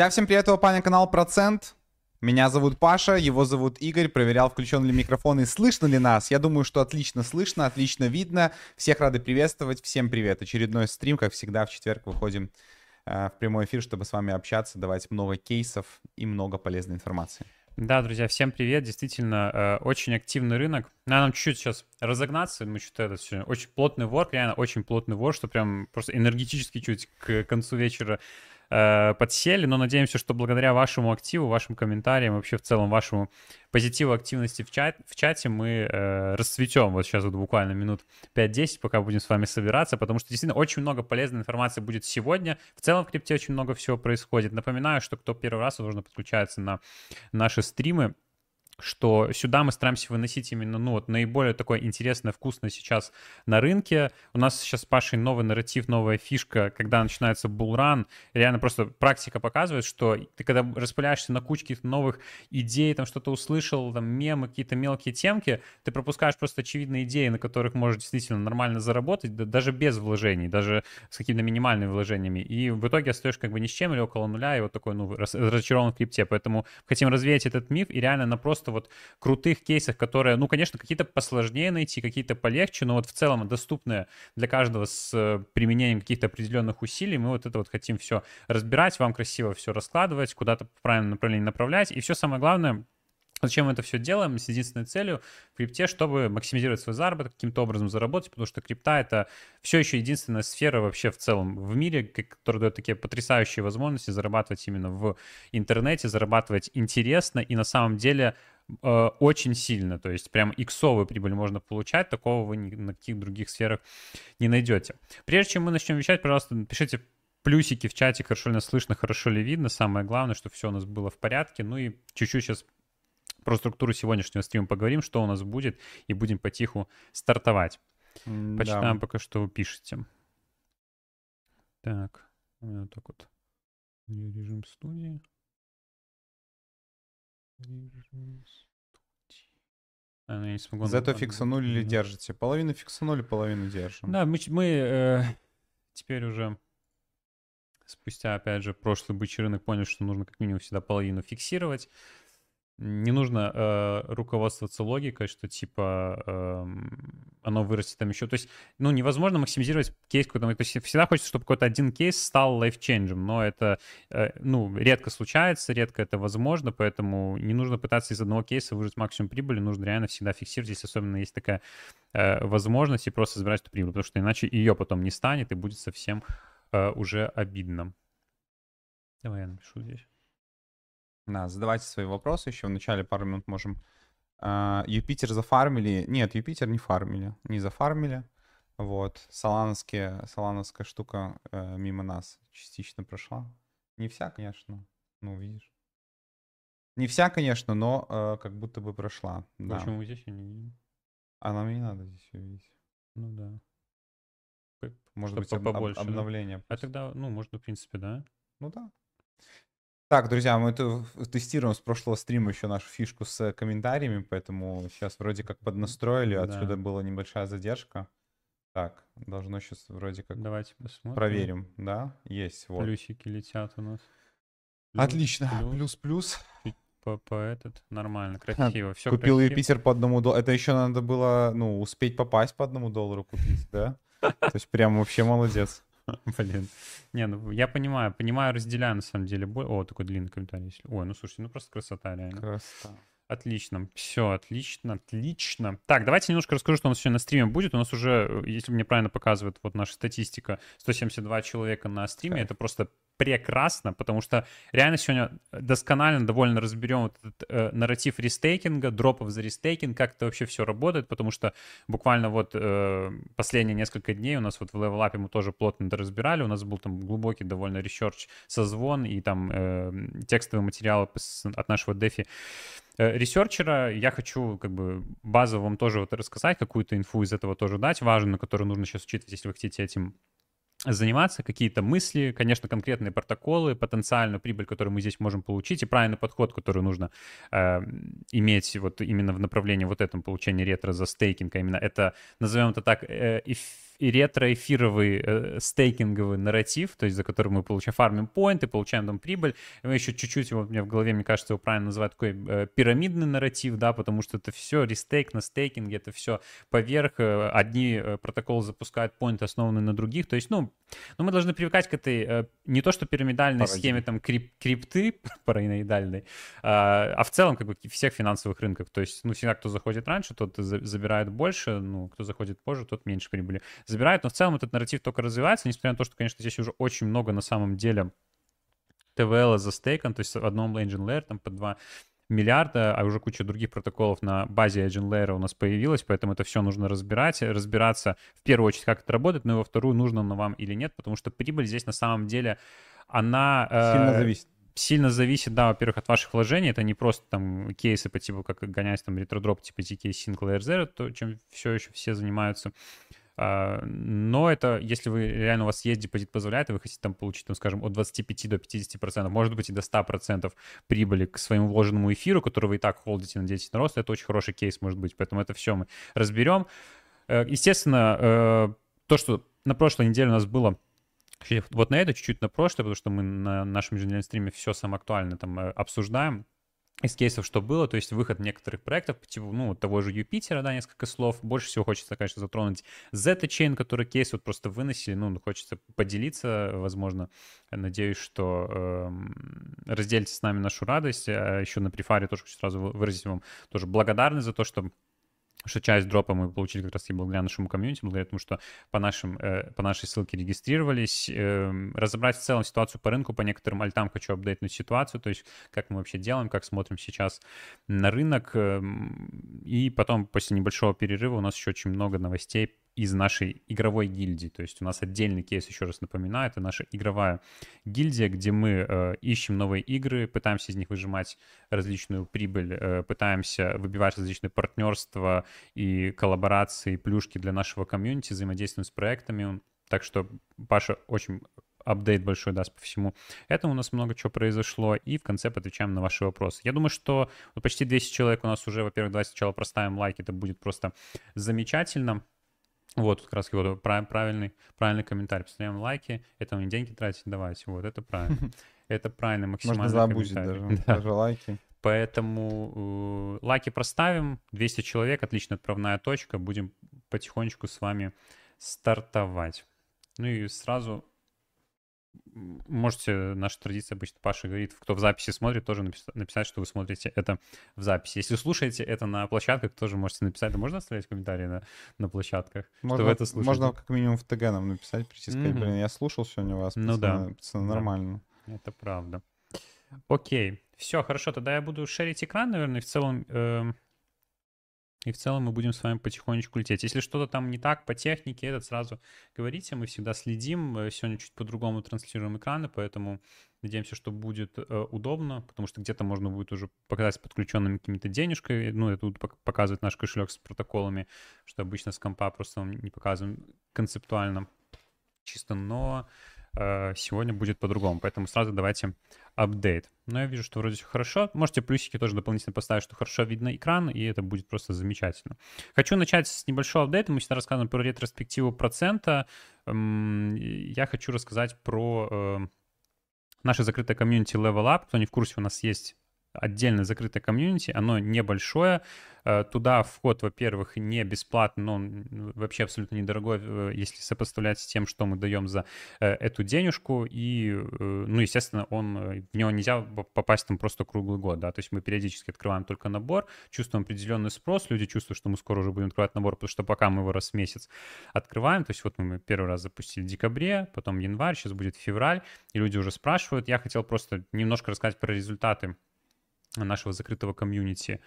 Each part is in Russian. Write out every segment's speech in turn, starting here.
Друзья, всем привет, это Паня канал Процент. Меня зовут Паша, его зовут Игорь. Проверял, включен ли микрофон и слышно ли нас. Я думаю, что отлично слышно, отлично видно. Всех рады приветствовать. Всем привет. Очередной стрим, как всегда, в четверг выходим э, в прямой эфир, чтобы с вами общаться, давать много кейсов и много полезной информации. Да, друзья, всем привет. Действительно, э, очень активный рынок. Надо нам чуть-чуть сейчас разогнаться. Мы что-то это сегодня очень плотный ворк, реально очень плотный ворк, что прям просто энергетически чуть к концу вечера э, подсели, но надеемся, что благодаря вашему активу, вашим комментариям, вообще в целом вашему позитиву, активности в, чат, в чате мы э, расцветем вот сейчас вот буквально минут 5-10, пока будем с вами собираться, потому что действительно очень много полезной информации будет сегодня. В целом в крипте очень много всего происходит. Напоминаю, что кто первый раз, возможно, подключается на наши стримы, что сюда мы стараемся выносить именно, ну, вот наиболее такое интересное, вкусное сейчас на рынке. У нас сейчас с Пашей новый нарратив, новая фишка, когда начинается булран. Реально просто практика показывает, что ты когда распыляешься на каких-то новых идей, там что-то услышал, там мемы, какие-то мелкие темки, ты пропускаешь просто очевидные идеи, на которых можешь действительно нормально заработать, даже без вложений, даже с какими-то минимальными вложениями. И в итоге остаешь как бы ни с чем или около нуля, и вот такой, ну, разочарован в крипте. Поэтому хотим развеять этот миф и реально на просто просто вот крутых кейсах, которые, ну, конечно, какие-то посложнее найти, какие-то полегче, но вот в целом доступные для каждого с э, применением каких-то определенных усилий, мы вот это вот хотим все разбирать, вам красиво все раскладывать, куда-то в правильном направлении направлять, и все самое главное, Зачем мы это все делаем? С единственной целью в крипте, чтобы максимизировать свой заработок, каким-то образом заработать, потому что крипта — это все еще единственная сфера вообще в целом в мире, которая дает такие потрясающие возможности зарабатывать именно в интернете, зарабатывать интересно. И на самом деле Э, очень сильно. То есть прям иксовую прибыль можно получать, такого вы ни, на каких других сферах не найдете. Прежде чем мы начнем вещать, пожалуйста, напишите плюсики в чате, хорошо ли нас слышно, хорошо ли видно. Самое главное, чтобы все у нас было в порядке. Ну и чуть-чуть сейчас про структуру сегодняшнего стрима поговорим, что у нас будет, и будем потиху стартовать. Mm, Почитаем да. пока, что вы пишете. Так, вот так вот. Режим студии. А, я не смогу... Зато фиксанули или держите? Половину фиксанули, половину держим. Да, мы, мы э, теперь уже спустя, опять же, прошлый бычий рынок поняли, что нужно как минимум всегда половину фиксировать не нужно э, руководствоваться логикой, что типа э, оно вырастет там еще. То есть, ну, невозможно максимизировать кейс какой-то. То есть всегда хочется, чтобы какой-то один кейс стал лайфченджем, но это, э, ну, редко случается, редко это возможно, поэтому не нужно пытаться из одного кейса выжать максимум прибыли, нужно реально всегда фиксировать, если особенно есть такая э, возможность, и просто забирать эту прибыль, потому что иначе ее потом не станет, и будет совсем э, уже обидно. Давай я напишу здесь. Да, задавайте свои вопросы еще в начале пару минут можем. А, Юпитер зафармили. Нет, Юпитер не фармили. Не зафармили. Вот. Солановские, солановская штука э, мимо нас частично прошла. Не вся, конечно. Ну, видишь. Не вся, конечно, но э, как будто бы прошла. Да. Почему здесь я не видим? А нам не надо здесь увидеть. Ну да. Может Чтобы быть, об, побольше, обновление. Да? А тогда, ну, можно, в принципе, да? Ну да. Так, друзья, мы это тестируем с прошлого стрима еще нашу фишку с комментариями, поэтому сейчас вроде как поднастроили, отсюда да. была небольшая задержка. Так, должно сейчас вроде как... Давайте посмотрим. Проверим, да? Есть, вот. Плюсики летят у нас. Плюс, Отлично, плюс-плюс. По, по этот, нормально, красиво, все Купил красиво. Юпитер по одному доллару. Это еще надо было, ну, успеть попасть по одному доллару купить, да? То есть прям вообще молодец. Блин. Не, ну я понимаю, понимаю, разделяю на самом деле. О, такой длинный комментарий. Ой, ну слушайте, ну просто красота реально. Красота. Отлично. Все, отлично, отлично. Так, давайте немножко расскажу, что у нас сегодня на стриме будет. У нас уже, э, если мне правильно показывает вот наша статистика, 172 человека на стриме. Так. Это просто прекрасно, потому что реально сегодня досконально довольно разберем вот этот э, нарратив рестейкинга, дропов за рестейкинг, как это вообще все работает, потому что буквально вот э, последние несколько дней у нас вот в Up мы тоже плотно это разбирали, у нас был там глубокий довольно research, созвон и там э, текстовые материалы от нашего DeFi э, ресерчера. Я хочу как бы базово вам тоже вот рассказать, какую-то инфу из этого тоже дать важную, которую нужно сейчас учитывать, если вы хотите этим заниматься, какие-то мысли, конечно, конкретные протоколы, потенциальную прибыль, которую мы здесь можем получить, и правильный подход, который нужно э, иметь вот именно в направлении вот этом получения ретро за стейкинг, а именно это, назовем это так, э, ретроэфировый э, стейкинговый нарратив, то есть за который мы получаем фармим поинты, получаем там прибыль. Мы еще чуть-чуть, вот у меня в голове, мне кажется, его правильно называют такой э, пирамидный нарратив, да, потому что это все рестейк на стейкинге, это все поверх. Э, одни э, протоколы запускают поинты, основанные на других. То есть, ну, ну мы должны привыкать к этой э, не то что пирамидальной Парадигм. схеме там крип, крипты параноидальной, а, а в целом как бы всех финансовых рынках. То есть, ну, всегда, кто заходит раньше, тот забирает больше, ну, кто заходит позже, тот меньше прибыли забирает. Но в целом этот нарратив только развивается, несмотря на то, что, конечно, здесь уже очень много на самом деле ТВЛ за стейком, то есть в одном Engine Layer там по 2 миллиарда, а уже куча других протоколов на базе Agent Layer у нас появилась, поэтому это все нужно разбирать, разбираться в первую очередь, как это работает, но и во вторую, нужно оно вам или нет, потому что прибыль здесь на самом деле, она... Сильно э, зависит сильно зависит, да, во-первых, от ваших вложений. Это не просто там кейсы по типу, как гонять там ретродроп типа ZK Single RZ, то, чем все еще все занимаются. А, но это, если вы реально у вас есть депозит позволяет, и вы хотите там получить, там, скажем, от 25 до 50 процентов, может быть и до 100 процентов прибыли к своему вложенному эфиру, который вы и так холдите, надеетесь на рост, это очень хороший кейс может быть. Поэтому это все мы разберем. Э, естественно, э, то, что на прошлой неделе у нас было вот на это чуть-чуть на прошлое, потому что мы на нашем еженедельном стриме все самое актуальное там э, обсуждаем из кейсов, что было, то есть выход некоторых проектов, типа, ну, того же Юпитера, да, несколько слов. Больше всего хочется, конечно, затронуть Zeta Chain, который кейс вот просто выносили, ну, хочется поделиться, возможно. Надеюсь, что э, разделите с нами нашу радость. А еще на префаре тоже хочу сразу выразить вам тоже благодарность за то, что что часть дропа мы получили как раз и благодаря нашему комьюнити, благодаря тому, что по, нашим, э, по нашей ссылке регистрировались. Э, разобрать в целом ситуацию по рынку, по некоторым альтам хочу апдейтнуть ситуацию, то есть как мы вообще делаем, как смотрим сейчас на рынок. Э, и потом, после небольшого перерыва, у нас еще очень много новостей из нашей игровой гильдии. То есть у нас отдельный кейс, еще раз напоминаю, это наша игровая гильдия, где мы э, ищем новые игры, пытаемся из них выжимать различную прибыль, э, пытаемся выбивать различные партнерства и коллаборации, плюшки для нашего комьюнити, взаимодействуем с проектами. Так что Паша очень апдейт большой даст по всему этому. У нас много чего произошло, и в конце отвечаем на ваши вопросы. Я думаю, что почти 200 человек у нас уже, во-первых, давайте сначала проставим лайк, это будет просто замечательно. Вот, как раз его правильный, правильный комментарий. Поставляем лайки, это не деньги тратить, давайте. Вот, это правильно. Это правильно, максимально. Можно забудить даже, да. даже лайки. Поэтому э, лайки проставим. 200 человек, отличная отправная точка. Будем потихонечку с вами стартовать. Ну и сразу можете, наша традиция обычно Паша говорит, кто в записи смотрит, тоже написать, написать, что вы смотрите это в записи. Если слушаете это на площадках, тоже можете написать. Да можно оставлять комментарии на, на площадках, можно, что вы это слушаете? Можно как минимум в ТГ нам написать, прийти сказать, блин, я слушал сегодня вас, ну, пацаны, да. пацаны, нормально. Да. Это правда. Окей, все, хорошо, тогда я буду шерить экран, наверное, в целом... Э, и в целом мы будем с вами потихонечку лететь. Если что-то там не так по технике, этот сразу говорите, мы всегда следим. Э, сегодня чуть по-другому транслируем экраны, поэтому надеемся, что будет э, удобно, потому что где-то можно будет уже показать подключенными какими-то денежкой. Ну, это показывает наш кошелек с протоколами, что обычно с компа просто не показываем концептуально чисто, но Э, сегодня будет по-другому. Поэтому сразу давайте апдейт. Но я вижу, что вроде все хорошо. Можете плюсики тоже дополнительно поставить, что хорошо видно экран, и это будет просто замечательно. Хочу начать с небольшого апдейта. Мы всегда рассказываем про ретроспективу процента. Я хочу рассказать про э, наше закрытое комьюнити Level Up. Кто не в курсе, у нас есть отдельно закрытое комьюнити, оно небольшое. Э, туда вход, во-первых, не бесплатный, но он вообще абсолютно недорогой, э, если сопоставлять с тем, что мы даем за э, эту денежку. И, ну, естественно, он, в него нельзя попасть там просто круглый год, да, то есть мы периодически открываем только набор, чувствуем определенный спрос, люди чувствуют, что мы скоро уже будем открывать набор, потому что пока мы его раз в месяц открываем, то есть вот мы первый раз запустили в декабре, потом январь, сейчас будет февраль, и люди уже спрашивают. Я хотел просто немножко рассказать про результаты нашего закрытого комьюнити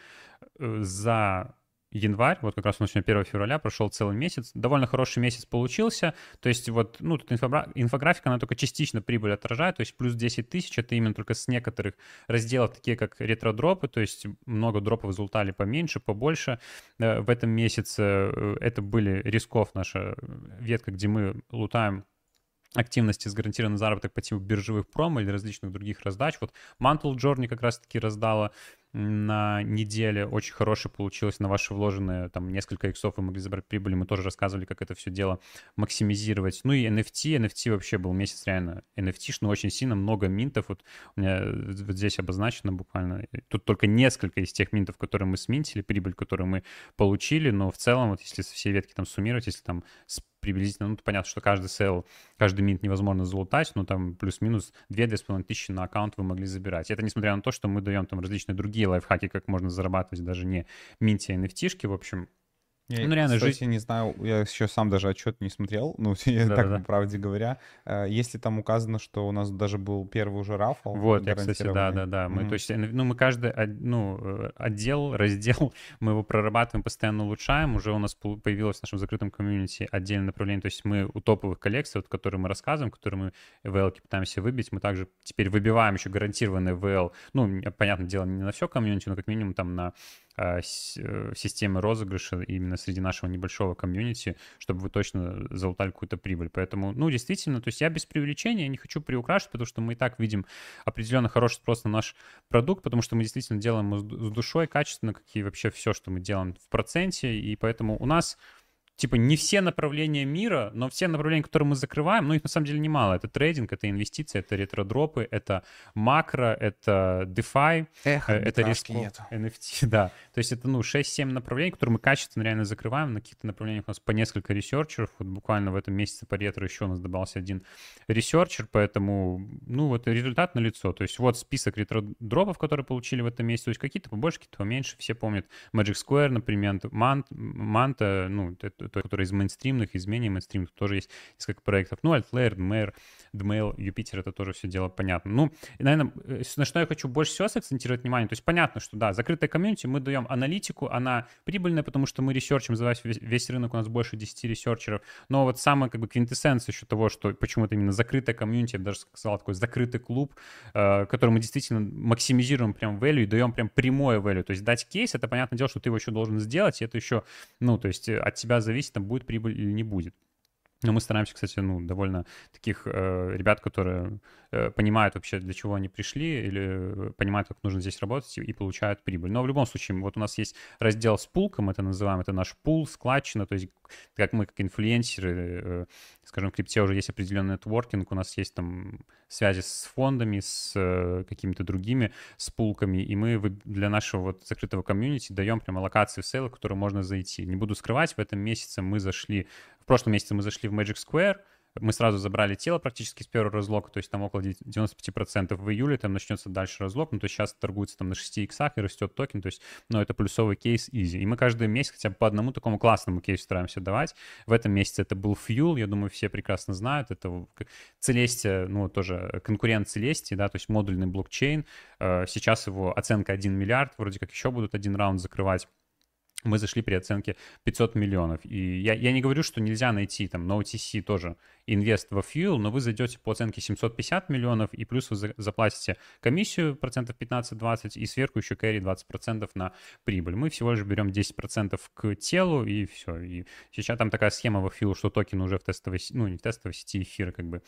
э, за январь, вот как раз у нас сегодня 1 февраля, прошел целый месяц. Довольно хороший месяц получился. То есть вот, ну, тут инфографика, она только частично прибыль отражает, то есть плюс 10 тысяч, это именно только с некоторых разделов, такие как ретро-дропы, то есть много дропов залутали поменьше, побольше. Э, в этом месяце э, это были рисков наша ветка, где мы лутаем активности с гарантированный заработок по типу биржевых промо или различных других раздач. Вот Mantle Journey как раз-таки раздала на неделе. Очень хороший получилось на ваши вложенные там несколько иксов вы могли забрать прибыли. Мы тоже рассказывали, как это все дело максимизировать. Ну и NFT. NFT вообще был месяц реально NFT, но очень сильно много минтов. Вот у меня вот здесь обозначено буквально. Тут только несколько из тех минтов, которые мы сминтили, прибыль, которую мы получили. Но в целом, вот если все ветки там суммировать, если там приблизительно, ну, понятно, что каждый sale, каждый mint невозможно залутать, но там плюс-минус 2-2,5 тысячи на аккаунт вы могли забирать. Это несмотря на то, что мы даем там различные другие лайфхаки, как можно зарабатывать даже на минте NFT -шки, в общем, я, ну, реально, кстати, жизнь... не знаю, я еще сам даже отчет не смотрел, ну, я да, так, да. по правде говоря. Э, если там указано, что у нас даже был первый уже raffle. Вот, я, кстати, да, да, да. Мы, то есть, ну, мы каждый, ну, э, отдел, раздел, мы его прорабатываем, постоянно улучшаем. Уже у нас появилось в нашем закрытом комьюнити отдельное направление. То есть мы у топовых коллекций, вот, которые мы рассказываем, которые мы VL пытаемся выбить, мы также теперь выбиваем еще гарантированный VL. Ну, понятное дело, не на все комьюнити, но как минимум там на системы розыгрыша именно среди нашего небольшого комьюнити, чтобы вы точно залутали какую-то прибыль. Поэтому, ну, действительно, то есть я без преувеличения не хочу приукрашивать, потому что мы и так видим определенно хороший спрос на наш продукт, потому что мы действительно делаем с душой, качественно, как и вообще все, что мы делаем в проценте, и поэтому у нас типа не все направления мира, но все направления, которые мы закрываем, ну их на самом деле немало. Это трейдинг, это инвестиции, это ретродропы, это макро, это DeFi, Эх, э, это риск NFT, да. То есть это, ну, 6-7 направлений, которые мы качественно реально закрываем. На каких-то направлениях у нас по несколько ресерчеров. Вот буквально в этом месяце по ретро еще у нас добавился один researcher, поэтому, ну, вот результат на лицо. То есть вот список ретродропов, которые получили в этом месяце. То есть какие-то побольше, какие-то поменьше. Все помнят Magic Square, например, Manta, ну, это той, которая из мейнстримных, из менее мейнстримных, тоже есть несколько проектов. Ну, AltLayer, Dmail, Dmail, Jupiter, это тоже все дело понятно. Ну, и, наверное, э, на что я хочу больше всего сакцентировать внимание, то есть понятно, что да, закрытая комьюнити, мы даем аналитику, она прибыльная, потому что мы ресерчим, за весь, весь рынок у нас больше 10 ресерчеров, но вот самая как бы квинтэссенция еще того, что почему-то именно закрытая комьюнити, я бы даже сказал, такой закрытый клуб, э, который мы действительно максимизируем прям value и даем прям прямое value, то есть дать кейс, это понятное дело, что ты его еще должен сделать, и это еще, ну, то есть от тебя зависит зависит, там будет прибыль или не будет. Но мы стараемся, кстати, ну, довольно таких э, ребят, которые э, понимают вообще, для чего они пришли, или понимают, как нужно здесь работать, и, и получают прибыль. Но в любом случае, вот у нас есть раздел с пулком, это называем, это наш пул, складчина, то есть как мы, как инфлюенсеры, э, скажем, в крипте уже есть определенный нетворкинг, у нас есть там связи с фондами, с э, какими-то другими, с пулками, и мы для нашего вот закрытого комьюнити даем прямо аллокации в сейлы, в которые можно зайти. Не буду скрывать, в этом месяце мы зашли в прошлом месяце мы зашли в Magic Square, мы сразу забрали тело практически с первого разлока, то есть там около 95% в июле, там начнется дальше разлок, ну то есть сейчас торгуется там на 6 иксах и растет токен, то есть, ну это плюсовый кейс easy. И мы каждый месяц хотя бы по одному такому классному кейсу стараемся давать. В этом месяце это был Fuel, я думаю, все прекрасно знают, это Celestia, ну тоже конкурент Celestia, да, то есть модульный блокчейн, э, сейчас его оценка 1 миллиард, вроде как еще будут один раунд закрывать мы зашли при оценке 500 миллионов. И я, я не говорю, что нельзя найти там на OTC тоже инвест во Fuel, но вы зайдете по оценке 750 миллионов, и плюс вы заплатите комиссию процентов 15-20, и сверху еще кэри 20 процентов на прибыль. Мы всего лишь берем 10 процентов к телу, и все. И сейчас там такая схема во Fuel, что токен уже в тестовой, ну не в тестовой сети эфира, как бы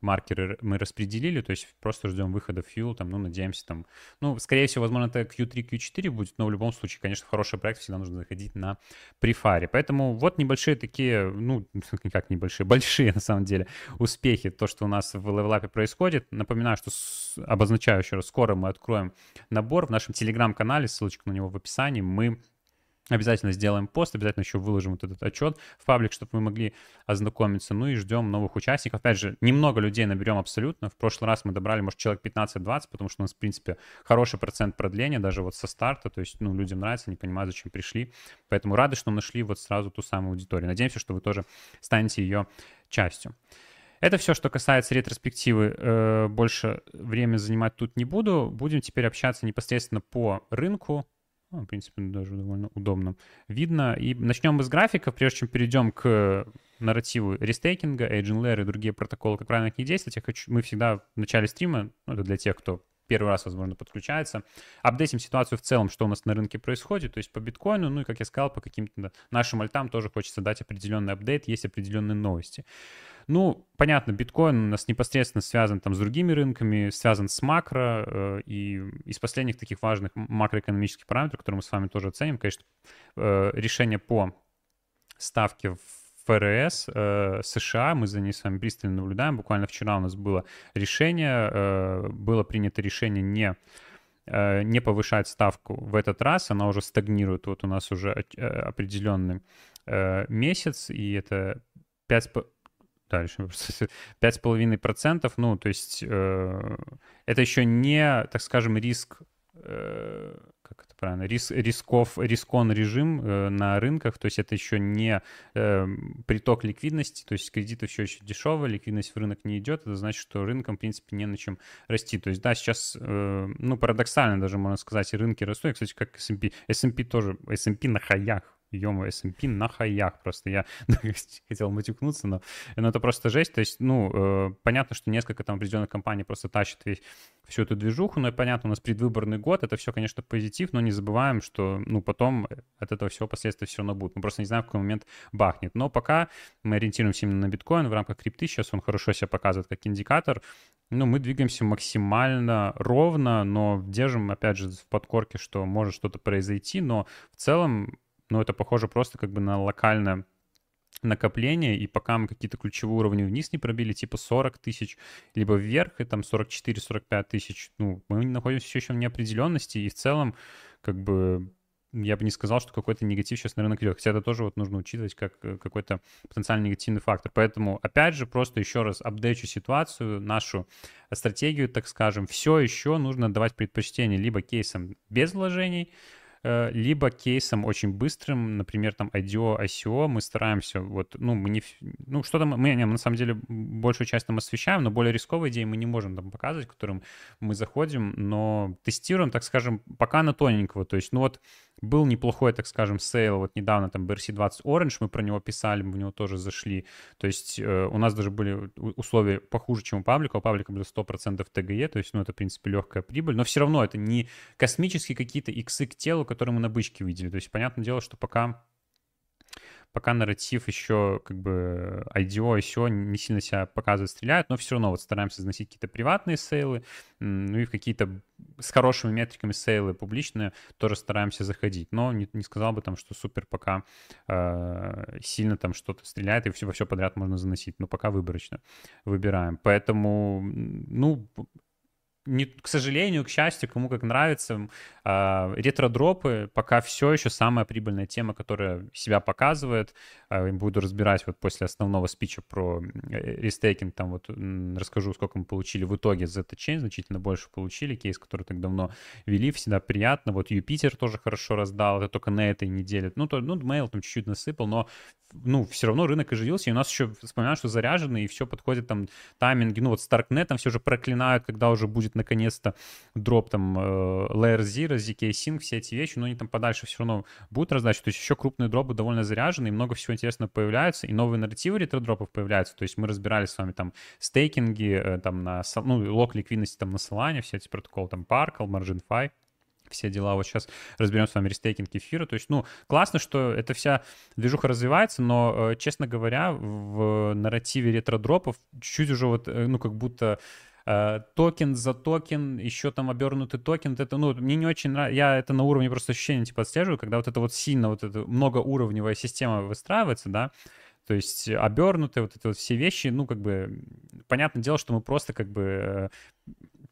маркеры мы распределили, то есть просто ждем выхода Fuel, там, ну надеемся там, ну скорее всего, возможно, это Q3, Q4 будет, но в любом случае, конечно, хороший проект всегда нужно заходить на пресейле. Поэтому вот небольшие такие, ну, как небольшие, большие на самом деле успехи, то, что у нас в LevelUp е происходит. Напоминаю, что с, обозначаю еще раз, скоро мы откроем набор в нашем телеграм-канале, ссылочка на него в описании. Мы Обязательно сделаем пост, обязательно еще выложим вот этот отчет в паблик, чтобы вы могли ознакомиться. Ну и ждем новых участников. Опять же, немного людей наберем абсолютно. В прошлый раз мы добрали, может, человек 15-20, потому что у нас, в принципе, хороший процент продления даже вот со старта. То есть, ну, людям нравится, не понимают, зачем пришли. Поэтому рады, что нашли вот сразу ту самую аудиторию. Надеемся, что вы тоже станете ее частью. Это все, что касается ретроспективы. Э, больше время занимать тут не буду. Будем теперь общаться непосредственно по рынку, ну, в принципе, даже довольно удобно видно. И начнем мы с графиков, прежде чем перейдем к нарративу рестейкинга, Agent Layer и другие протоколы, как правильно к ней действовать. Я хочу, мы всегда в начале стрима, ну, это для тех, кто первый раз, возможно, подключается. Апдейтим ситуацию в целом, что у нас на рынке происходит, то есть по биткоину, ну и, как я сказал, по каким-то нашим альтам тоже хочется дать определенный апдейт, есть определенные новости. Ну, понятно, биткоин у нас непосредственно связан там с другими рынками, связан с макро, э, и из последних таких важных макроэкономических параметров, которые мы с вами тоже оценим, конечно, э, решение по ставке в ФРС э, США, мы за ней с вами пристально наблюдаем. Буквально вчера у нас было решение, э, было принято решение не э, не повышать ставку в этот раз, она уже стагнирует, вот у нас уже э, определенный э, месяц, и это 5, дальше, пять с половиной процентов, ну, то есть э, это еще не, так скажем, риск э, как это правильно, рис, рисков, рискон режим э, на рынках, то есть это еще не э, приток ликвидности, то есть кредиты все еще дешевые, ликвидность в рынок не идет, это значит, что рынком, в принципе, не на чем расти. То есть, да, сейчас, э, ну, парадоксально даже можно сказать, рынки растут, и, кстати, как S&P, S&P тоже, S&P на хаях, ё S&P на хаях просто. Я хотел матюкнуться, но, но это просто жесть. То есть, ну, э, понятно, что несколько там определенных компаний просто тащат весь, всю эту движуху, но понятно, у нас предвыборный год, это все, конечно, позитив, но не забываем, что, ну, потом от этого всего последствия все равно будут. Мы просто не знаем, в какой момент бахнет. Но пока мы ориентируемся именно на биткоин в рамках крипты, сейчас он хорошо себя показывает как индикатор, ну, мы двигаемся максимально ровно, но держим, опять же, в подкорке, что может что-то произойти, но в целом но это похоже просто как бы на локальное накопление, и пока мы какие-то ключевые уровни вниз не пробили, типа 40 тысяч, либо вверх, и там 44-45 тысяч, ну, мы находимся все еще в неопределенности, и в целом, как бы, я бы не сказал, что какой-то негатив сейчас на рынок идет. Хотя это тоже вот нужно учитывать как э, какой-то потенциально негативный фактор. Поэтому, опять же, просто еще раз апдейчу ситуацию, нашу стратегию, так скажем. Все еще нужно давать предпочтение либо кейсам без вложений, Э, либо кейсом очень быстрым, например, там IDO, ICO, мы стараемся вот, ну, мы не, ну, что-то мы, мы, на самом деле большую часть там освещаем, но более рисковые идеи мы не можем там показывать, которым мы заходим, но тестируем, так скажем, пока на тоненького, то есть, ну вот, был неплохой, так скажем, sale, вот недавно там BRC20 Orange, мы про него писали, мы в него тоже зашли, то есть э, у нас даже были условия похуже, чем у паблика, у паблика было 100% TGE, то есть, ну, это, в принципе, легкая прибыль, но все равно это не космические какие-то иксы к телу, которые мы на бычке видели. То есть, понятное дело, что пока пока нарратив еще как бы IDO еще не сильно себя показывает, стреляет, но все равно вот стараемся заносить какие-то приватные сейлы, ну и в какие-то с хорошими метриками сейлы публичные тоже стараемся заходить, но не, не сказал бы там, что супер пока э, сильно там что-то стреляет и все, во все подряд можно заносить, но пока выборочно выбираем. Поэтому, ну, не, к сожалению, к счастью, кому как нравится, э, ретро-дропы пока все еще самая прибыльная тема, которая себя показывает. Э, буду разбирать вот после основного спича про рестейкинг, там вот расскажу, сколько мы получили в итоге за этот chain, значительно больше получили, кейс, который так давно вели, всегда приятно. Вот Jupiter тоже хорошо раздал, это только на этой неделе. Ну, то, ну, Dmail там чуть-чуть насыпал, но ну, все равно рынок оживился, и у нас еще, вспоминаю, что заряжены, и все подходит там тайминги, ну, вот Starknet там все же проклинают, когда уже будет будет наконец-то дроп там э, Layer Zero, zkSync, все эти вещи, но они там подальше все равно будут раздачи. То есть еще крупные дропы довольно заряжены, и много всего интересного появляется, и новые нарративы ретро-дропов появляются. То есть мы разбирали с вами там стейкинги, э, там на, ну, lock ликвидности там на Solana, все эти протоколы, там Parcl, MarginFi все дела. Вот сейчас разберем с вами рестейкинг эфира. То есть, ну, классно, что эта вся движуха развивается, но, э, честно говоря, в нарративе ретро-дропов чуть-чуть уже вот, ну, как будто токен за токен, еще там обернутый токен, это, ну, мне не очень нравится, я это на уровне просто ощущения, типа, отслеживаю, когда вот это вот сильно, вот эта многоуровневая система выстраивается, да, то есть обернутые вот эти вот все вещи, ну, как бы, понятное дело, что мы просто как бы э,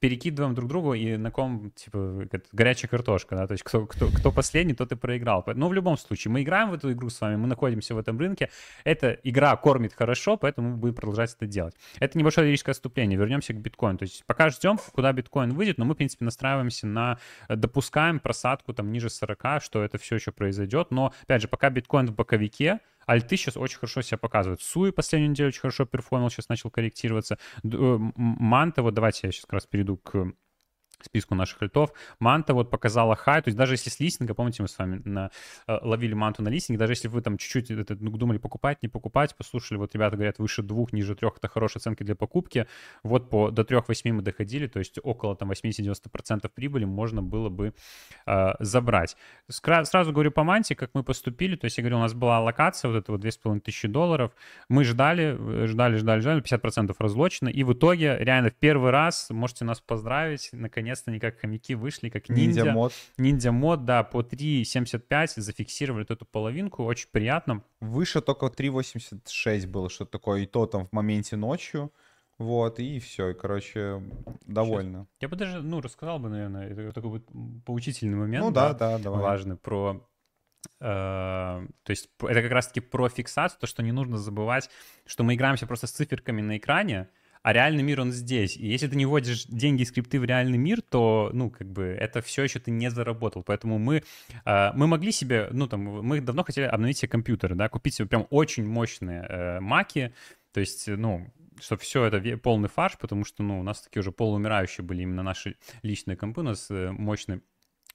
перекидываем друг другу, и на ком, типа, горячая картошка, да, то есть кто, кто, кто последний, тот и проиграл. Но в любом случае, мы играем в эту игру с вами, мы находимся в этом рынке, эта игра кормит хорошо, поэтому мы будем продолжать это делать. Это небольшое лирическое отступление, вернемся к биткоину, то есть пока ждем, куда биткоин выйдет, но мы, в принципе, настраиваемся на, допускаем просадку там ниже 40, что это все еще произойдет, но, опять же, пока биткоин в боковике, Альты сейчас очень хорошо себя показывают. Суи последнюю неделю очень хорошо перформил, сейчас начал корректироваться. Э, Манта, вот давайте я сейчас как раз перейду к списку наших альтов. Манта вот показала хай, то есть даже если с листинга, помните, мы с вами на, э, ловили манту на листинге, даже если вы там чуть-чуть это, ну, думали покупать, не покупать, послушали, вот ребята говорят, выше двух, ниже трех, это хорошие оценки для покупки, вот по, до трех-восьми мы доходили, то есть около там 80-90% прибыли можно было бы э, забрать. Скра- сразу говорю по манте, как мы поступили, то есть я говорю, у нас была локация, вот это вот 2500 долларов, мы ждали, ждали, ждали, ждали, 50% разлочено, и в итоге реально в первый раз, можете нас поздравить, наконец наконец-то не как хомяки вышли, как ниндзя. Ниндзя мод. Ниндзя мод, да, по 3.75 зафиксировали эту половинку, очень приятно. Выше только 3.86 было, что такое, и то там в моменте ночью. Вот, и все, и, короче, довольно. Я бы даже, ну, рассказал бы, наверное, это такой вот поучительный момент. Ну да, да, да давай. Важный про э, то есть это как раз-таки про фиксацию, то, что не нужно забывать, что мы играемся просто с циферками на экране, а реальный мир, он здесь. И если ты не вводишь деньги и скрипты в реальный мир, то, ну, как бы, это все еще ты не заработал. Поэтому мы, э, мы могли себе, ну, там, мы давно хотели обновить себе компьютеры, да, купить себе прям очень мощные э, маки, то есть, ну, чтобы все это полный фарш, потому что, ну, у нас такие уже полуумирающие были именно наши личные компы, у нас э, мощный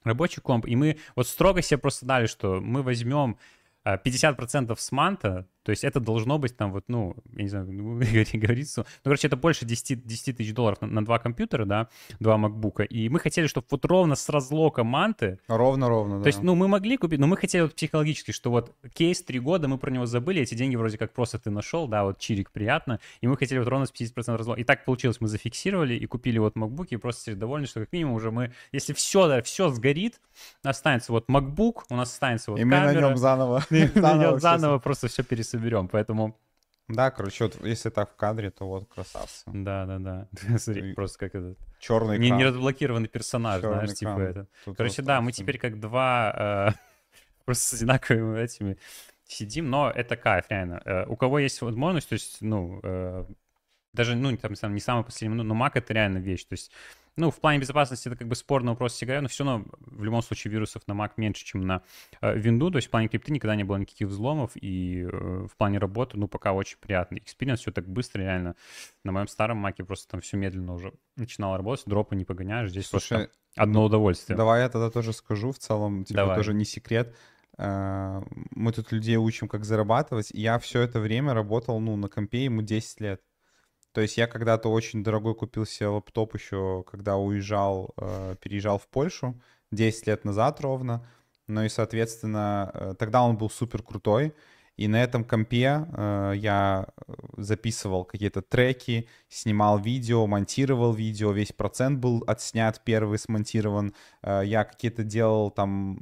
рабочий комп, и мы вот строго себе просто дали, что мы возьмем 50% э, с манта, то есть это должно быть там вот, ну, я не знаю, ну, говорится, ну, короче, это больше 10, 10 тысяч долларов на, на два компьютера, да, два макбука, и мы хотели, чтобы вот ровно с разлока манты... Ровно-ровно, да. То есть, ну, мы могли купить, но мы хотели вот психологически, что вот кейс три года, мы про него забыли, эти деньги вроде как просто ты нашел, да, вот чирик приятно, и мы хотели вот ровно с 50% разлока. И так получилось, мы зафиксировали и купили вот макбуки, и просто довольны, что как минимум уже мы, если все, да, все сгорит, останется вот макбук, у нас останется вот И камера, мы на нем заново, заново, заново просто все пересоберем соберем, поэтому... Да, короче, вот если так в кадре, то вот красавцы. Да, да, да. Смотри, просто как этот... Черный не, не разблокированный персонаж, Черный знаешь, типа это. Тут короче, да, мы теперь как два э, просто с одинаковыми этими сидим, но это кайф, реально. Э, у кого есть возможность, то есть, ну, э, даже, ну, там, не самый последний, но Mac это реально вещь, то есть ну, в плане безопасности это как бы спорный вопрос сигарет, но все равно в любом случае вирусов на Mac меньше, чем на э, Windows. То есть в плане крипты никогда не было никаких взломов, и э, в плане работы, ну, пока очень приятный experience, все так быстро, реально. На моем старом Mac просто там все медленно уже начинало работать, дропы не погоняешь, здесь Слушай, просто одно удовольствие. Давай я тогда тоже скажу, в целом, типа, давай. тоже не секрет. Э, мы тут людей учим, как зарабатывать. Я все это время работал, ну, на компе, ему 10 лет. То есть я когда-то очень дорогой купил себе лаптоп еще, когда уезжал, э, переезжал в Польшу 10 лет назад ровно. Ну и, соответственно, э, тогда он был супер крутой. И на этом компе э, я записывал какие-то треки, снимал видео, монтировал видео, весь процент был отснят, первый смонтирован. Э, я какие-то делал там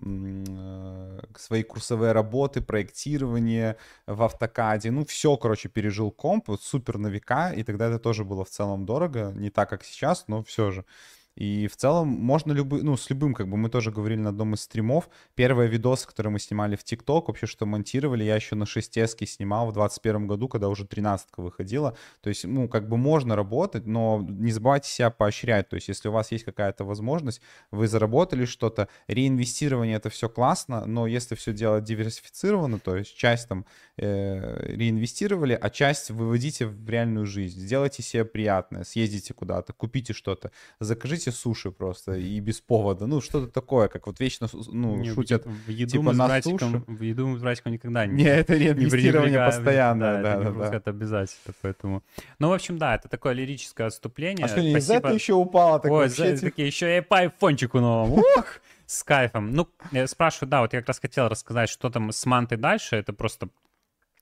э, свои курсовые работы, проектирование в автокаде. Ну, все, короче, пережил комп, супер на века, и тогда это тоже было в целом дорого, не так, как сейчас, но все же. И в целом можно любым, ну, с любым, как бы мы тоже говорили на одном из стримов, первые видосы, которые мы снимали в ТикТок, вообще что монтировали, я еще на 6 снимал в 21 году, когда уже 13 выходила. То есть, ну, как бы можно работать, но не забывайте себя поощрять. То есть, если у вас есть какая-то возможность, вы заработали что-то, реинвестирование это все классно, но если все делать диверсифицированно, то есть часть там э, реинвестировали, а часть выводите в реальную жизнь. Сделайте себе приятное, съездите куда-то, купите что-то, закажите кушайте суши просто и без повода. Ну, что-то такое, как вот вечно ну, не, шутят в еду типа мы с братиком, В еду мы с братиком никогда не... Не, это не инвестирование постоянное, да, да, да. Это обязательно, поэтому... Ну, в общем, да, это такое лирическое отступление. А что, не Спасибо... из еще упало? Так Ой, за, такие, еще и по айфончику новому. Ух! С кайфом. Ну, спрашиваю, да, вот я как раз хотел рассказать, что там с мантой дальше. Это просто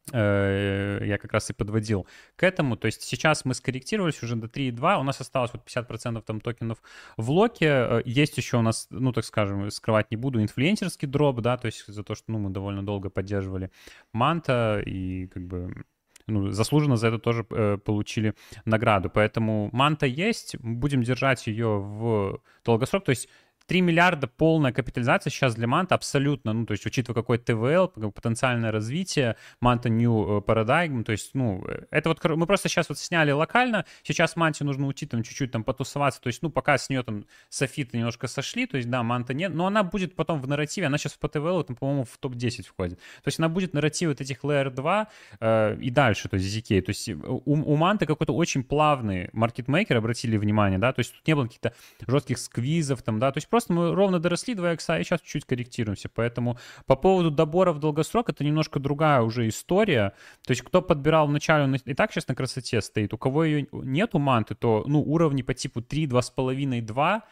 я как раз и подводил к этому. То есть сейчас мы скорректировались уже до 3.2, у нас осталось вот 50% там токенов в локе. Э, есть еще у нас, ну, так скажем, скрывать не буду, инфлюенсерский дроп, да, то есть за то, что, ну, мы довольно долго поддерживали Манта и как бы ну, заслуженно за это тоже э, получили награду. Поэтому манта есть, будем держать ее в долгосрок. То есть 3 миллиарда полная капитализация сейчас для Манта абсолютно, ну, то есть учитывая какой ТВЛ, потенциальное развитие, Манта New э, Paradigm, то есть, ну, э, это вот мы просто сейчас вот сняли локально, сейчас Манте нужно уйти там чуть-чуть там потусоваться, то есть, ну, пока с нее там софиты немножко сошли, то есть, да, Манта нет, но она будет потом в нарративе, она сейчас по ТВЛ, там, по-моему, в топ-10 входит, то есть она будет нарратив вот этих Layer 2 э, и дальше, то есть ZK, то есть э, у, у Манты какой-то очень плавный маркетмейкер, обратили внимание, да, то есть тут не было каких-то жестких сквизов там, да, то есть просто мы ровно доросли 2 икса и сейчас чуть-чуть корректируемся. Поэтому по поводу добора в долгосрок это немножко другая уже история. То есть кто подбирал вначале, он и так сейчас на красоте стоит. У кого ее нет у манты, то ну, уровни по типу 3, 2,5, 2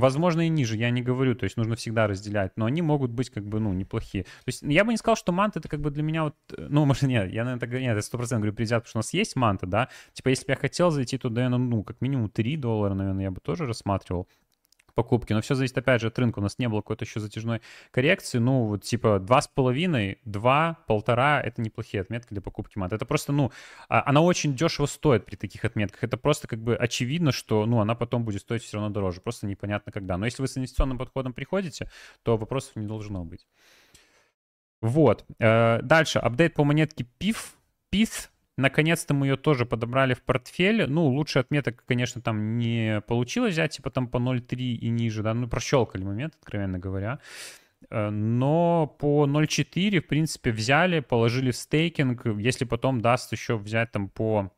Возможно, и ниже, я не говорю, то есть нужно всегда разделять, но они могут быть как бы, ну, неплохие. То есть я бы не сказал, что манта это как бы для меня вот, ну, может, нет, я, наверное, так нет, это 100% говорю предвзят, потому что у нас есть манта, да, типа, если бы я хотел зайти туда, ну, как минимум 3 доллара, наверное, я бы тоже рассматривал покупки. Но все зависит, опять же, от рынка. У нас не было какой-то еще затяжной коррекции. Ну, вот типа 2,5, 2, полтора — это неплохие отметки для покупки мат. Это просто, ну, а, она очень дешево стоит при таких отметках. Это просто как бы очевидно, что, ну, она потом будет стоить все равно дороже. Просто непонятно когда. Но если вы с инвестиционным подходом приходите, то вопросов не должно быть. Вот. Э, дальше. Апдейт по монетке PIF. PIF Наконец-то мы ее тоже подобрали в портфель. Ну, лучше отметок, конечно, там не получилось взять, типа там по 0.3 и ниже, да, ну, прощелкали момент, откровенно говоря. Э, но по 0.4, в принципе, взяли, положили в стейкинг. Если потом даст еще взять там по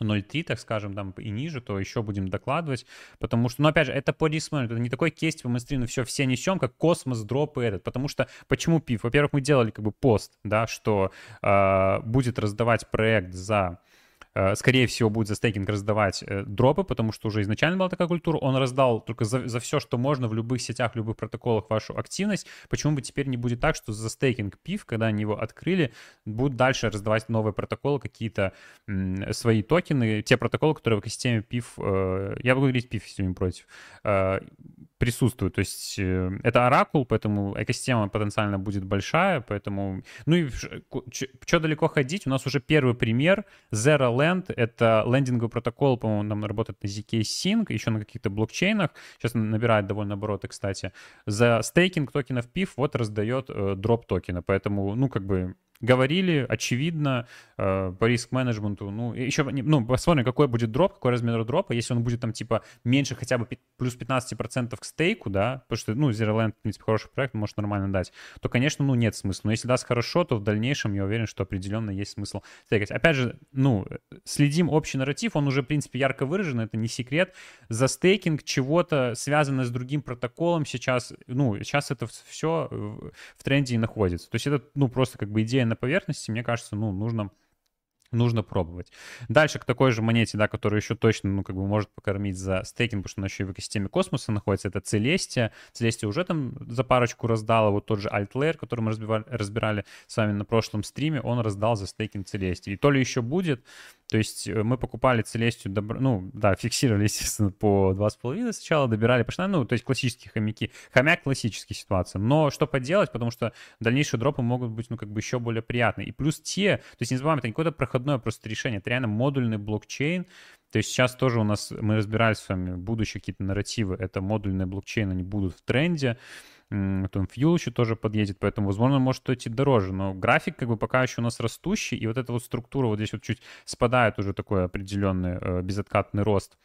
0.3, так скажем, там и ниже, то еще будем докладывать, потому что, ну, опять же, это по риск это не такой кейс, типа мы стрим, все, все несем, как космос, дроп и этот, потому что, почему пив? Во-первых, мы делали как бы пост, да, что э, будет раздавать проект за скорее всего, будет за стейкинг раздавать э, дропы, потому что уже изначально была такая культура. Он раздал только за, за все, что можно в любых сетях, в любых протоколах вашу активность. Почему бы теперь не будет так, что за стейкинг PIF, когда они его открыли, будут дальше раздавать новые протоколы, какие-то м, свои токены, те протоколы, которые в экосистеме PIF, э, я буду говорить PIF, если не против, э, присутствуют. То есть э, это оракул, поэтому экосистема потенциально будет большая, поэтому... Ну и что далеко ходить, у нас уже первый пример Zero Land, это лендинговый протокол, по-моему, нам работает на ZK Sync, еще на каких-то блокчейнах, сейчас набирает довольно обороты, кстати. За стейкинг токенов PIF вот раздает э, дроп токена, поэтому, ну, как бы говорили, очевидно, э, по риск-менеджменту, ну, еще, ну, посмотрим, какой будет дроп, какой размер дропа, если он будет там, типа, меньше хотя бы плюс 15% к стейку, да, потому что, ну, Zero Land, в принципе, хороший проект, может нормально дать, то, конечно, ну, нет смысла. Но если даст хорошо, то в дальнейшем я уверен, что определенно есть смысл стейкать. Опять же, ну, следим общий нарратив, он уже, в принципе, ярко выражен, это не секрет. За стейкинг чего-то связанное с другим протоколом сейчас, ну, сейчас это все в тренде и находится. То есть это, ну, просто как бы идея на поверхности, мне кажется, ну, нужно нужно пробовать. Дальше к такой же монете, да, которая еще точно, ну, как бы может покормить за стейкинг, потому что она еще и в экосистеме космоса находится, это Целестия. Целестия уже там за парочку раздала, вот тот же Altlayer, который мы разбивали, разбирали с вами на прошлом стриме, он раздал за стейкинг Целестии. И то ли еще будет, то есть э, мы покупали Целестию, добр... ну, да, фиксировали, естественно, по 2,5 сначала, добирали, пошли, ну, то есть классические хомяки. Хомяк классическая ситуация. Но что поделать, потому что дальнейшие дропы могут быть, ну, как бы еще более приятные. И плюс те, то есть не забываем, это не какое-то проходное просто решение, это реально модульный блокчейн, то есть сейчас тоже у нас, мы разбирались с вами, будущие какие-то нарративы, это модульные блокчейны, они будут в тренде, там Fuel еще тоже подъедет, поэтому, возможно, может стоить дороже, но график как бы пока еще у нас растущий, и вот эта вот структура вот здесь вот чуть спадает уже такой определенный э, безоткатный рост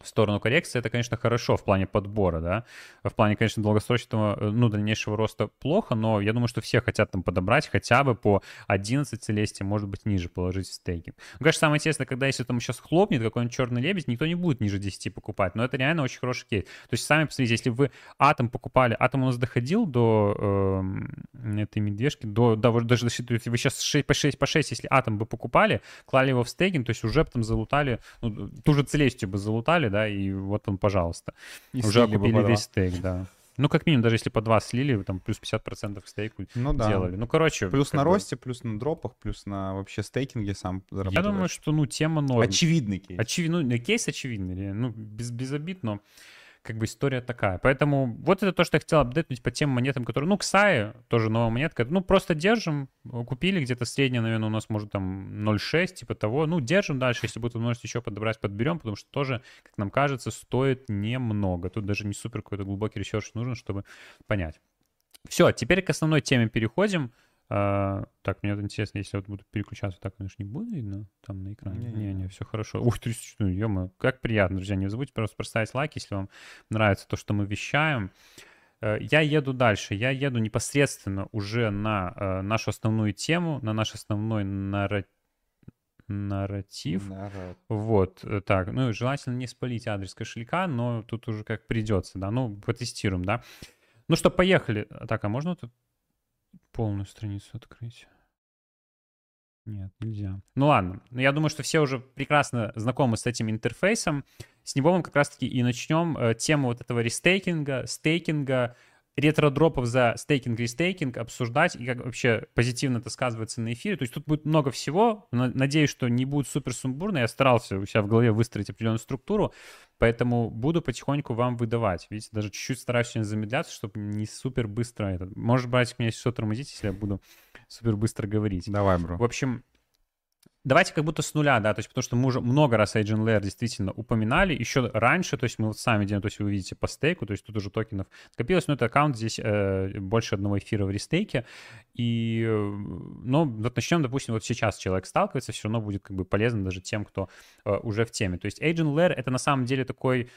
в сторону коррекции, это, конечно, хорошо в плане подбора, да. В плане, конечно, долгосрочного, э, ну, дальнейшего роста плохо, но я думаю, что все хотят там подобрать хотя бы по 11 целестия, может быть, ниже положить в стейкинг. Ну, конечно, самое интересное, когда если там сейчас хлопнет какой-нибудь черный лебедь, никто не будет ниже 10 покупать, но это реально очень хороший кейс. То есть сами посмотрите, если вы атом покупали, атом у нас доходил до э, этой медвежки, до, да, даже до, вы сейчас 6, по 6, по 6, если атом бы покупали, клали его в стейкинг, то есть уже там залутали, ну, ту же целестию бы залутали, да, и вот он, пожалуйста. И Уже окупили весь стейк, да. Ну, как минимум, даже если по два слили, там плюс 50% к стейку ну, да. делали. Ну, короче. Плюс на бы... росте, плюс на дропах, плюс на вообще стейкинге сам Я думаю, что, ну, тема норм. Очевидный кейс. Очевидный, ну, кейс очевидный, ну, без, без обид, но как бы история такая. Поэтому вот это то, что я хотел апдейтнуть по тем монетам, которые, ну, Xai, тоже новая монетка, ну, просто держим, купили где-то средняя, наверное, у нас может там 0,6, типа того, ну, держим дальше, если будет возможность еще подобрать, подберем, потому что тоже, как нам кажется, стоит немного. Тут даже не супер какой-то глубокий research нужен, чтобы понять. Все, теперь к основной теме переходим. А, так, мне вот интересно, если вот буду переключаться, так, конечно, не будет видно там на экране. Не-не, все хорошо. Ух, ты, ну, ё как приятно, друзья. Не забудьте просто поставить лайк, если вам нравится то, что мы вещаем. Э, я еду дальше. Я еду непосредственно уже на э, нашу основную тему, на наш основной нарратив нарратив. Народ. Вот, э, так, ну, желательно не спалить адрес кошелька, но тут уже как придется, да, ну, потестируем, да. Ну что, поехали. Так, а можно тут полную страницу открыть? Нет, нельзя. Ну ладно, но я думаю, что все уже прекрасно знакомы с этим интерфейсом. С него мы как раз-таки и начнем э, тему вот этого рестейкинга, стейкинга, ретро-дропов за стейкинг, рестейкинг обсуждать и как вообще позитивно это сказывается на эфире. То есть тут будет много всего. Надеюсь, что не будет супер сумбурно. Я старался у себя в голове выстроить определенную структуру, поэтому буду потихоньку вам выдавать. Видите, даже чуть-чуть стараюсь сегодня замедляться, чтобы не супер быстро это. Может, брать меня все тормозить, если я буду супер быстро говорить. Давай, бро. В общем, Давайте как будто с нуля, да, то есть потому что мы уже много раз Agent Layer действительно упоминали, еще раньше, то есть мы вот сами делаем, то есть вы видите по стейку, то есть тут уже токенов скопилось, но это аккаунт здесь э, больше одного эфира в рестейке, и, ну, вот начнем, допустим, вот сейчас человек сталкивается, все равно будет как бы полезно даже тем, кто э, уже в теме. То есть Agent Layer — это на самом деле такой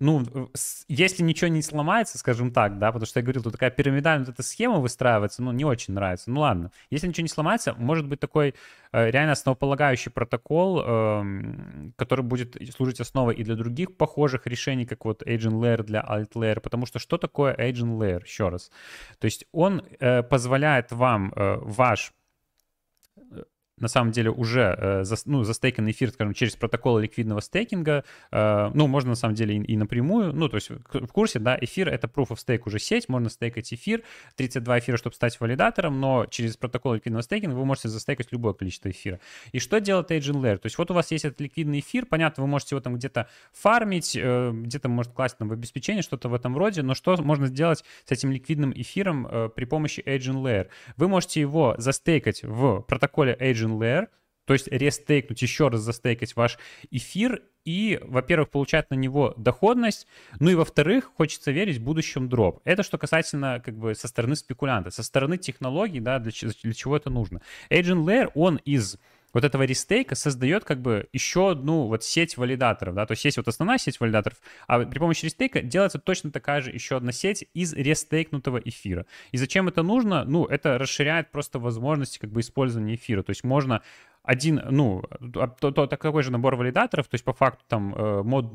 ну, если ничего не сломается, скажем так, да, потому что я говорил, тут такая пирамидальная вот эта схема выстраивается, ну, не очень нравится. Ну, ладно. Если ничего не сломается, может быть такой э, реально основополагающий протокол, э, который будет служить основой и для других похожих решений, как вот Agent Layer для Alt Layer, потому что что такое Agent Layer? Еще раз. То есть он э, позволяет вам э, ваш на самом деле уже э, за, ну, застейканный эфир, скажем, через протокол ликвидного стейкинга, э, ну, можно на самом деле и, и напрямую, ну, то есть в курсе, да, эфир — это proof of stake уже сеть, можно стейкать эфир, 32 эфира, чтобы стать валидатором, но через протокол ликвидного стейкинга вы можете застейкать любое количество эфира. И что делает Agent Layer? То есть вот у вас есть этот ликвидный эфир, понятно, вы можете его там где-то фармить, э, где-то, может, класть там в обеспечение, что-то в этом роде, но что можно сделать с этим ликвидным эфиром э, при помощи Agent Layer? Вы можете его застейкать в протоколе EigenLayer, то есть рестейкнуть, еще раз застейкать ваш эфир и, во-первых, получать на него доходность, ну и, во-вторых, хочется верить в будущем дроп. Это что касательно как бы со стороны спекулянта. Со стороны технологий, да, для, для чего это нужно. EigenLayer, он из вот этого рестейка создает как бы еще одну вот сеть валидаторов, да, то есть есть вот основная сеть валидаторов, а при помощи рестейка делается точно такая же еще одна сеть из рестейкнутого эфира. И зачем это нужно? Ну, это расширяет просто возможности как бы использования эфира, то есть можно один, ну, то, то, такой же набор валидаторов, то есть по факту там э, мод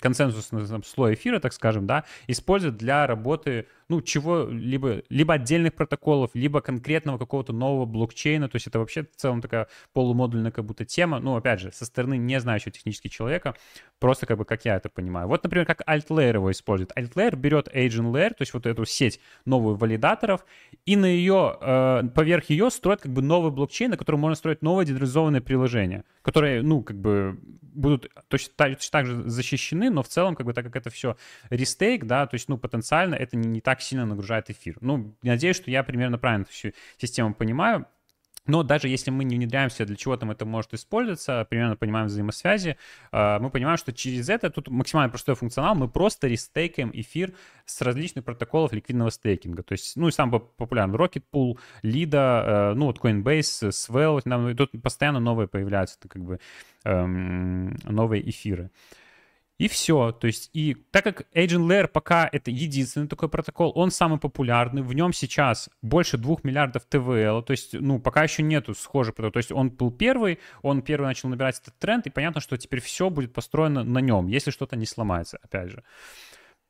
консенсусный слой эфира, так скажем, да, используют для работы, ну, чего-либо, либо отдельных протоколов, либо конкретного какого-то нового блокчейна, то есть это вообще в целом такая полумодульная как будто тема, ну, опять же, со стороны не знающего технически человека, просто как бы как я это понимаю. Вот, например, как AltLayer его использует. AltLayer берет Agent Layer, то есть вот эту сеть новую валидаторов, и на ее, э, поверх ее строит как бы новый блокчейн, на котором можно строить новые децентрализованные приложения, которые, ну, как бы будут точно, точно так же защищены, но в целом, как бы, так как это все рестейк, да, то есть, ну, потенциально это не, не так сильно нагружает эфир. Ну, надеюсь, что я примерно правильно всю систему понимаю. Но даже если мы не внедряемся, для чего там это может использоваться, примерно понимаем взаимосвязи, а, мы понимаем, что через это, тут максимально простой функционал, мы просто рестейкаем эфир с различных протоколов ликвидного стейкинга. То есть, ну и самый популярный Rocket Pool, Lida, э, ну вот Coinbase, Swell, тут постоянно новые появляются, это как бы эм, новые эфиры. И все. То есть, и так как Agent Layer пока это единственный такой протокол, он самый популярный, в нем сейчас больше 2 миллиардов ТВЛ, то есть, ну, пока еще нету схожих протоколов. То есть, он был первый, он первый начал набирать этот тренд, и понятно, что теперь все будет построено на нем, если что-то не сломается, опять же.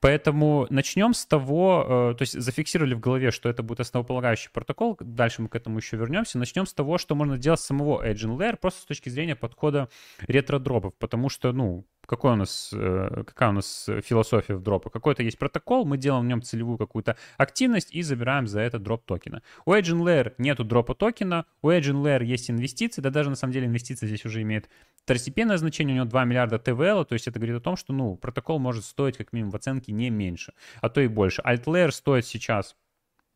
Поэтому начнем с того, э, то есть зафиксировали в голове, что это будет основополагающий протокол, дальше мы к этому еще вернемся. Начнем с того, что можно делать с самого Agent Layer, просто с точки зрения подхода ретро-дропов, потому что, ну, какой у нас, э, какая у нас философия в дропа? Какой-то есть протокол, мы делаем в нем целевую какую-то активность и забираем за это дроп токена. У Agent Layer нету дропа токена, у Agent Layer есть инвестиции, да даже на самом деле инвестиции здесь уже имеют второстепенное значение, у него 2 миллиарда ТВЛ, то есть это говорит о том, что, ну, протокол может стоить как минимум в оценке не меньше, а то и больше. Alt Layer стоит сейчас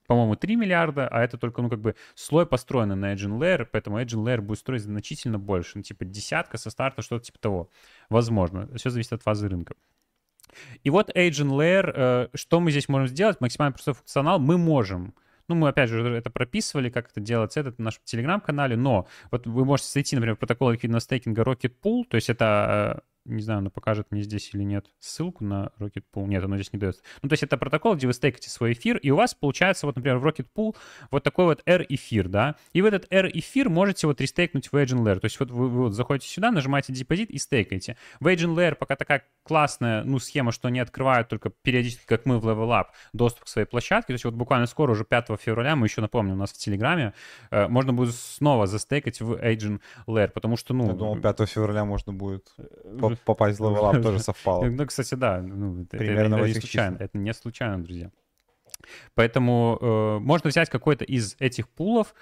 по-моему, 3 миллиарда, а это только, ну, как бы слой построенный на Agent Layer, поэтому Agent Layer будет строить значительно больше, ну, типа десятка со старта, что-то типа того. Возможно. Все зависит от фазы рынка. И вот Agent Layer, э, что мы здесь можем сделать? Максимально простой функционал мы можем ну, мы, опять же, это прописывали, как это делать, это в нашем телеграм-канале, но вот вы можете зайти, например, в протокол ликвидного стейкинга Rocket Pool, то есть это э, не знаю, она покажет мне здесь или нет ссылку на Rocket Pool. Нет, оно здесь не дает. Ну, то есть это протокол, где вы стейкаете свой эфир, и у вас получается, вот, например, в Rocket Pool вот такой вот R-эфир, да, и в этот R-эфир можете вот рестейкнуть в Agent Layer. То есть вот вы, вы вот заходите сюда, нажимаете депозит и стейкаете. В Agent Layer пока такая классная, ну, схема, что они открывают только периодически, как мы в Level Up, доступ к своей площадке. То есть вот буквально скоро, уже 5 февраля, мы еще напомним, у нас в Телеграме, э, можно будет снова застейкать в Agent Layer, потому что, ну... Я думал, 5 февраля можно будет попасть в Level Up, тоже совпало. Ну, кстати, да, ну, Примерно это, это не случайно, это не случайно, друзья. Поэтому э, можно взять какой-то из этих пулов,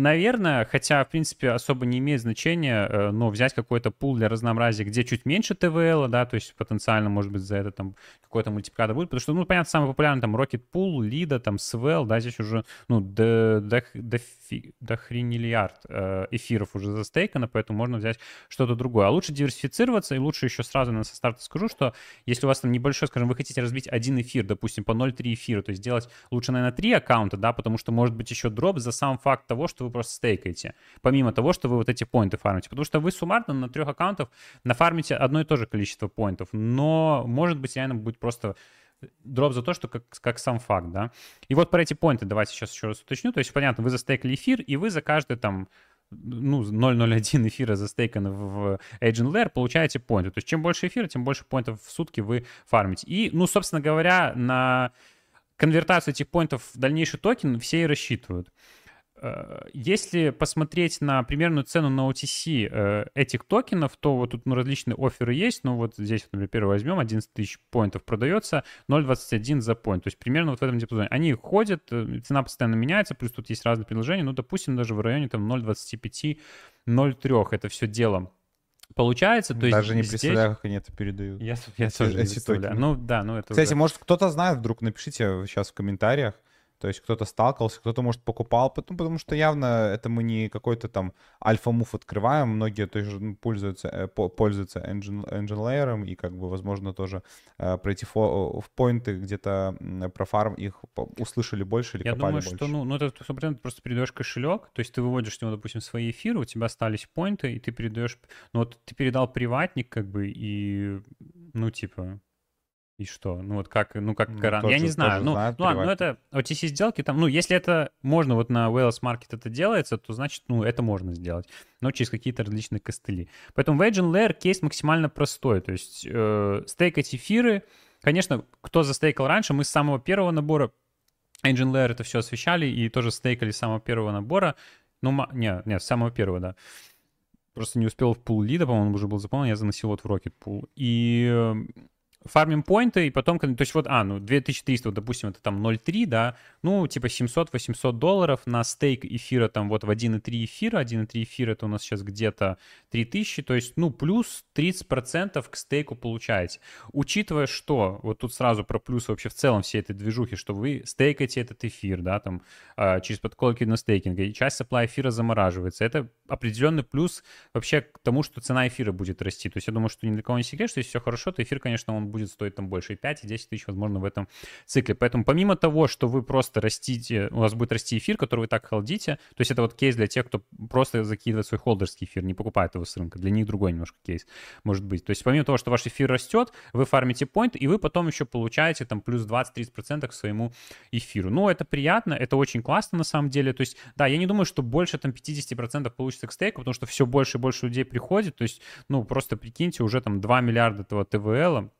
Наверное, хотя, в принципе, особо не имеет значения, э, но взять какой-то пул для разнообразия, где чуть меньше ТВЛ, да, то есть потенциально, может быть, за это там какой-то мультипликатор будет, потому что, ну, понятно, самый популярный там Rocket Pool, Лида, там Свел, да, здесь уже, ну, до, до, до, до хрениллиард э, эфиров уже застейкано, поэтому можно взять что-то другое. А лучше диверсифицироваться, и лучше еще сразу, наверное, со старта скажу, что если у вас там небольшой, скажем, вы хотите разбить один эфир, допустим, по 0,3 эфира, то есть сделать лучше, наверное, три аккаунта, да, потому что может быть еще дроп за сам факт того, что вы просто стейкаете, помимо того, что вы вот эти поинты фармите. Потому что вы суммарно на трех аккаунтах нафармите одно и то же количество поинтов, но может быть реально будет просто дроп за то, что как, как сам факт, да. И вот про эти поинты давайте сейчас еще раз уточню. То есть, понятно, вы застейкали эфир, и вы за каждый там ну, 0.01 эфира застейкано в Agent Layer, получаете поинты. То есть, чем больше эфира, тем больше поинтов в сутки вы фармите. И, ну, собственно говоря, на конвертацию этих поинтов в дальнейший токен все и рассчитывают. Э, если посмотреть на примерную цену на OTC э, этих токенов, то вот тут ну, различные оферы есть. Ну вот здесь, например, возьмем 11 тысяч поинтов продается, 0.21 за поинт. То есть примерно вот в этом диапазоне. Они ходят, э, цена постоянно меняется, плюс тут есть разные предложения. Ну, допустим, даже в районе там 0.25, 0.3 это все дело получается. То Даже есть не здесь... представляю, как они это передают. Я, я тоже не представляю. Ну да, ну это Кстати, уже... может кто-то знает, вдруг напишите сейчас в комментариях, то есть кто-то сталкивался, кто-то, может, покупал, потому, потому что явно это мы не какой-то там альфа-мув открываем, многие тоже ну, пользуются, э, пользуются engine, engine layer, и как бы, возможно, тоже э, пройти фо, в поинты где-то про фарм их услышали больше или Я копали думаю, больше. что, ну, ну это ты просто передаешь кошелек, то есть ты выводишь в него, допустим, свои эфиры, у тебя остались поинты, и ты передаешь, ну вот ты передал приватник, как бы, и, ну, типа, и что? Ну вот как, ну как ну, гарант. Я не знаю. Ну, знает, ну ладно, ну это OTC сделки там, ну если это можно вот на Wales Market это делается, то значит, ну это можно сделать, но через какие-то различные костыли. Поэтому в Agent Layer кейс максимально простой, то есть э, стейкать эфиры. Конечно, кто застейкал раньше, мы с самого первого набора Agent Layer это все освещали и тоже стейкали с самого первого набора. Ну, не, не, с самого первого, да. Просто не успел в пул лида, по-моему, уже был заполнен, я заносил вот в Rocket Pool. И фармим поинты, и потом, то есть вот, а, ну, 2300, допустим, это там 0,3, да, ну, типа 700-800 долларов на стейк эфира там вот в 1,3 эфира, 1,3 эфира это у нас сейчас где-то 3000, то есть, ну, плюс 30% к стейку получаете. Учитывая, что, вот тут сразу про плюсы вообще в целом всей этой движухи, что вы стейкаете этот эфир, да, там, э, через протокол на стейкинга, и часть supply эфира замораживается, это определенный плюс вообще к тому, что цена эфира будет расти. То есть я думаю, что ни для кого не секрет, что если все хорошо, то эфир, конечно, он будет стоить там больше и 5, и 10 тысяч, возможно, в этом цикле. Поэтому помимо того, что вы просто растите, у вас будет расти эфир, который вы так холдите, то есть это вот кейс для тех, кто просто закидывает свой холдерский эфир, не покупает его с рынка. Для них другой немножко кейс может быть. То есть помимо того, что ваш эфир растет, вы фармите point, и вы потом еще получаете там плюс 20-30% к своему эфиру. Ну, это приятно, это очень классно на самом деле. То есть, да, я не думаю, что больше там 50% получится к стейку, потому что все больше и больше людей приходит. То есть, ну, просто прикиньте, уже там 2 миллиарда этого ТВЛ,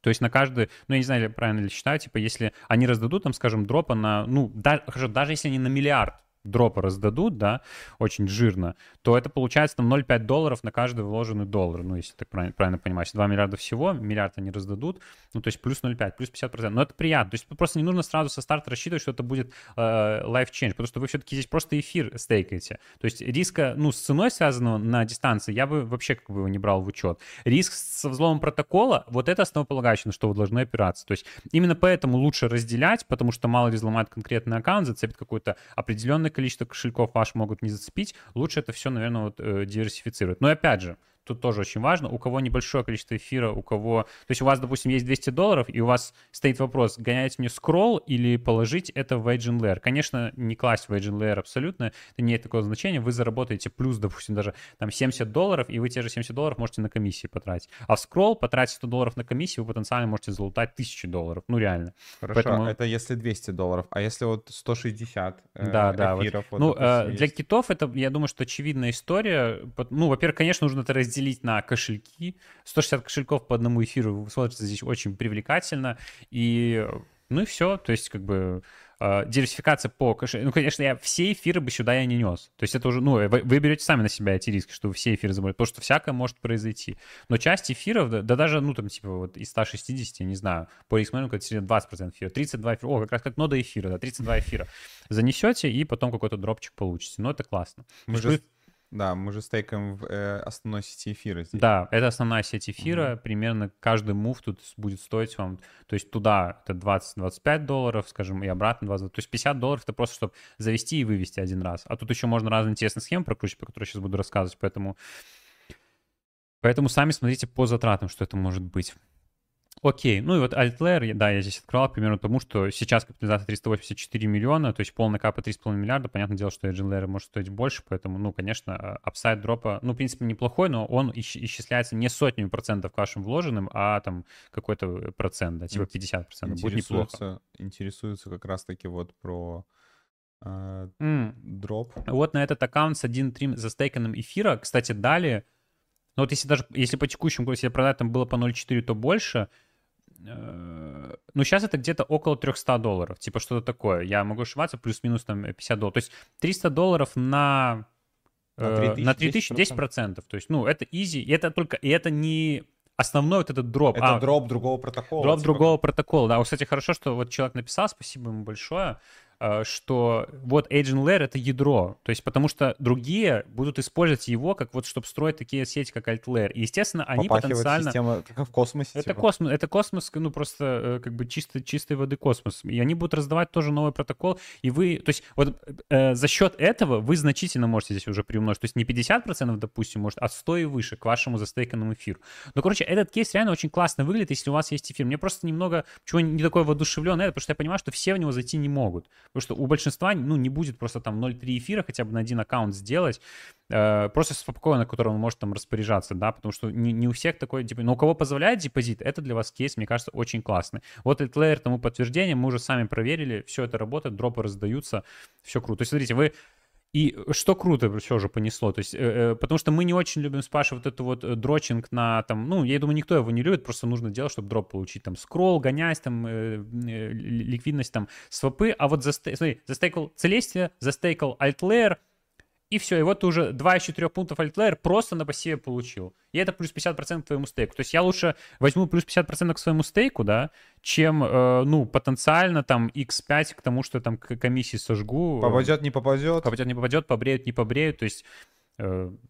то есть на каждый, ну, я не знаю, правильно ли считаю, типа, если они раздадут, там, скажем, дропа на, ну, да, хорошо, даже если они на миллиард дропа раздадут, да, очень жирно, то это получается там 0,5 долларов на каждый вложенный доллар, ну, если так правильно, правильно понимаю. Если 2 миллиарда всего, миллиард они раздадут, ну, то есть плюс 0,5, плюс 50%. Но это приятно. То есть просто не нужно сразу со старта рассчитывать, что это будет э, life change, потому что вы все-таки здесь просто эфир стейкаете. То есть риска, ну, с ценой связанного на дистанции, я бы вообще как бы его не брал в учет. Риск со взломом протокола, вот это основополагающее, на что вы должны опираться. То есть именно поэтому лучше разделять, потому что мало ли взломает конкретный аккаунт, зацепит какой-то определенный количество кошельков ваш могут не зацепить, лучше это все, наверное, вот, э, диверсифицировать. Но опять же, тут тоже очень важно, у кого небольшое количество эфира, у кого... То есть у вас, допустим, есть 200 долларов, и у вас стоит вопрос, гонять мне скролл или положить это в Agent Layer. Конечно, не класть в Agent Layer абсолютно, это не имеет такого значения, вы заработаете плюс, допустим, даже там 70 долларов, и вы те же 70 долларов можете на комиссии потратить. А в скролл потратить 100 долларов на комиссию, вы потенциально можете залутать 1000 долларов, ну реально. Хорошо, Поэтому... это если 200 долларов, а если вот 160 э, да, да, эфиров? Вот. Вот, ну, э, для китов это, я думаю, что очевидная история. Ну, во-первых, конечно, нужно это разделить на кошельки. 160 кошельков по одному эфиру смотрится здесь очень привлекательно. И, ну и все. То есть, как бы, э, диверсификация по кошелькам. Ну, конечно, я все эфиры бы сюда я не нес. То есть это уже, ну, вы, вы берете сами на себя эти риски, что вы все эфиры забудете, потому что всякое может произойти. Но часть эфиров, да, да даже, ну, там, типа, вот из 160, я не знаю, по риск менеджменту это 20% эфира, 32 эфира, о, как раз как нода эфира, да, 32 эфира. Занесете и потом какой-то дропчик получите. Ну, это классно. Мы же... Да, мы же стейкаем в э, основной сети эфира здесь. Да, это основная сеть эфира. Угу. Примерно каждый move тут будет стоить вам... То есть туда это 20-25 долларов, скажем, и обратно 20. То есть 50 долларов это просто, чтобы завести и вывести один раз. А тут еще можно разные интересные схемы прокручивать, про которые сейчас буду рассказывать, поэтому... Поэтому сами смотрите по затратам, что это может быть. Окей, ну и вот Altlayer, да, я здесь открывал примерно тому, что сейчас капитализация 384 миллиона, то есть полная капа 3,5 миллиарда, понятное дело, что EigenLayer может стоить больше, поэтому, ну, конечно, upside дропа, ну, в принципе, неплохой, но он исчисляется не сотнями процентов к вашим вложенным, а там какой-то процент, да, типа 50 процентов, будет неплохо. Интересуется как раз-таки вот про э, mm. дроп. Вот на этот аккаунт с 1.3 застейканным эфира, кстати, дали, ну вот если даже, если по текущему курсу я продать там было по 0.4, то больше, Э, ну, сейчас это где-то около 300 долларов, типа что-то такое. Я могу ошибаться, плюс-минус там 50 долларов. То есть 300 долларов на, на 3000, э, 10%. То есть, ну, это easy, и это только, и это не основной вот этот дроп. Это а, дроп другого протокола. Дроп типа... другого протокола, да. Вот, кстати, хорошо, что вот человек написал, спасибо ему большое. Э, что вот Agent Layer — это ядро, то есть потому что другие будут использовать его как вот, чтобы строить такие сети, как Alt Layer. И, естественно, они Попахивает потенциально... система, как в космосе. Это, типа. космос, это космос, ну, просто э, как бы чисто, чистой воды космос. И они будут раздавать тоже новый протокол, и вы... То есть вот э, за счет этого вы значительно можете здесь уже приумножить. То есть не 50%, допустим, может, а 100 и выше к вашему застейканному эфиру. Но, короче, этот кейс реально очень классно выглядит, если у вас есть эфир. Мне просто немного... Почему не такой воодушевленный, потому что я понимаю, что все в него зайти не могут. Потому что у большинства, ну, не будет просто там 0.3 эфира хотя бы на один аккаунт сделать, э, просто спокойно, которым он может там распоряжаться, да, потому что не, не у всех такой, типа, но у кого позволяет депозит, это для вас кейс, мне кажется, очень классный. Вот этот лейер тому подтверждение, мы уже сами проверили, все это работает, дропы раздаются, все круто. То есть, смотрите, вы и что круто все же понесло, то есть, э, э, потому что мы не очень любим спрашивать вот это вот э, дрочинг на там, ну, я думаю, никто его не любит, просто нужно делать, чтобы дроп получить, там, скролл, гонять, там, э, э, ликвидность, там, свопы, а вот заste... смотри, застейкал Целестия, застейкал Altlayer, и все, и вот ты уже 2 из 4 пунктов альтлейер просто на пассиве получил. И это плюс 50% к твоему стейку. То есть я лучше возьму плюс 50% к своему стейку, да, чем, э, ну, потенциально там x5 к тому, что там к комиссии сожгу. Попадет, не попадет. Попадет, не попадет, побреют, не побреют. То есть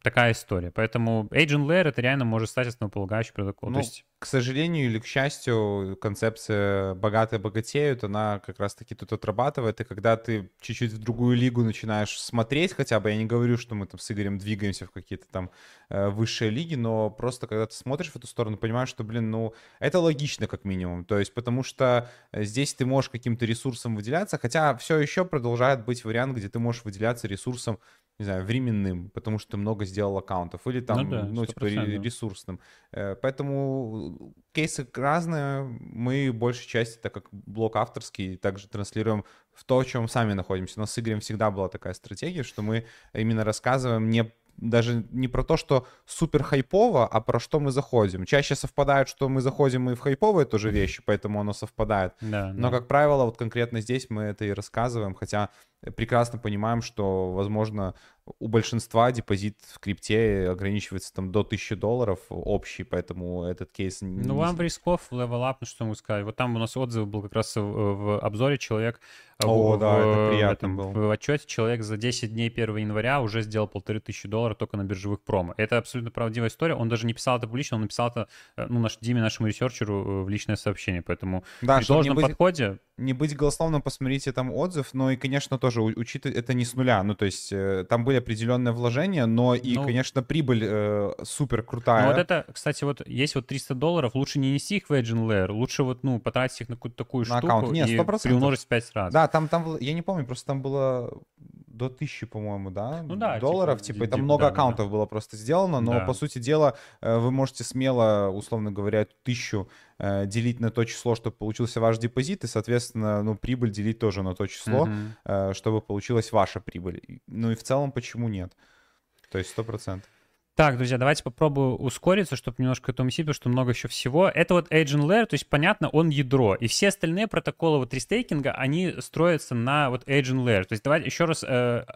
такая история. Поэтому Agent Layer это реально может стать основополагающим протоколом. Ну, есть... к сожалению или к счастью, концепция «богатые богатеют», она как раз-таки тут отрабатывает, и когда ты чуть-чуть в другую лигу начинаешь смотреть хотя бы, я не говорю, что мы там с Игорем двигаемся в какие-то там э, высшие лиги, но просто когда ты смотришь в эту сторону, понимаешь, что, блин, ну, это логично как минимум, то есть потому что э, здесь ты можешь каким-то ресурсом выделяться, хотя все еще продолжает быть вариант, где ты можешь выделяться ресурсом не знаю, временным, потому что много сделал аккаунтов, или там, ну, да, ну типа, ресурсным. Э, поэтому кейсы разные. Мы большей части, так как блок авторский, также транслируем в то, в чем сами находимся. У нас с Игорем всегда была такая стратегия, что мы именно рассказываем не даже не про то, что супер хайпово, а про что мы заходим. Чаще совпадает, что мы заходим и в хайповые тоже вещи, поэтому оно совпадает. Да, Но, да. как правило, вот конкретно здесь мы это и рассказываем, хотя прекрасно понимаем, что, возможно, у большинства депозит в крипте ограничивается там до 1000 долларов общий, поэтому этот кейс... Ну, вам в рисков, level up, ну что могу сказать. Вот там у нас отзыв был как раз в, в обзоре человек... Э, О, в, да, это приятно этом, был. В отчете человек за 10 дней 1 января уже сделал полторы тысячи долларов только на биржевых промо. Это абсолютно правдивая история. Он даже не писал это публично, он написал это, э, ну, наш Диме, нашему ресерчеру в личное сообщение. Поэтому да, при должном быть... подходе не быть голословным, посмотрите там отзыв, но и, конечно, тоже учитывать это не с нуля, ну, то есть э, там были определенные вложения, но и, ну, конечно, прибыль э, супер крутая. Ну, вот это, кстати, вот есть вот 300 долларов, лучше не нести их в EigenLayer, лучше вот, ну, потратить их на какую-то такую на штуку аккаунт. Нет, 100%. и приумножить в 5 раз. Да, там, там, я не помню, просто там было до тысячи, по-моему, да, ну, да долларов, типа, типа, и там много да, аккаунтов да. было просто сделано, но, да. по сути дела, э, вы можете смело, условно говоря, тысячу э, делить на то число, чтобы получился ваш депозит, и, соответственно, ну, прибыль делить тоже на то число, mm-hmm. чтобы получилась ваша прибыль. Ну и в целом, почему нет? То есть сто процентов. Так, друзья, давайте попробую ускориться, чтобы немножко это уместить, потому что много еще всего. Это вот Agent Layer, то есть, понятно, он ядро. И все остальные протоколы вот рестейкинга, они строятся на вот Agent Layer. То есть давайте еще раз э,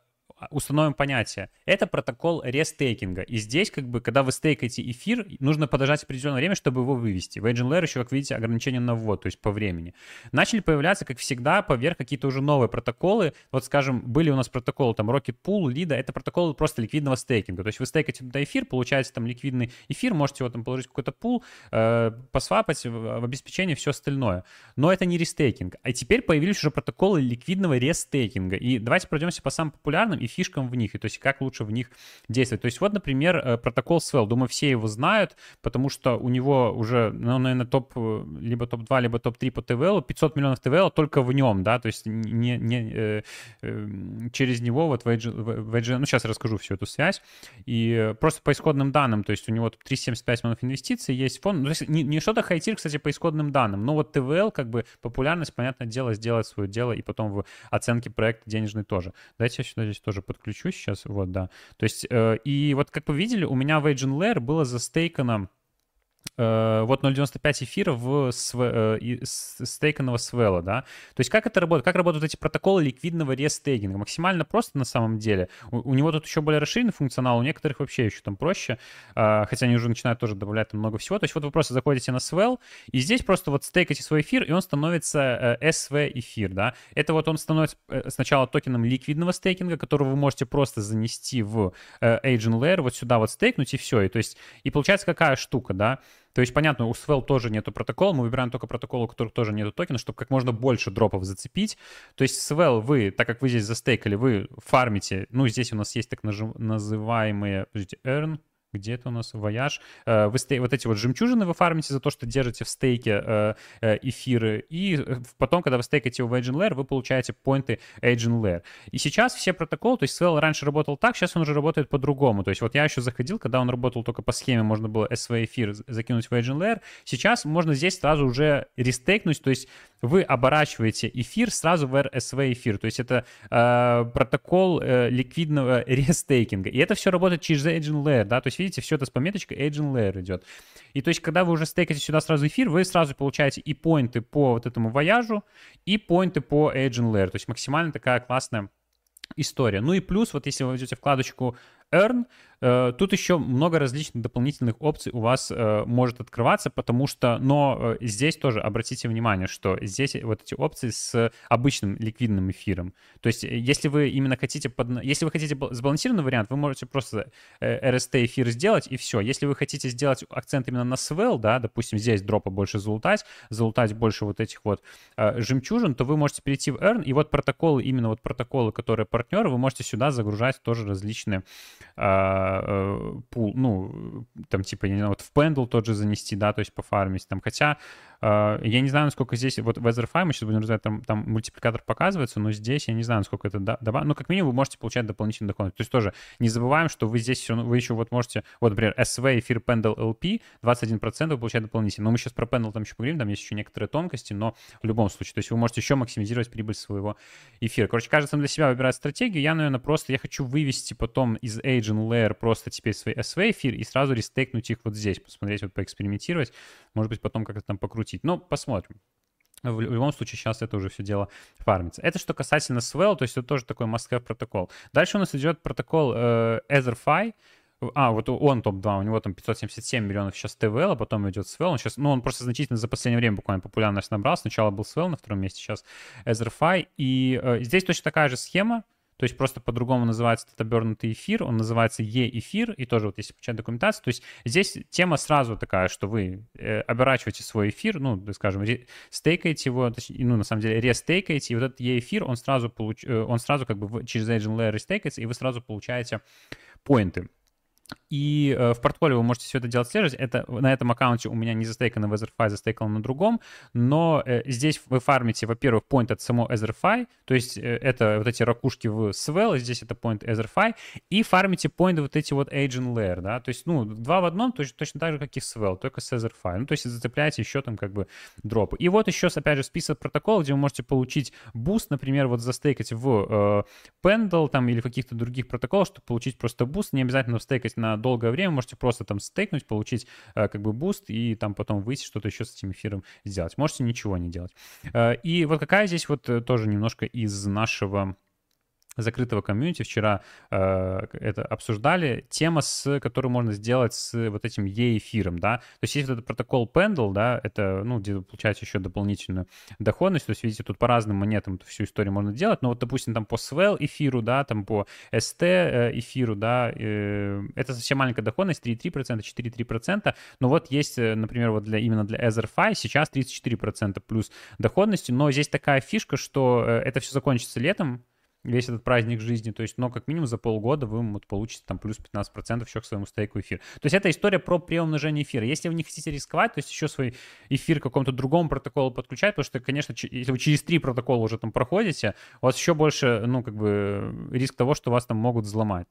установим понятие. Это протокол рестейкинга. И здесь, как бы, когда вы стейкаете эфир, нужно подождать определенное время, чтобы его вывести. В EigenLayer еще, как видите, ограничения на ввод, то есть по времени. Начали появляться, как всегда, поверх какие-то уже новые протоколы. Вот, скажем, были у нас протоколы там Rocket Pool, Lido, это протоколы просто ликвидного стейкинга. То есть вы стейкаете туда эфир, получаете там ликвидный эфир, можете его там положить в какой-то пул, э, посвапать в, обеспечение, все остальное. Но это не рестейкинг. А теперь появились уже протоколы ликвидного рестейкинга. И давайте пройдемся по самым популярным и фишкам в них, и то есть как лучше в них действовать. То есть вот, например, э, протокол Swell, думаю, все его знают, потому что у него уже, ну, наверное, топ, э, либо топ-2, либо топ-3 по ТВЛ, 500 миллионов ТВЛ только в нем, да, то есть не, не, э, э, через него вот в Edge, ну, сейчас расскажу всю эту связь, и просто по исходным данным, то есть у него 375 миллионов инвестиций, есть фонд, ну, то есть не, не что-то хайтир, кстати, по исходным данным, но вот ТВЛ, как бы популярность, понятное дело, сделать свое дело, и потом в оценке проекта денежный тоже. Давайте я сюда здесь тоже подключу сейчас, вот, да. То есть, э, и вот как вы видели, у меня в Agent Layer было застейкано вот 0.95 эфира в св... стейканного свела, да. То есть как это работает? Как работают эти протоколы ликвидного рестейкинга? Максимально просто на самом деле. У, у него тут еще более расширенный функционал, у некоторых вообще еще там проще, а, хотя они уже начинают тоже добавлять там много всего. То есть вот вы просто заходите на свел, и здесь просто вот стейкаете свой эфир, и он становится SV э, эфир, да. Это вот он становится э, сначала токеном ликвидного стейкинга, который вы можете просто занести в Agent Layer, вот сюда вот стейкнуть, и все. И то есть, и получается какая штука, да. То есть, понятно, у Swell тоже нету протокола, мы выбираем только протокол, у которых тоже нету токена, чтобы как можно больше дропов зацепить. То есть Swell вы, так как вы здесь застейкали, вы фармите, ну, здесь у нас есть так называемые, подождите, earn, где это у нас? Вояж. Э, вы стей... Вот эти вот жемчужины вы фармите за то, что держите в стейке э, э, эфиры. И потом, когда вы стейкаете в EigenLayer, вы получаете поинты EigenLayer. И сейчас все протоколы, то есть Swell раньше работал так, сейчас он уже работает по-другому. То есть вот я еще заходил, когда он работал только по схеме, можно было SW эфир закинуть в EigenLayer. Сейчас можно здесь сразу уже рестейкнуть, то есть вы оборачиваете эфир сразу в RSW эфир. То есть это э, протокол э, ликвидного рестейкинга. И это все работает через EigenLayer, да, то есть видите, все это с пометочкой EigenLayer идет. И то есть когда вы уже стейкаете сюда сразу эфир, вы сразу получаете и поинты по вот этому вояжу, и поинты по Agent Layer. То есть максимально такая классная история. Ну и плюс, вот если вы введете вкладочку Earn, тут еще много различных дополнительных опций у вас э, может открываться, потому что, но э, здесь тоже обратите внимание, что здесь вот эти опции с обычным ликвидным эфиром. То есть, если вы именно хотите, под, если вы хотите сбалансированный вариант, вы можете просто RST эфир сделать и все. Если вы хотите сделать акцент именно на swell, да, допустим, здесь дропа больше залутать, залутать больше вот этих вот жемчужин, то вы можете перейти в Earn, и вот протоколы, именно вот протоколы, которые партнеры, вы можете сюда загружать тоже различные Э, пул, ну, там, типа, не знаю, вот в Pendle тот же занести, да, то есть пофармить там, хотя э, я не знаю, насколько здесь, вот в Etherfi мы сейчас будем разбирать, там, там мультипликатор показывается, но здесь я не знаю, насколько это добавить, ну, как минимум вы можете получать дополнительный доход, то есть тоже не забываем, что вы здесь все, вы еще вот можете, вот, например, SV, эфир Pendle LP, 21% вы получаете дополнительно, но мы сейчас про Pendle там еще поговорим, там есть еще некоторые тонкости, но в любом случае, то есть вы можете еще максимизировать прибыль своего эфира. Короче, кажется, для себя выбирать стратегию, я, наверное, просто, я хочу вывести потом из Agent Layer просто теперь свои SV эфир и сразу рестейкнуть их вот здесь, посмотреть, вот поэкспериментировать, может быть, потом как-то там покрутить. Но посмотрим. в любом случае сейчас это уже все дело фармится. Это что касательно Swell, то есть это тоже такой must-have протокол. Дальше у нас идет протокол э, Etherfi, а, вот он топ-2, у него там 577 миллионов сейчас ТВЛ, а потом идет Swell. Он сейчас, ну, он просто значительно за последнее время буквально популярность набрал. Сначала был Swell на втором месте, сейчас Etherfi. И э, здесь точно такая же схема. То есть просто по-другому называется этот обернутый эфир, он называется Е-эфир, и тоже вот если почитать документацию, то есть здесь тема сразу такая, что вы э, оборачиваете свой эфир, ну, скажем, стейкаете его, точнее, ну, на самом деле, рестейкаете, и вот этот Е-эфир, он сразу, получ... Э, он сразу как бы через Agent Layer рестейкается, и вы сразу получаете поинты. И э, в портфолио вы можете все это делать слежать. Это, на этом аккаунте у меня не застейкано в Etherfi, застейкано на другом. Но э, здесь вы фармите, во-первых, point от самого EtherFi, то есть э, это вот эти ракушки в Swell, здесь это point EtherFi, и фармите point вот эти вот EigenLayer, да, то есть, ну, два в одном, точно, точно так же, как и Swell, только с EtherFi. Ну, то есть зацепляете еще там как бы дропы. И вот еще, опять же, список протоколов, где вы можете получить boost, например, вот застейкать в э, Pendle там или в каких-то других протоколах, чтобы получить просто boost, не обязательно стейкать на долгое время, можете просто там стейкнуть, получить э, как бы boost и там потом выйти что-то еще с этим эфиром сделать. Можете ничего не делать. Э, и вот какая здесь вот э, тоже немножко из нашего закрытого комьюнити. Вчера э, это обсуждали, тема, с которой можно сделать с вот этим E-эфиром, да, то есть есть вот этот протокол Pendle, да, это, ну, где вы еще дополнительную доходность, то есть, видите, тут по разным монетам всю историю можно делать, но вот, допустим, там по Swell эфиру, да, там по ST э, эфиру, да, э, это совсем маленькая доходность, 3,3%, 4,3%, но вот есть, э, например, вот для, именно для EtherFi сейчас 34% плюс доходности, но здесь такая фишка, что это все закончится летом, весь этот праздник жизни, то есть, но как минимум за полгода вы вот получите там плюс 15% еще к своему стейку эфир. То есть это история про преумножение эфира. Если вы не хотите рисковать, то есть еще свой эфир к какому-то другому протоколу подключать, потому что, конечно, если вы через три протокола уже там проходите, у вас еще больше, ну, как бы риск того, что вас там могут взломать.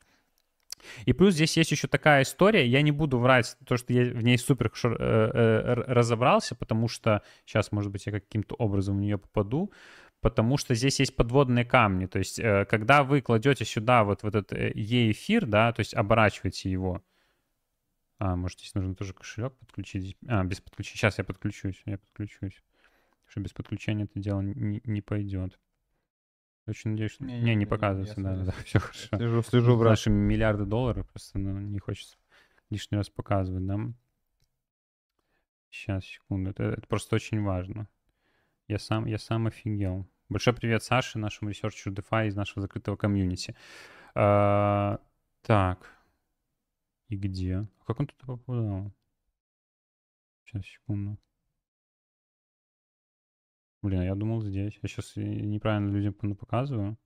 И плюс здесь есть еще такая история, я не буду врать, то, что я в ней супер э, э, разобрался, потому что сейчас, может быть, я каким-то образом в нее попаду, потому что здесь есть подводные камни. То есть, э, когда вы кладете сюда вот, вот этот E-эфир, да, то есть оборачиваете его, а, может, здесь нужно тоже кошелек подключить. А, без подключения. Сейчас я подключусь, я подключусь. Что без подключения это дело не, не пойдет. Очень надеюсь, что... Не, не, не, не показывается, да, да, да, все хорошо. Слежу, слежу, брат. Наши миллиарды долларов просто ну, не хочется лишний раз показывать, да? Сейчас, секунду. Это, это просто очень важно. Я сам, я сам офигел. Большой привет Саше, нашему ресерчеру DeFi из нашего закрытого комьюнити. А, так. И где? А как он туда попадал? Сейчас, секунду. Блин, я думал здесь. Я сейчас неправильно людям показываю.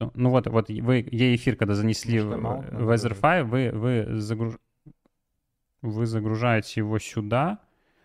Ну, ну вот, вот вы E-эфир, когда занесли в, в Etherfi, вы, вы, загруж... вы загружаете его сюда.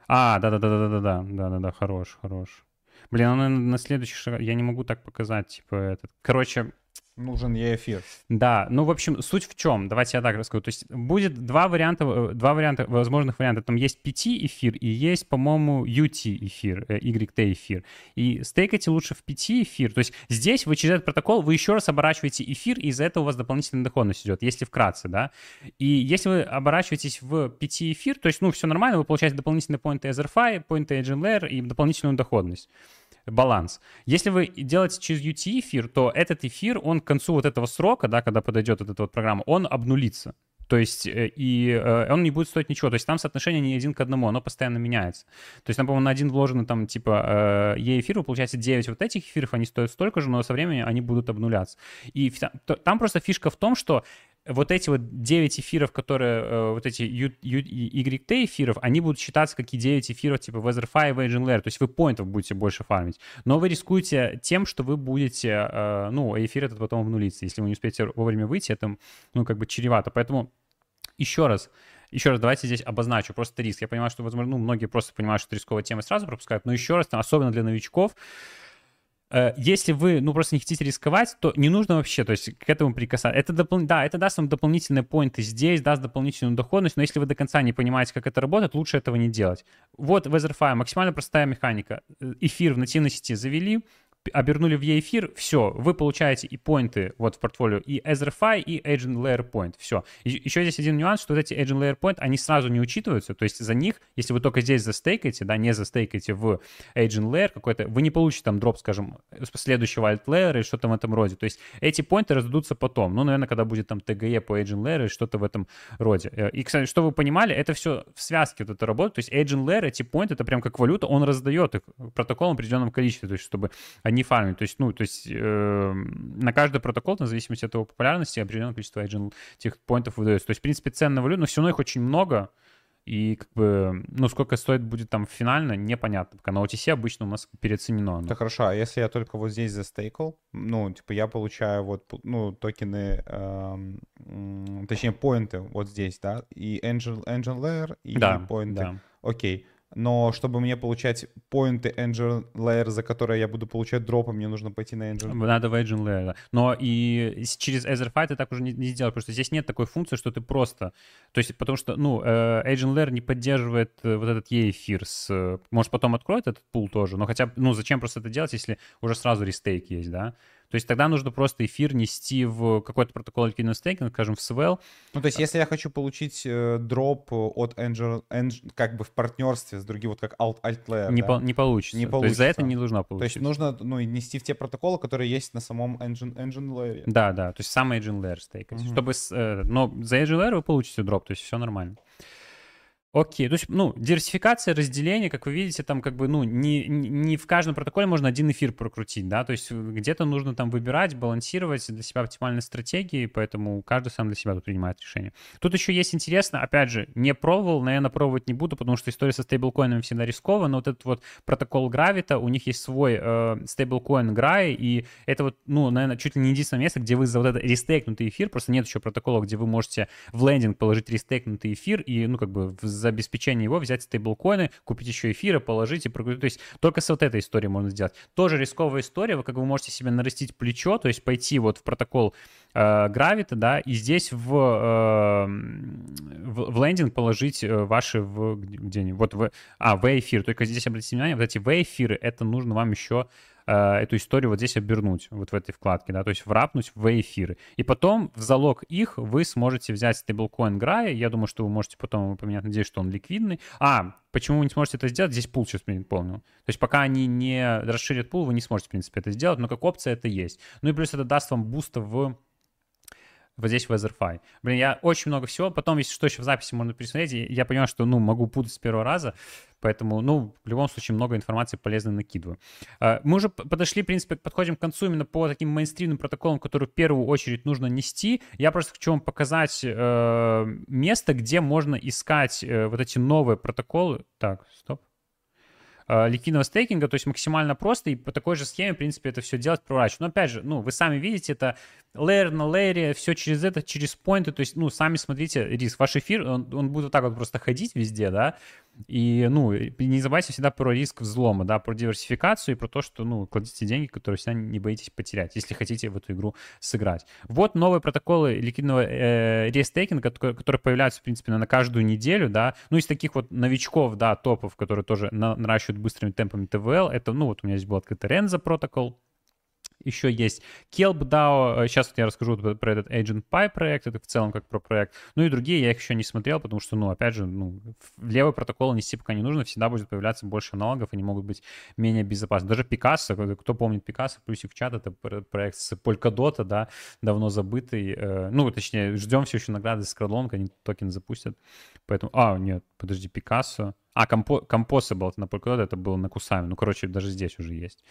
А, да-да-да-да-да-да, да-да-да, хорош, хорош. Блин, он на следующий шаг... Я не могу так показать, типа, этот... Короче, нужен ей эфир. Да, ну, в общем, суть в чем? Давайте я так расскажу. То есть будет два варианта, э, два варианта, возможных варианта. Там есть PT эфир и есть, по-моему, UT эфир, э, YT эфир. И стейкайте лучше в PT эфир. То есть здесь вы через этот протокол, вы еще раз оборачиваете эфир, и из-за этого у вас дополнительная доходность идет, если вкратце, да. И если вы оборачиваетесь в PT эфир, то есть, ну, все нормально, вы получаете дополнительные поинты Etherfi, поинты Agent Layer и дополнительную доходность баланс. Если вы делаете через UT эфир, то этот эфир, он к концу вот этого срока, да, когда подойдет эта вот программа, он обнулится. То есть, э, и э, он не будет стоить ничего. То есть там соотношение не один к одному, оно постоянно меняется. То есть, например, на один вложенный там типа E-эфир, вы получаете 9 вот этих эфиров, они стоят столько же, но со временем они будут обнуляться. И там просто фишка в том, что вот эти вот 9 эфиров, которые, э, вот эти YT эфиров, они будут считаться как и 9 эфиров типа Weatherfy и Agent Layer, то есть вы поинтов будете больше фармить, но вы рискуете тем, что вы будете, э, ну, эфир этот потом обнулится, если вы не успеете вовремя выйти, это, ну, как бы чревато, поэтому еще раз, еще раз, давайте здесь обозначу просто риск. Я понимаю, что, возможно, ну, многие просто понимают, что рисковая тема сразу пропускают, но еще раз, особенно для новичков, если вы, ну, просто не хотите рисковать, то не нужно вообще, то есть к этому прикасаться. Это допол... Да, это даст вам дополнительные поинты здесь, даст дополнительную доходность, но если вы до конца не понимаете, как это работает, лучше этого не делать. Вот в Etherfi максимально простая механика. Эфир в нативной сети завели, обернули в E-эфир, все, вы получаете и поинты вот в портфолио, и EtherFi, и Agent Layer Point, все. Еще здесь один нюанс, что вот эти Agent Layer Point, они сразу не учитываются, то есть за них, если вы только здесь застейкаете, да, не застейкаете в Agent Layer какой-то, вы не получите там дроп, скажем, следующего Alt Layer или что-то в этом роде, то есть эти поинты раздадутся потом, ну, наверное, когда будет там TGE по Agent Layer или что-то в этом роде. Э, и, кстати, что вы понимали, это все в связке вот это работает, то есть Agent Layer, эти поинты, это прям как валюта, он раздает их протоколом определенном количестве, то есть чтобы они фармили. То есть, ну, то есть э, на каждый протокол, на зависимости от его популярности, определенное количество agent этих поинтов выдается. То есть, в принципе, ценная валюта, но все равно их очень много. И как бы, ну, сколько стоит будет там финально, непонятно. Пока на OTC обычно у нас переоценено. Оно. Да хорошо, а если я только вот здесь застейкал, ну, типа я получаю вот, ну, токены, эм, точнее, поинты вот здесь, да, и Angel, Angel Layer, и да, поинты. Да. Окей но чтобы мне получать поинты Engine Layer, за которые я буду получать дропы, мне нужно пойти на Engine Надо в Engine Layer, да. Но и через Etherfi ты так уже не, не сделаешь, потому что здесь нет такой функции, что ты просто... То есть потому что, ну, э, Agent Layer не поддерживает э, вот этот E-эфир с... Э, может, потом откроет этот пул тоже, но хотя ну, зачем просто это делать, если уже сразу рестейк есть, да? То есть тогда нужно просто эфир нести в какой-то протокол ликвидного стейкинга, скажем, в Swell. Ну, то есть если я хочу получить э, дроп от Angel, Angel, как бы в партнерстве с другим, вот как Alt, Alt Layer, не, да? по, не получится. Не получится. То есть за это не должна получиться. То есть нужно ну, нести в те протоколы, которые есть на самом Engine, engine Layer. Да, да, то есть самый Engine Layer стейкать. Угу. Чтобы, э, но за Engine Layer вы получите дроп, то есть все нормально. Окей, то есть, ну, диверсификация, разделение, как вы видите, там как бы, ну, не, не в каждом протоколе можно один эфир прокрутить, да, то есть где-то нужно там выбирать, балансировать для себя оптимальные стратегии, поэтому каждый сам для себя тут принимает решение. Тут еще есть интересно, опять же, не пробовал, наверное, пробовать не буду, потому что история со стейблкоинами всегда рисковая, но вот этот вот протокол Gravita, у них есть свой э, стейблкоин Grai, и это вот, ну, наверное, чуть ли не единственное место, где вы за вот этот рестейкнутый эфир, просто нет еще протокола, где вы можете в лендинг положить рестейкнутый эфир и, ну, как бы за обеспечение его взять стейблкоины, купить еще эфиры, положить и прокрутить. То есть только с вот этой историей можно сделать. Тоже рисковая история, вы как бы можете себе нарастить плечо, то есть пойти вот в протокол э, да, и здесь в, э, в, в лендинг положить э, ваши в, где-нибудь, вот в, а, в эфир. Только здесь обратите внимание, вот эти в эфиры, это нужно вам еще эту историю вот здесь обернуть, вот в этой вкладке, да, то есть врапнуть в эфиры. И потом в залог их вы сможете взять стейблкоин Грай, я думаю, что вы можете потом его поменять, надеюсь, что он ликвидный. А, почему вы не сможете это сделать? Здесь пул сейчас помню. То есть пока они не расширят пул, вы не сможете, в принципе, это сделать, но как опция это есть. Ну и плюс это даст вам буста в вот здесь в Etherfi. Блин, я очень много всего. Потом, если что, еще в записи можно пересмотреть. Я понимаю, что, ну, могу путать с первого раза. Поэтому, ну, в любом случае, много информации полезной накидываю. А, мы уже подошли, в принципе, подходим к концу именно по таким мейнстримным протоколам, которые в первую очередь нужно нести. Я просто хочу вам показать э, место, где можно искать э, вот эти новые протоколы. Так, стоп э, ликвидного стейкинга, то есть максимально просто, и по такой же схеме, в принципе, это все делать прозрачно. Но опять же, ну, вы сами видите, это лейер на лейере, все через это, через поинты, то есть, ну, сами смотрите риск. Ваш эфир, он, он будет вот так вот просто ходить везде, да, и, ну, не забывайте всегда про риск взлома, да, про диверсификацию и про то, что, ну, кладите деньги, которые всегда не боитесь потерять, если хотите в эту игру сыграть. Вот новые протоколы ликвидного э, рестейкинга, которые появляются, в принципе, на каждую неделю, да, ну, из таких вот новичков, да, топов, которые тоже на, наращивают быстрыми темпами ТВЛ, это, ну, вот у меня здесь был открытый Renzo протокол, еще есть Kelp DAO. Сейчас я расскажу про этот Agent Pi проект, это в целом как про проект. Ну и другие я их еще не смотрел, потому что, ну, опять же, ну, левый протокол нести пока не нужно, всегда будет появляться больше аналогов, они могут быть менее безопасны. Даже Picasso, кто помнит Picasso, плюсик в чат, это проект с Polkadot, да, давно забытый. Э, ну, точнее, ждем все еще награды с Cradlonг, они токен запустят. Поэтому, а, нет, подожди, Picasso. А, Composable, это на Polkadot, это было на Кусами. Ну, короче, даже здесь уже есть.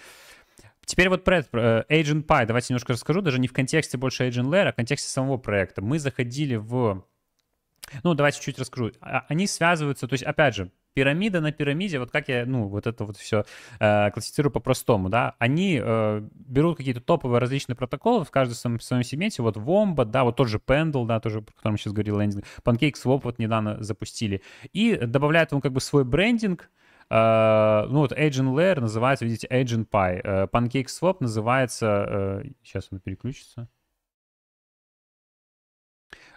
Теперь вот про это, Agent Pie, давайте немножко расскажу, даже не в контексте больше Agent Layer, а в контексте самого проекта. Мы заходили в... Ну, давайте чуть расскажу. А, они связываются, то есть, опять же, пирамида на пирамиде, вот как я, ну, вот это вот все э, классифицирую по-простому, да, они э, берут какие-то топовые различные протоколы в каждом своем, своем сегменте, вот Wombat, да, вот тот же Pendle, да, тоже, про который мы сейчас говорили, лендинг, PancakeSwap вот недавно запустили, и добавляют ему как бы свой брендинг, ну вот Agent Layer называется, видите, Agent Pie. Uh, Pancake Swap называется, uh, сейчас он переключится.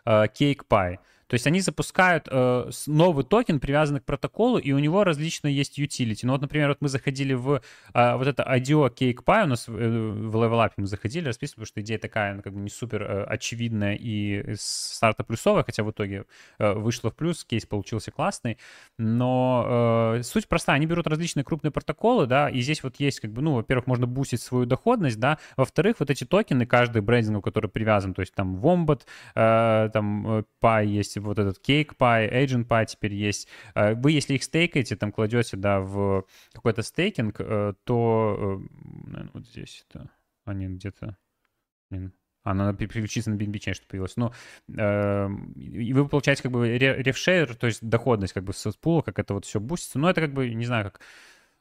Cake Pie. То есть они запускают э, новый токен, привязанный к протоколу, и у него различные есть utility. Ну вот, например, вот мы заходили в э, вот это IDO CakePy, у нас э, в Level Up мы заходили, расписывали, потому что идея такая, ну, как бы не супер э, очевидная и старта плюсовая, хотя в итоге э, вышло в плюс, кейс получился классный. Но э, суть простая, они берут различные крупные протоколы, да, и здесь вот есть как бы, ну, во-первых, можно бустить свою доходность, да, во-вторых, вот эти токены, каждый брендинг, который привязан, то есть там Wombat, э, там э, Pie есть, вот этот Cake Pie, Agent Pie теперь есть. Э, вы, если их стейкаете, там кладете, да, в какой-то стейкинг, э, то, наверное, вот здесь это, они где-то, она переключится на BNB что появилась. Ну, э, и вы получаете как бы рефшейр, то есть доходность как бы с пула, как это вот все бустится. Но это как бы, не знаю, как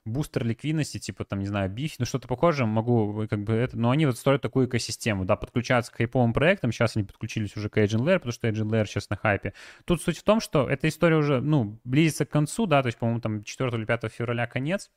бустер ликвидности, типа там, не знаю, биф, ну что-то похожее, могу как бы это, но они вот строят такую экосистему, да, подключаются к хайповым проектам, сейчас они подключились уже к Agent Layer, потому что Agent Layer сейчас на хайпе. Тут суть в том, что эта история уже, ну, близится к концу, да, то есть, по-моему, там 4 или 5 февраля конец,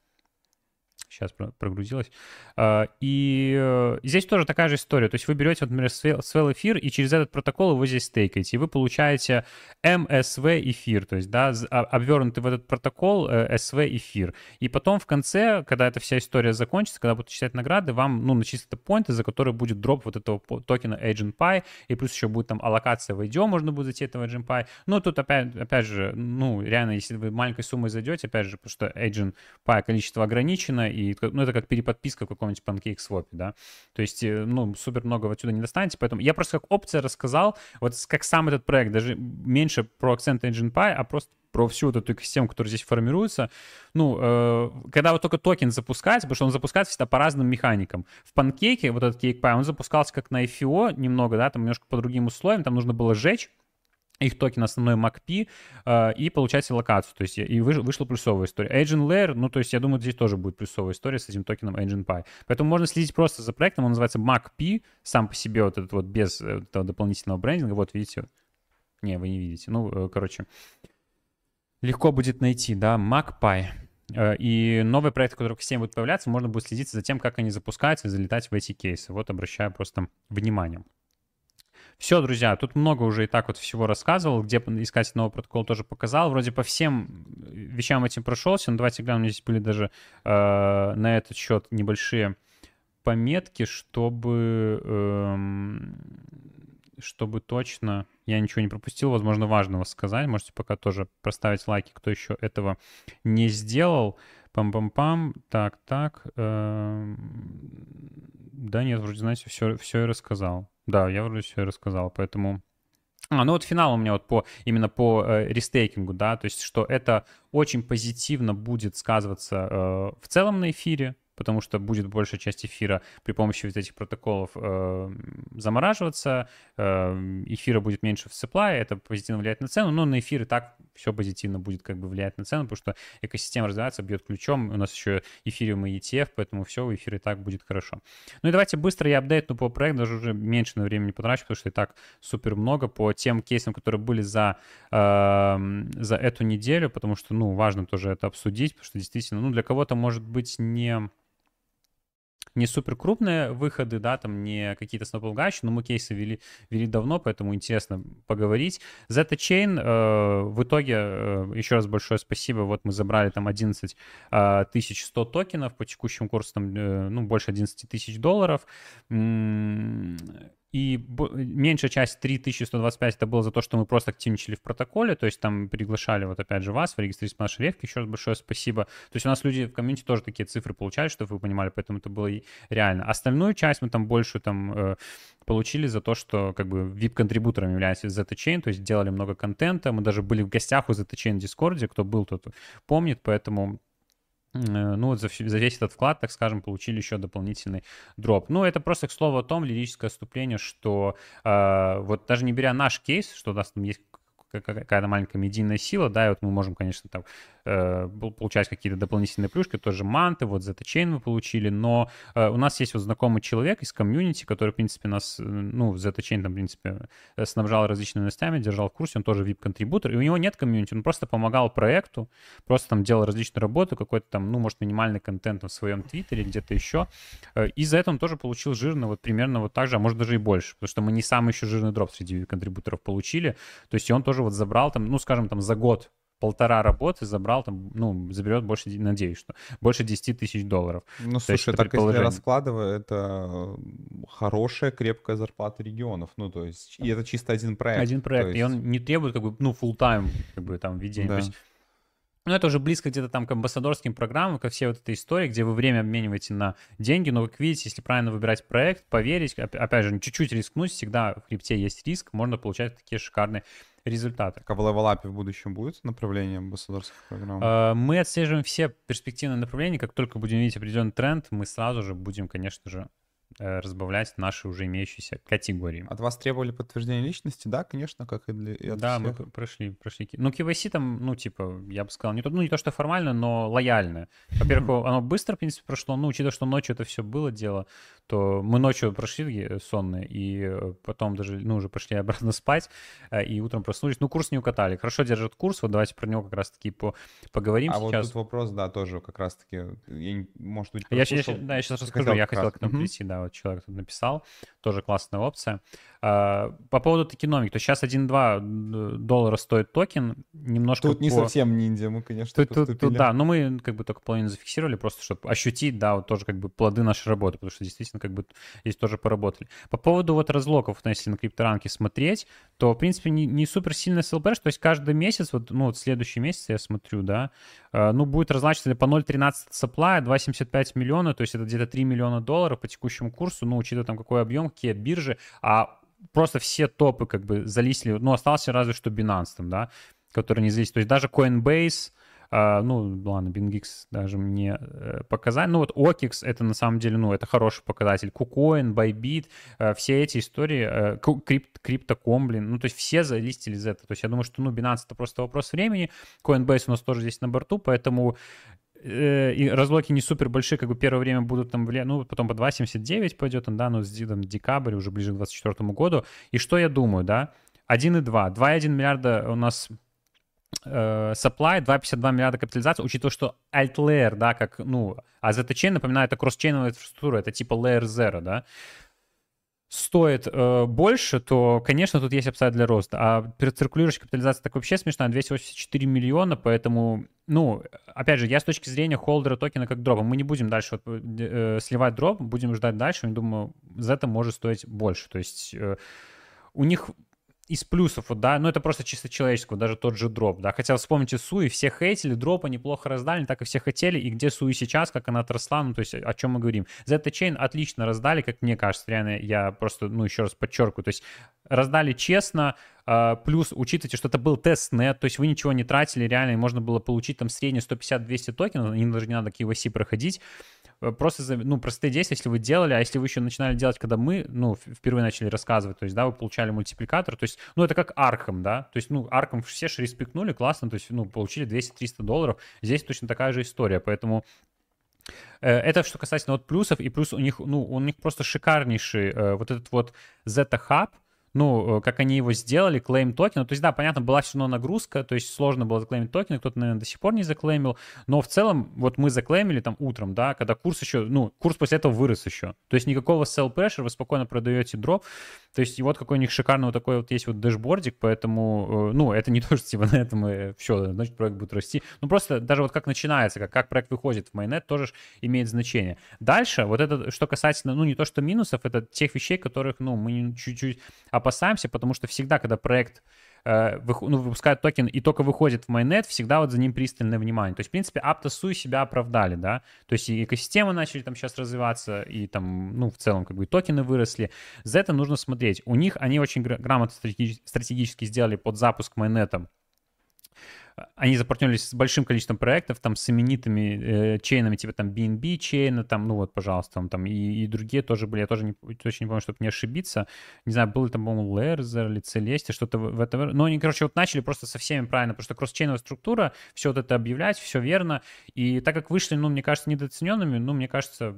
сейчас прогрузилась. А, и э, здесь тоже такая же история. То есть вы берете, вот, например, Swell эфир, и через этот протокол вы здесь стейкаете, и вы получаете MSV эфир, то есть, да, а, обвернутый в этот протокол SV э, эфир. И потом в конце, когда эта вся история закончится, когда будут читать награды, вам, ну, начислят поинты, за которые будет дроп вот этого токена Agent Pi, и плюс еще будет там аллокация в IDO, можно будет зайти этого Agent Pi. Но тут опять, опять же, ну, реально, если вы маленькой суммой зайдете, опять же, потому что Agent Pi количество ограничено, и ну, это как переподписка в каком-нибудь PancakeSwap, да, то есть, э, ну, супер много отсюда не достанете, поэтому я просто как опция рассказал, вот как сам этот проект, даже меньше про Eigenpie, а просто про всю вот эту экосистему, которая здесь формируется. Ну, э, когда вот только токен запускается, потому что он запускается всегда по разным механикам. В панкейке, вот этот Cakepie, он запускался как на IFO немного, да, там немножко по другим условиям, там нужно было сжечь их токен основной Magpie э, и получать локацию. То есть и выш, вышла плюсовая история. Agent Layer, ну, то есть я думаю, здесь тоже будет плюсовая история с этим токеном Agent Pi. Поэтому можно следить просто за проектом. Он называется MacP, сам по себе вот этот вот без э, этого дополнительного брендинга. Вот, видите? Не, вы не видите. Ну, э, короче, легко будет найти, да, MacPi. Э, и новые проекты, которые в системе будут появляться, можно будет следить за тем, как они запускаются и залетать в эти кейсы. Вот обращаю просто внимание. Все, друзья, тут много уже и так вот всего рассказывал, где искать новый протокол тоже показал. Вроде по всем вещам этим прошелся, но давайте глянем, здесь были даже э, на этот счет небольшие пометки, чтобы, э, чтобы точно я ничего не пропустил, возможно, важного сказать. Можете пока тоже проставить лайки, кто еще этого не сделал. Пам-пам-пам. Так, так. Э, да нет, вроде, знаете, все, все и рассказал. Да, я вроде все рассказал, поэтому... А, ну вот финал у меня вот по именно по э, рестейкингу, да, то есть что это очень позитивно будет сказываться э, в целом на эфире, потому что будет большая часть эфира при помощи вот этих протоколов э, замораживаться, э, эфира будет меньше в supply, это позитивно влияет на цену, но на эфир и так все позитивно будет как бы влиять на цену, потому что экосистема развивается, бьет ключом, у нас еще эфириум и ETF, поэтому все, в эфире и так будет хорошо. Ну и давайте быстро я апдейтну по проекту, даже уже меньше на времени потрачу, потому что и так супер много по тем кейсам, которые были за, э, за эту неделю, потому что, ну, важно тоже это обсудить, потому что действительно, ну, для кого-то может быть не не супер крупные выходы, да, там не какие-то снопполгающие, но мы кейсы вели, вели давно, поэтому интересно поговорить. Zeta Chain э, в итоге, э, еще раз большое спасибо, вот мы забрали там 11 э, 100 токенов по текущему курсу, там, э, ну, больше 11 тысяч долларов и меньшая часть 3125 это было за то, что мы просто активничали в протоколе, то есть там приглашали вот опять же вас, вы регистрировались по нашей ревке, еще раз большое спасибо. То есть у нас люди в комьюнити тоже такие цифры получали, чтобы вы понимали, поэтому это было реально. Остальную часть мы там больше там э, получили за то, что как бы VIP-контрибутором является ZT-Chain, то есть делали много контента, мы даже были в гостях у ZT-Chain в Discord, кто был, тот помнит, поэтому ну, за, за весь этот вклад, так скажем, получили еще дополнительный дроп. Ну, это просто к слову о том, лирическое отступление, что э, вот даже не беря наш кейс, что у нас там есть какая-то маленькая медийная сила, да, и вот мы можем, конечно, там э, получать какие-то дополнительные плюшки, тоже манты, вот Zeta Chain мы получили, но э, у нас есть вот знакомый человек из комьюнити, который, в принципе, нас, ну, в Zeta Chain, там, в принципе, снабжал различными новостями, держал в курсе, он тоже VIP-контрибутор, и у него нет комьюнити, он просто помогал проекту, просто там делал различные работы, какой-то там, ну, может, минимальный контент в своем твиттере, где-то еще, э, и за это он тоже получил жирно, вот примерно вот так же, а может даже и больше, потому что мы не самый еще жирный дроп среди контрибуторов получили, то есть он тоже вот забрал там, ну, скажем, там за год полтора работы забрал, там, ну, заберет больше, надеюсь, что больше 10 тысяч долларов. Ну, слушай, так если раскладывая, это хорошая, крепкая зарплата регионов. Ну, то есть, и это чисто один проект. Один проект, есть... и он не требует, как бы, ну, full time как бы, там, ведения. Да. То есть, ну, это уже близко где-то там к амбассадорским программам, как все вот этой истории, где вы время обмениваете на деньги, но, как видите, если правильно выбирать проект, поверить, опять же, чуть-чуть рискнуть, всегда в крипте есть риск, можно получать такие шикарные результаты. А в левелапе в будущем будет направление амбассадорских программ? А, мы отслеживаем все перспективные направления. Как только будем видеть определенный тренд, мы сразу же будем, конечно же, Э, разбавлять наши уже имеющиеся категории. От вас требовали подтверждение личности? Да, конечно, как и, для, и от Да, всех. мы прошли, прошли. Ну, KYC там, ну, типа, я бы сказал, не то, ну, не то, что формально, но лояльно. Во-первых, оно быстро, в принципе, прошло. Ну, учитывая, что ночью это все было дело, то мы ночью прошли сонные, и э, потом даже, ну, уже пошли обратно спать, э, и утром проснулись. Ну, курс не укатали. Хорошо держат курс, вот давайте про него как раз-таки по, поговорим а сейчас. А вот тут вопрос, да, тоже как раз-таки, я, может быть, я, я, да, я сейчас расскажу, я хотел к этому прийти, да, человек написал, тоже классная опция. А, по поводу токеномики, то сейчас 1,2 доллара стоит токен, немножко Тут по... не совсем ниндзя, мы, конечно, тут, тут, тут, Да, но мы как бы только половину зафиксировали, просто чтобы ощутить, да, вот тоже как бы плоды нашей работы, потому что действительно как бы здесь тоже поработали. По поводу вот разлоков, вот, если на крипторанке смотреть, то, в принципе, не, не супер сильный СЛП, то есть каждый месяц, вот, ну, вот следующий месяц я смотрю, да, а, ну, будет разлачиваться по 0,13 supply, 2,75 миллиона, то есть это где-то 3 миллиона долларов по текущему курсу, ну, учитывая там какой объем, какие биржи, а просто все топы как бы залистили, ну, остался разве что Binance там, да, который не зависит. То есть даже Coinbase, Uh, ну, ладно, BingX даже мне uh, показать. Ну, вот OKX — это на самом деле, ну, это хороший показатель. KuCoin, Bybit, uh, все эти истории, uh, Crypt, Crypto.com, блин, ну, то есть все залистили из этого. То есть я думаю, что, ну, Binance — это просто вопрос времени. Coinbase у нас тоже здесь на борту, поэтому Э, и разлоки не супер большие, как бы первое время будут там ну, потом по 2,79 пойдет, да, ну, там, декабрь, уже ближе к 2024 году. И что я думаю, да, 1,2, 2,1 миллиарда у нас э, supply, 2,52 миллиарда капитализации, учитывая, что AltLayer, да, как, ну, а ZetaChain, напоминаю, это кросс-чейновая инфраструктура, это типа layer 0, да, стоит э, больше, то, конечно, тут есть апсайд для роста. А циркулирующая капитализация так вообще смешная, 284 миллиона, поэтому, ну, опять же, я с точки зрения холдера токена как дропа, мы не будем дальше вот, э, сливать дроп, будем ждать дальше, я думаю, за это может стоить больше. То есть э, у них из плюсов, вот, да, ну это просто чисто человеческого, даже тот же дроп, да, хотя вспомните Sui, все хейтили, дропа неплохо раздали, так и все хотели, и где Sui сейчас, как она отросла, ну то есть о чем мы говорим. ZetaChain отлично раздали, как мне кажется, реально, я просто, ну еще раз подчеркиваю, то есть раздали честно, а, плюс учитывайте, что это был тестнет, то есть вы ничего не тратили, реально, можно было получить там средние 150-200 токенов, им даже не надо KYC проходить, Э, просто, ну, простые действия, если вы делали, а если вы еще начинали делать, когда мы, ну, впервые начали рассказывать, то есть, да, вы получали мультипликатор, то есть, ну, это как Arkham, да, то есть, ну, Arkham все же респектнули, классно, то есть, ну, получили 200-300 долларов, здесь точно такая же история, поэтому э, это что касательно вот плюсов, и плюс у них, ну, у них просто шикарнейший э, вот этот вот Zeta Hub, ну, э, как они его сделали, клейм токен. Ну, то есть, да, понятно, была все равно нагрузка, то есть сложно было заклеймить токены, кто-то, наверное, до сих пор не заклеймил, но в целом, вот мы заклеймили там утром, да, когда курс еще, ну, курс после этого вырос еще. То есть никакого sell pressure, вы спокойно продаете дроп, то есть и вот какой у них шикарный вот такой вот есть вот дэшбордик, поэтому, э, ну, это не то, что типа на этом и все, значит, проект будет расти. Ну, просто даже вот как начинается, как, как проект выходит в мейннет, тоже имеет значение. Дальше, вот это, что касательно, ну, не то, что минусов, это тех вещей, которых, ну, мы чуть-чуть опасаемся, потому что всегда, когда проект э, ну, выпускает токен и только выходит в майнет, всегда вот за ним пристальное внимание. То есть, в принципе, Aptos себя оправдали, да, то есть и экосистемы начали там сейчас развиваться, и там, ну, в целом, как бы токены выросли. За это нужно смотреть. У них, они очень грамотно стратегически сделали под запуск майнета они запартнерились с большим количеством проектов, там, с именитыми э, чейнами, типа там BNB чейна, там, ну вот, пожалуйста, там, и, и другие тоже были, я тоже не, точно не помню, чтобы не ошибиться. Не знаю, был ли там, по-моему, Lerzer или Celeste, что-то в, в этом. Но они, короче, вот начали просто со всеми правильно, потому что кросс-чейновая структура, все вот это объявлять, все верно. И так как вышли, ну, мне кажется, недооцененными, ну, мне кажется,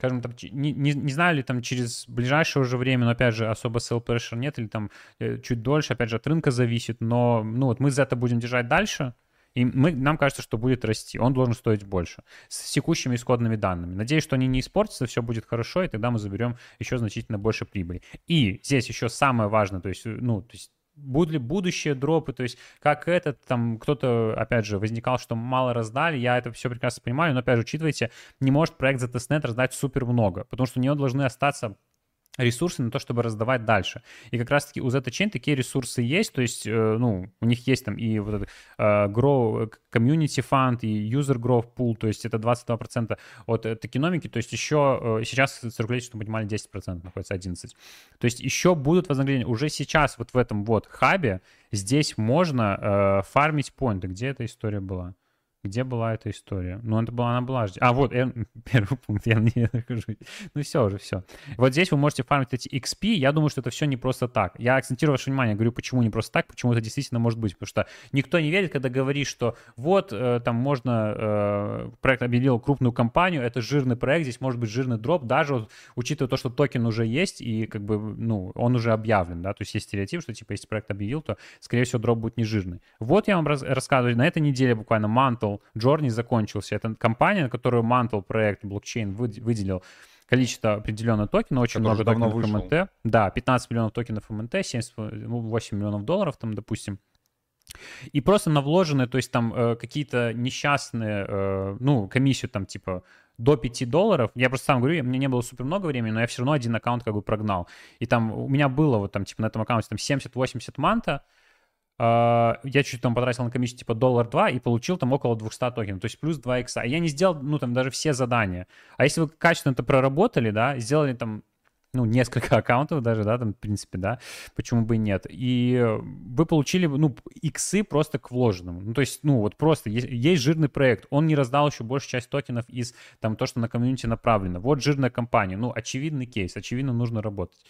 скажем, там, не, не, не знаю ли там через ближайшее уже время, но опять же особо sell pressure нет, или там э, чуть дольше, опять же от рынка зависит, но ну вот мы за это будем держать дальше, и мы, нам кажется, что будет расти. Он должен стоить больше. С текущими исходными данными. Надеюсь, что они не испортятся, все будет хорошо, и тогда мы заберем еще значительно больше прибыли. И здесь еще самое важное, то есть, ну, то есть будут ли будущие дропы, то есть как этот, там, кто-то, опять же, возникал, что мало раздали, я это все прекрасно понимаю, но, опять же, учитывайте, не может проект за тестнет раздать супер много, потому что у него должны остаться ресурсы на то, чтобы раздавать дальше. И как раз-таки у Zeta такие ресурсы есть, то есть, э, ну, у них есть там и вот этот uh, Grow Community Fund, и User Growth Pool, то есть это 22% от токеномики, то есть еще э, сейчас циркулирует, что минимально 10% находится 11%. То есть еще будут вознаграждения. Уже сейчас вот в этом вот хабе здесь можно э, фармить поинты. Где эта история была? Где была эта история? Ну, это была, она была... А, вот, я, первый пункт, я не нахожусь. Ну, все уже, все. Вот здесь вы можете фармить эти XP. Я думаю, что это все не просто так. Я акцентирую ваше внимание, говорю, почему не просто так, почему это действительно может быть. Потому что никто не верит, когда говоришь, что вот, э, там можно... Э, проект объявил крупную компанию, это жирный проект, здесь может быть жирный дроп, даже вот, учитывая то, что токен уже есть, и как бы, ну, он уже объявлен, да, то есть есть стереотип, что, типа, если проект объявил, то, скорее всего, дроп будет не жирный. Вот я вам рассказываю, на этой неделе буквально Mantle Mantle Journey закончился. Это компания, на которую Mantle проект блокчейн выделил количество определенного токена, очень Который много токенов вышел. МНТ. Да, 15 миллионов токенов МНТ, 78 миллионов долларов там, допустим. И просто на вложенные, то есть там э, какие-то несчастные, э, ну, комиссию там типа до 5 долларов. Я просто сам говорю, мне не было супер много времени, но я все равно один аккаунт как бы прогнал. И там у меня было вот там типа на этом аккаунте там 70-80 манта, я чуть там потратил на комиссию типа доллар 2 и получил там около 200 токенов, то есть плюс 2 икса. Я не сделал, ну, там даже все задания. А если вы качественно это проработали, да, сделали там ну, несколько аккаунтов даже, да, там, в принципе, да, почему бы и нет. И вы получили, ну, иксы просто к вложенному. Ну, то есть, ну, вот просто есть, есть жирный проект, он не раздал еще большую часть токенов из, там, то, что на комьюнити направлено. Вот жирная компания, ну, очевидный кейс, очевидно, нужно работать.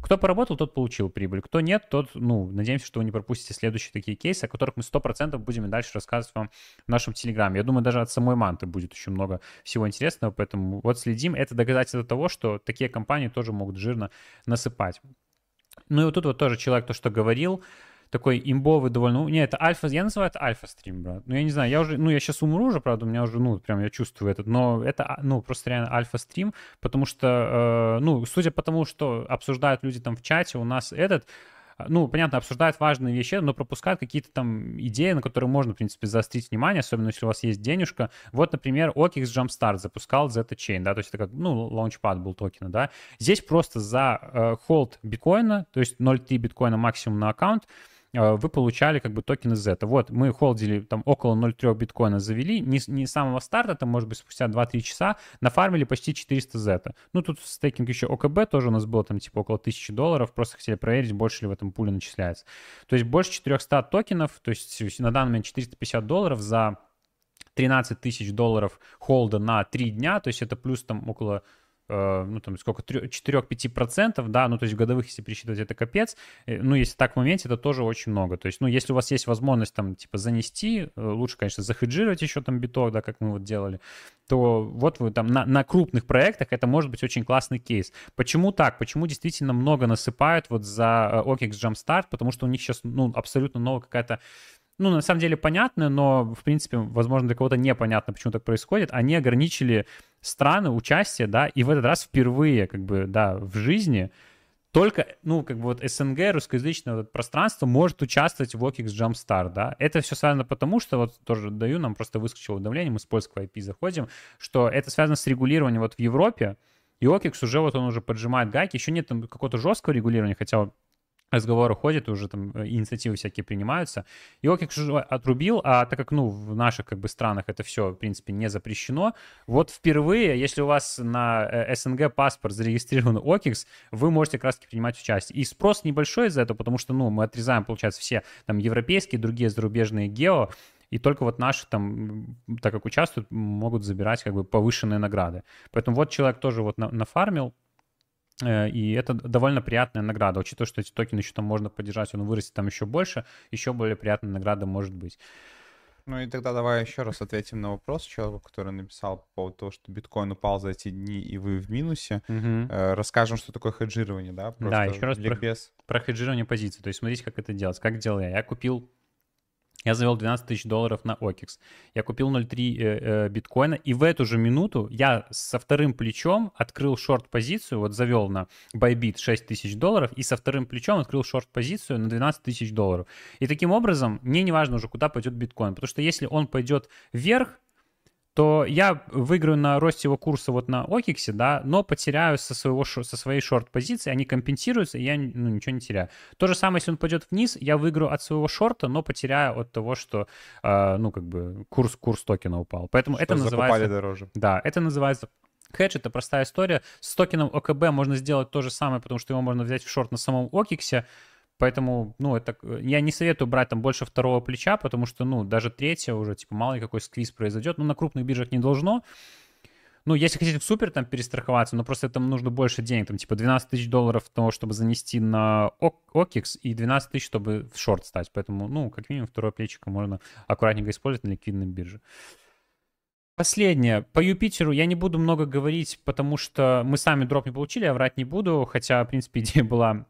Кто поработал, тот получил прибыль. Кто нет, тот, ну, надеемся, что вы не пропустите следующие такие кейсы, о которых мы 100% будем и дальше рассказывать вам в нашем Телеграме. Я думаю, даже от самой Манты будет еще много всего интересного, поэтому вот следим. Это доказательство того, что такие компании тоже могут жирно насыпать. Ну и вот тут вот тоже человек то, что говорил, такой имбовый довольно... Ну, не, это альфа... Я называю это альфа-стрим, брат. Ну, я не знаю, я уже... Ну, я сейчас умру уже, правда, у меня уже, ну, прям я чувствую этот. Но это, а, ну, просто реально альфа-стрим, потому что, э, ну, судя по тому, что обсуждают люди там в чате, у нас этот ну, понятно, обсуждают важные вещи, но пропускают какие-то там идеи, на которые можно, в принципе, заострить внимание, особенно если у вас есть денежка. Вот, например, OKX Jumpstart запускал Zeta Chain, да, то есть это как, ну, лаунчпад был токена, да. Здесь просто за э, холд биткоина, то есть 0.3 биткоина максимум на аккаунт, а, вы получали как бы токены Z. Вот мы холдили там около 0,3 биткоина завели, не, не с самого старта, там может быть спустя 2-3 часа, нафармили почти 400 Z. Ну тут стейкинг еще ОКБ тоже у нас было там типа около 1000 долларов, просто хотели проверить, больше ли в этом пуле начисляется. То есть больше 400 токенов, то есть на данный момент 450 долларов за 13 тысяч долларов холда на 3 дня, то есть это плюс там около Э, ну, там, сколько, 4-5%, да, ну, то есть годовых, если пересчитывать, это капец. Э, ну, если так в моменте, это тоже очень много. То есть, ну, если у вас есть возможность там, типа, занести, э, лучше, конечно, захеджировать еще там биток, да, как мы вот делали, то вот вы там на, на крупных проектах это может быть очень классный кейс. Почему так? Почему действительно много насыпают вот за OKEX Jumpstart? Потому что у них сейчас, ну, абсолютно новая какая-то ну, на самом деле понятно, но, в принципе, возможно, для кого-то непонятно, почему так происходит. Они ограничили страны участия, да, и в этот раз впервые, как бы, да, в жизни только, ну, как бы вот СНГ, русскоязычное вот пространство может участвовать в OKX Jumpstart, да. Это все связано потому, что вот тоже даю, нам просто выскочило уведомление, мы с польского IP заходим, что это связано с регулированием вот в Европе, и OKX уже вот он уже поджимает гайки, еще нет там какого-то жесткого регулирования, хотя разговоры ходят, уже там э, инициативы всякие принимаются. OKEX уже отрубил, а так как, ну, в наших как бы странах это все, в принципе, не запрещено, вот впервые, если у вас на э, СНГ паспорт зарегистрирован OKEX, вы можете как раз-таки принимать участие. И спрос небольшой из-за этого, потому что, ну, мы отрезаем, получается, все там европейские, другие зарубежные гео, и только вот наши там, так как участвуют, могут забирать как бы повышенные награды. Поэтому вот человек тоже вот на, нафармил, и это довольно приятная награда. Учитывая, что эти токены еще там можно поддержать, он вырастет там еще больше, еще более приятная награда может быть. Ну и тогда давай еще раз ответим на вопрос человеку, который написал по поводу того, что биткоин упал за эти дни, и вы в минусе. Угу. расскажем, что такое хеджирование, да? Просто да, еще раз про, про хеджирование позиций. То есть смотрите, как это делать. Как делал я? Я купил я завел 12 тысяч долларов на OKX. Я купил 0.3 э, э, биткоина, и в эту же минуту я со вторым плечом открыл шорт-позицию, вот завел на Bybit 6 тысяч долларов, и со вторым плечом открыл шорт-позицию на 12 тысяч долларов. И таким образом, мне не важно уже, куда пойдет биткоин, потому что если он пойдет вверх, то я выиграю на росте его курса вот на Окиксе, да, но потеряю со, своего, со своей шорт-позиции, они компенсируются, и я ну, ничего не теряю. То же самое, если он пойдет вниз, я выиграю от своего шорта, но потеряю от того, что, э, ну, как бы, курс, курс токена упал. Поэтому что это называется... дороже. Да, это называется Хедж — это простая история. С токеном ОКБ можно сделать то же самое, потому что его можно взять в шорт на самом Окиксе, Поэтому, ну, это я не советую брать там больше второго плеча, потому что, ну, даже третье уже, типа, мало ли какой сквиз произойдет. Ну, на крупных биржах не должно. Ну, если хотите в супер там перестраховаться, но просто там нужно больше денег, там, типа, 12 тысяч долларов того, чтобы занести на OKX и 12 тысяч, чтобы в шорт стать. Поэтому, ну, как минимум, второе плечико можно аккуратненько использовать на ликвидной бирже. Последнее. По Юпитеру я не буду много говорить, потому что мы сами дроп не получили, я врать не буду, хотя, в принципе, идея была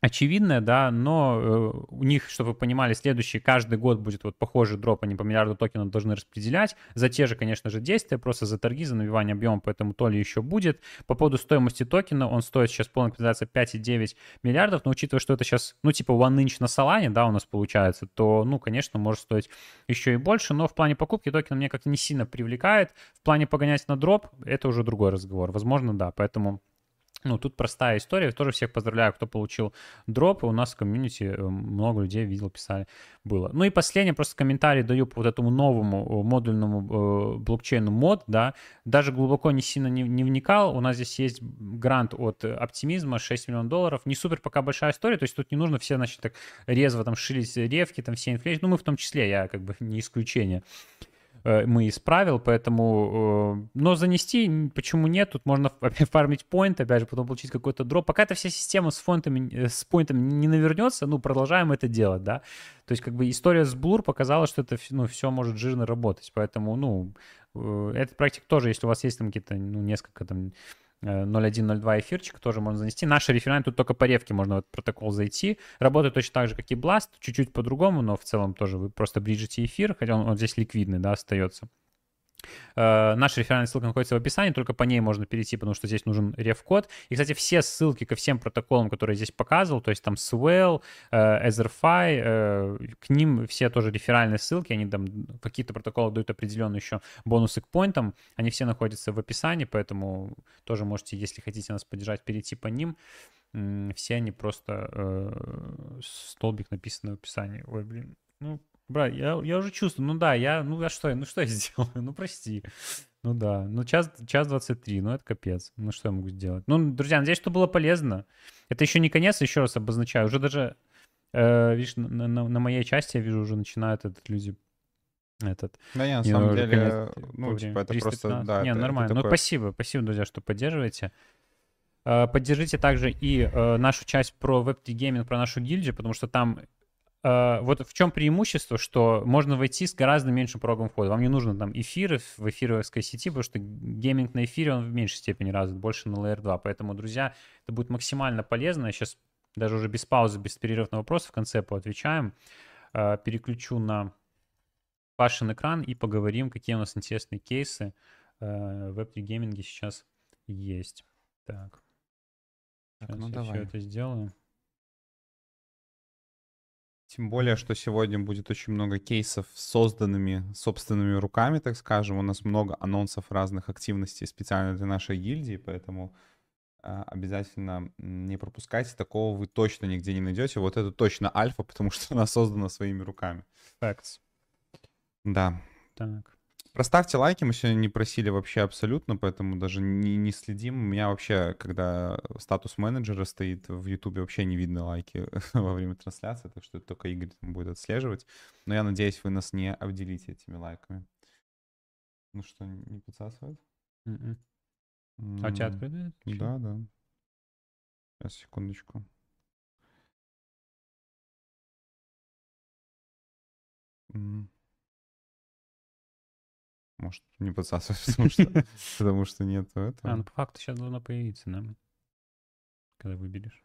очевидное, да, но э, у них, чтобы вы понимали, следующий каждый год будет вот похожий дроп, они по миллиарду токенов должны распределять за те же, конечно же, действия, просто за торги, за набивание объема, поэтому то ли еще будет. По поводу стоимости токена, он стоит сейчас полная капитализация 5,9 миллиардов, но учитывая, что это сейчас, ну, типа one inch на Солане, да, у нас получается, то, ну, конечно, может стоить еще и больше, но в плане покупки токена мне как-то не сильно привлекает. В плане погонять на дроп, это уже другой разговор. Возможно, да, поэтому ну, тут простая история. Тоже всех поздравляю, кто получил дроп. У нас в комьюнити э, много людей видел, писали, было. Ну и последнее, просто комментарий даю по вот этому новому э, модульному э, блокчейну мод, да. Даже глубоко не сильно не, не вникал. У нас здесь есть грант от оптимизма 6 миллионов долларов. Не супер пока большая история, то есть тут не нужно все, значит, так резво там шилить ревки, там все инфляции. Ну, мы в том числе, я как бы не исключение. Э, мы исправил, поэтому... Э, но занести почему нет? Тут можно фармить поинт, опять же, потом получить какой-то дроп. Пока эта вся система с фонтами, э, с поинтом не навернется, ну, продолжаем это делать, да. То есть, как бы история с Blur показала, что это, ну, все может жирно работать, поэтому, ну, этот практик тоже, если у вас есть там какие-то, ну, несколько там 0.1.0.2 эфирчик тоже можно занести. Наши референты тут только по ревке можно в этот протокол зайти. Работает точно так же, как и Blast, чуть-чуть по-другому, но в целом тоже вы просто бриджите эфир, хотя он, он здесь ликвидный, да, остается. Э, наша реферальная ссылка находится в описании, только по ней можно перейти, потому что здесь нужен реф-код. И, кстати, все ссылки ко всем протоколам, которые я здесь показывал, то есть там Swell, э, Etherfi, э, к ним все тоже реферальные ссылки, они там какие-то протоколы дают определенные еще бонусы к поинтам, они все находятся в описании, поэтому тоже можете, если хотите нас поддержать, перейти по ним. Все они просто э, столбик написано в описании. Ой, блин, ну, Брат, я, я уже чувствую, ну да, я, ну а что, ну что я сделаю, ну прости. Ну да, ну час, час 23, ну это капец. Ну что я могу сделать? Ну, друзья, надеюсь, что было полезно. Это еще не конец, еще раз обозначаю. Уже даже, э, видишь, на, на, на моей части я вижу, уже начинают этот люди этот. Да не, на не, самом деле, конец, ну, типа, это 315. просто, да. Не, это, нормально. Это ну, такое... спасибо, спасибо, друзья, что поддерживаете. Э, поддержите также и э, нашу часть про Web3 Gaming, про нашу гильдию, потому что там Э, вот в чем преимущество, что можно войти с гораздо меньшим порогом входа. Вам не нужно там эфиры в эфировской сети, потому что гейминг на эфире, он в меньшей степени развит, больше на Layer 2. Поэтому, друзья, это будет максимально полезно. Я сейчас даже уже без паузы, без перерыва на вопросы в конце поотвечаем. Э, переключу на Пашин экран и поговорим, какие у нас интересные кейсы э, в Web3 гейминге сейчас есть. Так, так ну давай. все это сделаю. Тем более, что сегодня будет очень много кейсов с созданными собственными руками, так скажем. У нас много анонсов разных активностей специально для нашей гильдии, поэтому э, обязательно не пропускайте. Такого вы точно нигде не найдете. Вот это точно альфа, потому что она создана своими руками. Facts. Да. Так. Проставьте лайки, мы сегодня не просили вообще абсолютно, поэтому даже не, не следим. У меня вообще, когда статус менеджера стоит в Ютубе, вообще не видно лайки во время трансляции, так что это только Игорь там будет отслеживать. Но я надеюсь, вы нас не обделите этими лайками. Ну что, не подсасывает? Mm-mm. М-м. А тебя открыто? Да, да. Сейчас, секундочку. Mm. Может, не подсасывать, потому что, потому что нет этого. А, ну по факту сейчас должно появиться, да? Когда выберешь.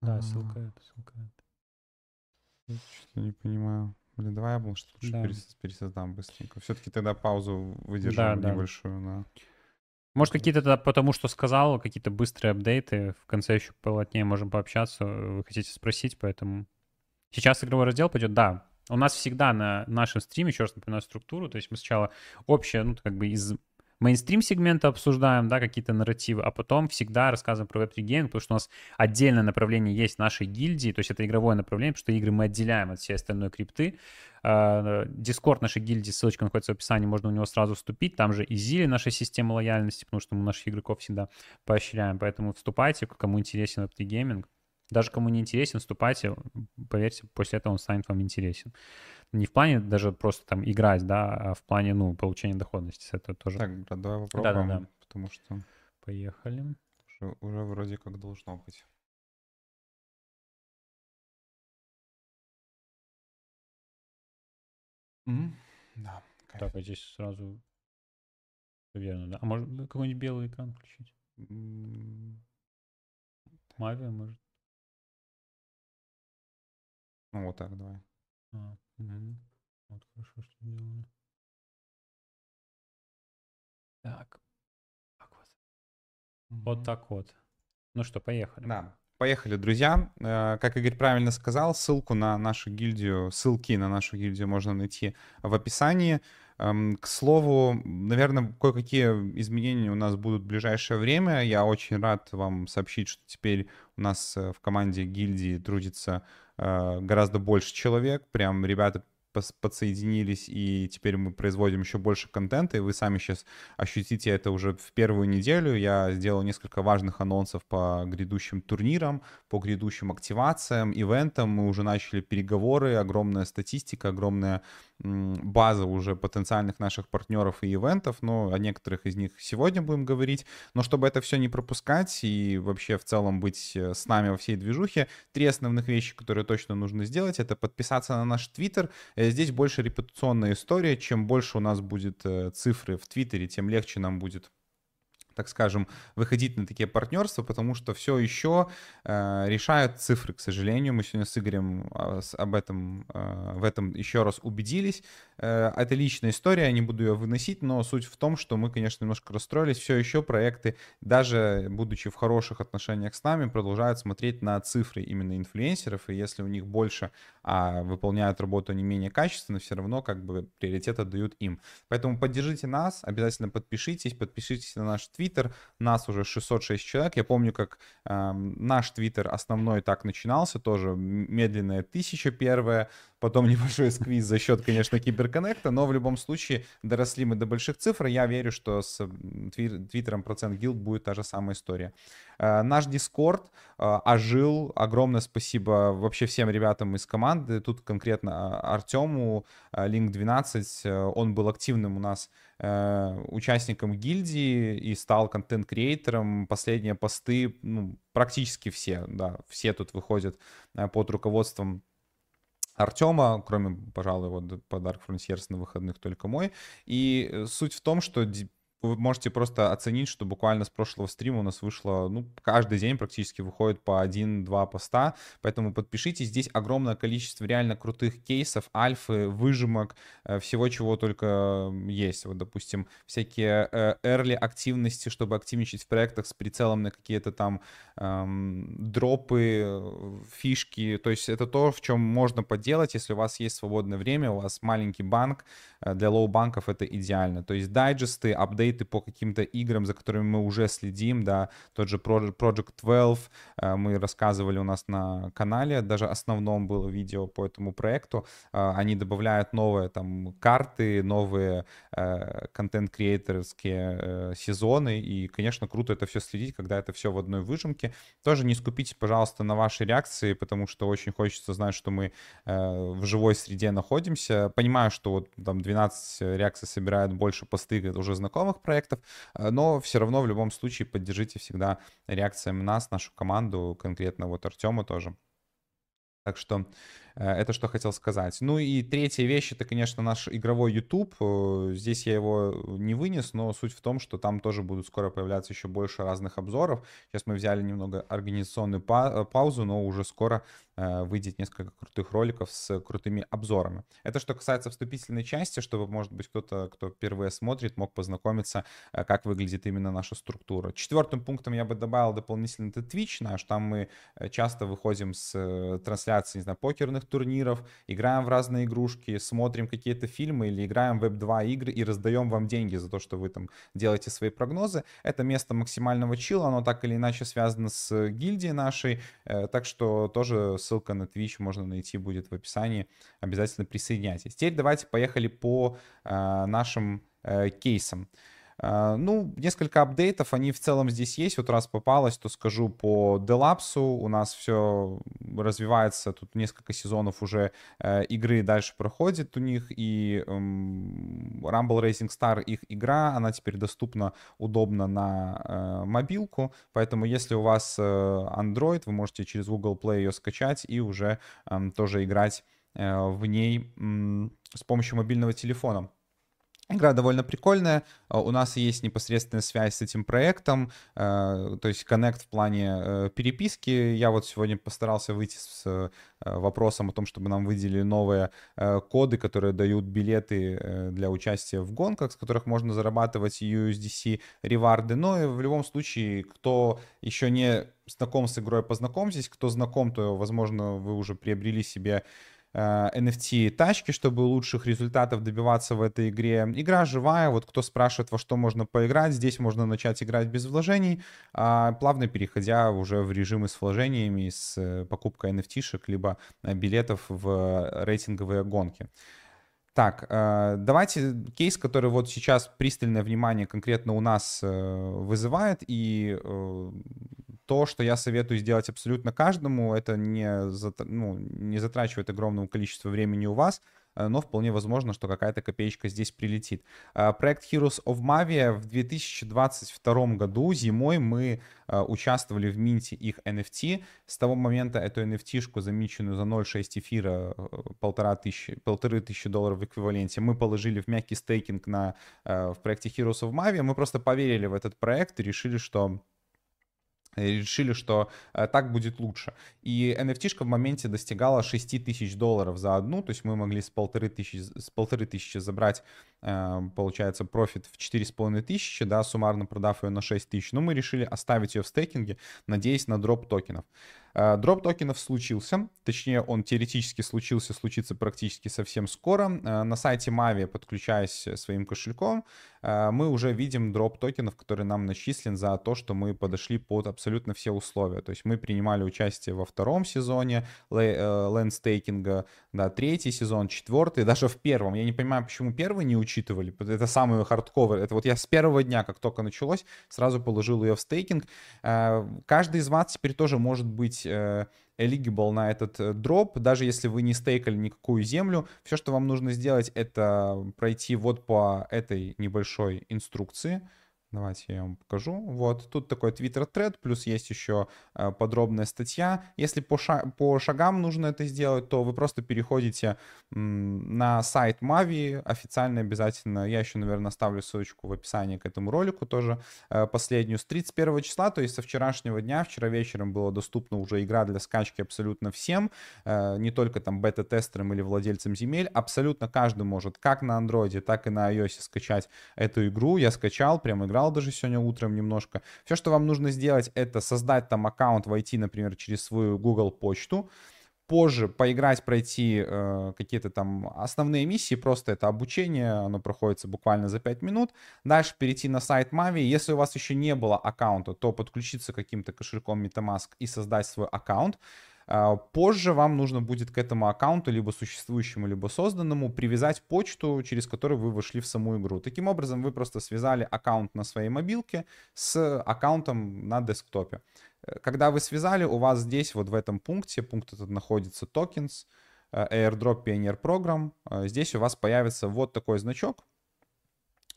Да, ссылка это, ссылка это. Что-то не понимаю. Блин, давай я, может, лучше Да. перес- пересоздам быстренько. Все-таки тогда паузу Да, выдержим да. небольшую. Да. Может, какие-то тогда потому, что сказал, какие-то быстрые апдейты. В конце еще полотнее можем пообщаться. Вы хотите спросить, поэтому... Сейчас игровой раздел пойдет? Да. У нас всегда на нашем стриме, еще раз напоминаю структуру, то есть мы сначала общее, ну, как бы из мейнстрим сегмента обсуждаем, да, какие-то нарративы, а потом всегда рассказываем про Web3 Gaming, потому что у нас отдельное направление есть нашей гильдии, то есть это игровое направление, потому что игры мы отделяем от всей остальной крипты. А, Дискорд нашей гильдии, ссылочка находится в описании, можно в него сразу вступить, там же и Зили, наша система лояльности, потому что мы наших игроков всегда поощряем, поэтому вступайте, кому интересен Web3 Gaming. Даже кому не интересен, вступайте, поверьте, после этого он станет вам интересен. Не в плане даже просто там играть, да, а в плане, ну, получения доходности. Это тоже. Так, брат, давай попробуем, Да-да-да. потому что Поехали. уже, уже вроде как должно быть. М, Да, кайф. Так, а здесь сразу верно, да? А может какой-нибудь белый экран включить? Мавия, может? Ну вот так, давай. А, мгм. Вот хорошо, что сделали. Так. Так вот. Вот Мгм. так вот. Ну что, поехали. Да. Поехали, друзья. Э, Как Игорь правильно сказал, ссылку на нашу гильдию, ссылки на нашу гильдию можно найти в описании. Эм, К слову, наверное, кое-какие изменения у нас будут в ближайшее время. Я очень рад вам сообщить, что теперь у нас э, в команде гильдии трудится гораздо больше человек. Прям ребята подсоединились, и теперь мы производим еще больше контента, и вы сами сейчас ощутите это уже в первую неделю. Я сделал несколько важных анонсов по грядущим турнирам, по грядущим активациям, ивентам. Мы уже начали переговоры, огромная статистика, огромная база уже потенциальных наших партнеров и ивентов, но о некоторых из них сегодня будем говорить. Но чтобы это все не пропускать и вообще в целом быть э, с нами во всей движухе, три основных вещи, которые точно нужно сделать, это подписаться на наш твиттер. Э, Здесь больше репутационная история. Чем больше у нас будет э, цифры в твиттере, тем легче нам будет так скажем, выходить на такие партнерства, потому что все еще э, решают цифры, к сожалению. Мы сегодня с Игорем с- об этом, э, в этом еще раз убедились. Э, это личная история, я не буду ее выносить, но суть в том, что мы, конечно, немножко расстроились. Все еще проекты, даже будучи в хороших отношениях с нами, продолжают смотреть на цифры именно инфлюенсеров, и если у них больше, а выполняют работу не менее качественно, все равно как бы приоритет отдают им. Поэтому поддержите нас, обязательно подпишитесь, подпишитесь на наш твиттер. Нас уже 606 человек. Я помню, как эм, наш твиттер основной так начинался, тоже медленная тысяча первая, потом небольшой сквиз за счет, конечно, киберконнекта, но в любом случае доросли мы до больших цифр. Я верю, что с твиттером процент гилд будет та же самая история. Э, Наш Дискорд э, ожил. Огромное спасибо вообще всем ребятам из команды. Тут конкретно а, Артему, Link 12, э, он был активным у нас э, участником гильдии и стал контент-креатором. Последние посты, ну, практически все, да, все тут выходят э, под руководством Артема, кроме, пожалуй, вот по Dark Frontiers на выходных только мой. И э, суть в том, что вы можете просто оценить, что буквально с прошлого стрима у нас вышло, ну, каждый день практически выходит по один-два поста, поэтому подпишитесь. Здесь огромное количество реально крутых кейсов, альфы, выжимок, э, всего, чего только есть. Вот, допустим, всякие э, early активности, чтобы активничать в проектах с прицелом на какие-то там эм, дропы, фишки. То есть это то, в чем можно поделать, если у вас есть свободное время, у вас маленький банк. э, Для лоу-банков это идеально. То есть дайджесты, апдейты по каким-то играм, за которыми мы уже следим, да, тот же Pro- Project 12, э, мы рассказывали у нас на канале, даже основном было видео по этому проекту. Э, Они добавляют новые там карты, новые э, контент-креаторские сезоны, и, конечно, круто это все следить, когда это все в одной выжимке. Тоже не скупитесь, пожалуйста, на ваши реакции, потому что очень хочется знать, что мы в живой среде находимся. Понимаю, что вот там 12 реакций собирают больше посты уже знакомых проектов, э, но все равно в любом случае поддержите всегда реакциями нас, нашу команду, конкретно вот Артема тоже. Так что Это что хотел сказать. Ну и третья вещь, это, конечно, наш игровой YouTube. Здесь я его не вынес, но суть в том, что там тоже будут скоро появляться еще больше разных обзоров. Сейчас мы взяли немного организационную паузу, но уже скоро Э, выйдет несколько крутых роликов с крутыми обзорами. Это что касается вступительной части, чтобы, может быть, кто-то, кто впервые смотрит, мог познакомиться, э, как выглядит именно наша структура. Четвертым пунктом я бы добавил дополнительно это Twitch наш. Там мы э, часто выходим с трансляции, не знаю, покерных турниров, играем в разные игрушки, смотрим какие-то фильмы или играем в Web2 игры и раздаем вам деньги за то, что вы там делаете свои прогнозы. Это место максимального чила, оно так или иначе связано с гильдией нашей, так что тоже ссылка на Twitch можно найти будет в описании. Обязательно присоединяйтесь. Теперь давайте поехали по э, нашим э, кейсам. А, ну, несколько апдейтов, они в целом здесь есть. Вот раз попалось, то скажу по Делапсу. У нас все развивается, тут несколько сезонов уже э, игры дальше проходит у них. И э, Rumble Racing Star, их игра, она теперь доступна удобно на э, мобилку. Поэтому если у вас э, Android, вы можете через Google Play ее скачать и уже э, тоже играть в ней с помощью мобильного телефона. Игра довольно прикольная. А, у нас есть непосредственная связь с этим проектом, э, то есть коннект в плане э, переписки. Я вот сегодня постарался выйти с э, вопросом о том, чтобы нам выделили новые коды, которые дают билеты для участия в гонках, с которых можно зарабатывать USDC реварды. Но и в любом случае, кто еще не знаком с игрой, познакомьтесь. Кто знаком, то, возможно, вы уже приобрели себе NFT э, тачки, чтобы лучших результатов добиваться в этой игре. Игра живая, вот кто спрашивает, во что можно поиграть, здесь можно начать играть без вложений, а плавно переходя уже в режимы с вложениями, с э, покупкой NFT-шек, либо э, билетов в рейтинговые гонки. Так, давайте кейс, который вот сейчас пристальное внимание конкретно у нас вызывает, и то, что я советую сделать абсолютно каждому, это не, ну, не затрачивает огромного количества времени у вас, э, но вполне возможно, что какая-то копеечка здесь прилетит. Э, проект Heroes of Mavia в 2022 году зимой мы э, участвовали в минте их NFT. С того момента эту NFT-шку, замеченную за 0,6 эфира, полтора тысячи, полторы тысячи долларов в эквиваленте, мы положили в мягкий стейкинг на, в проекте Heroes of Mavia. Мы просто поверили в этот проект и решили, что решили, что э, так будет лучше. И NFT-шка в моменте достигала 6 тысяч долларов за одну, то есть мы могли с полторы тысячи, с полторы тысячи забрать, получается, профит в 4,5 тысячи, да, суммарно продав ее на 6 тысяч. Но мы решили оставить ее в стейкинге, надеясь на дроп токенов. Э, дроп токенов случился, точнее он теоретически случился, случится практически совсем скоро. Э, на сайте Mavi, подключаясь своим кошельком, э, мы уже видим дроп токенов, который нам начислен за то, что мы подошли под абсолютно все условия. То есть мы принимали участие во втором сезоне лендстейкинга, да, третий сезон, четвертый, даже в первом. Я не понимаю, почему первый не учитывали. Это самый хардковый. Это вот я с первого дня, как только началось, сразу положил ее в стейкинг. Каждый из вас теперь тоже может быть быть э, eligible на этот э, дроп, даже если вы не стейкали никакую землю. Все, что вам нужно сделать, это пройти вот по этой небольшой инструкции. Давайте я вам покажу. Вот, тут такой Twitter thread, плюс есть еще э, подробная статья. Если по, ша по шагам нужно это сделать, то вы просто переходите на сайт Mavi, официально обязательно. Я еще, наверное, оставлю ссылочку в описании к этому ролику тоже э, последнюю. С 31 числа, то есть со вчерашнего дня, вчера вечером была доступна уже игра для скачки абсолютно всем, э, не только там бета-тестерам или владельцам земель. Абсолютно каждый может как на андроиде, так и на iOS скачать эту игру. Я скачал, прям играл играл даже сегодня утром немножко. Все, что вам нужно сделать, это создать там аккаунт, войти, например, через свою Google почту, позже поиграть, пройти э, какие-то там основные миссии, просто это обучение, оно проходится буквально за 5 минут. Дальше перейти на сайт Mavi. Если у вас еще не было аккаунта, то подключиться каким-то кошельком MetaMask и создать свой аккаунт. А, позже вам нужно будет к этому аккаунту, либо существующему, либо созданному, привязать почту, через которую вы вошли в саму игру. Таким образом, вы просто связали аккаунт на своей мобилке с аккаунтом на десктопе. Э, когда вы связали, у вас здесь, вот в этом пункте, пункт этот находится tokens, э, airdrop Pioneer Program. Э, здесь у вас появится вот такой значок,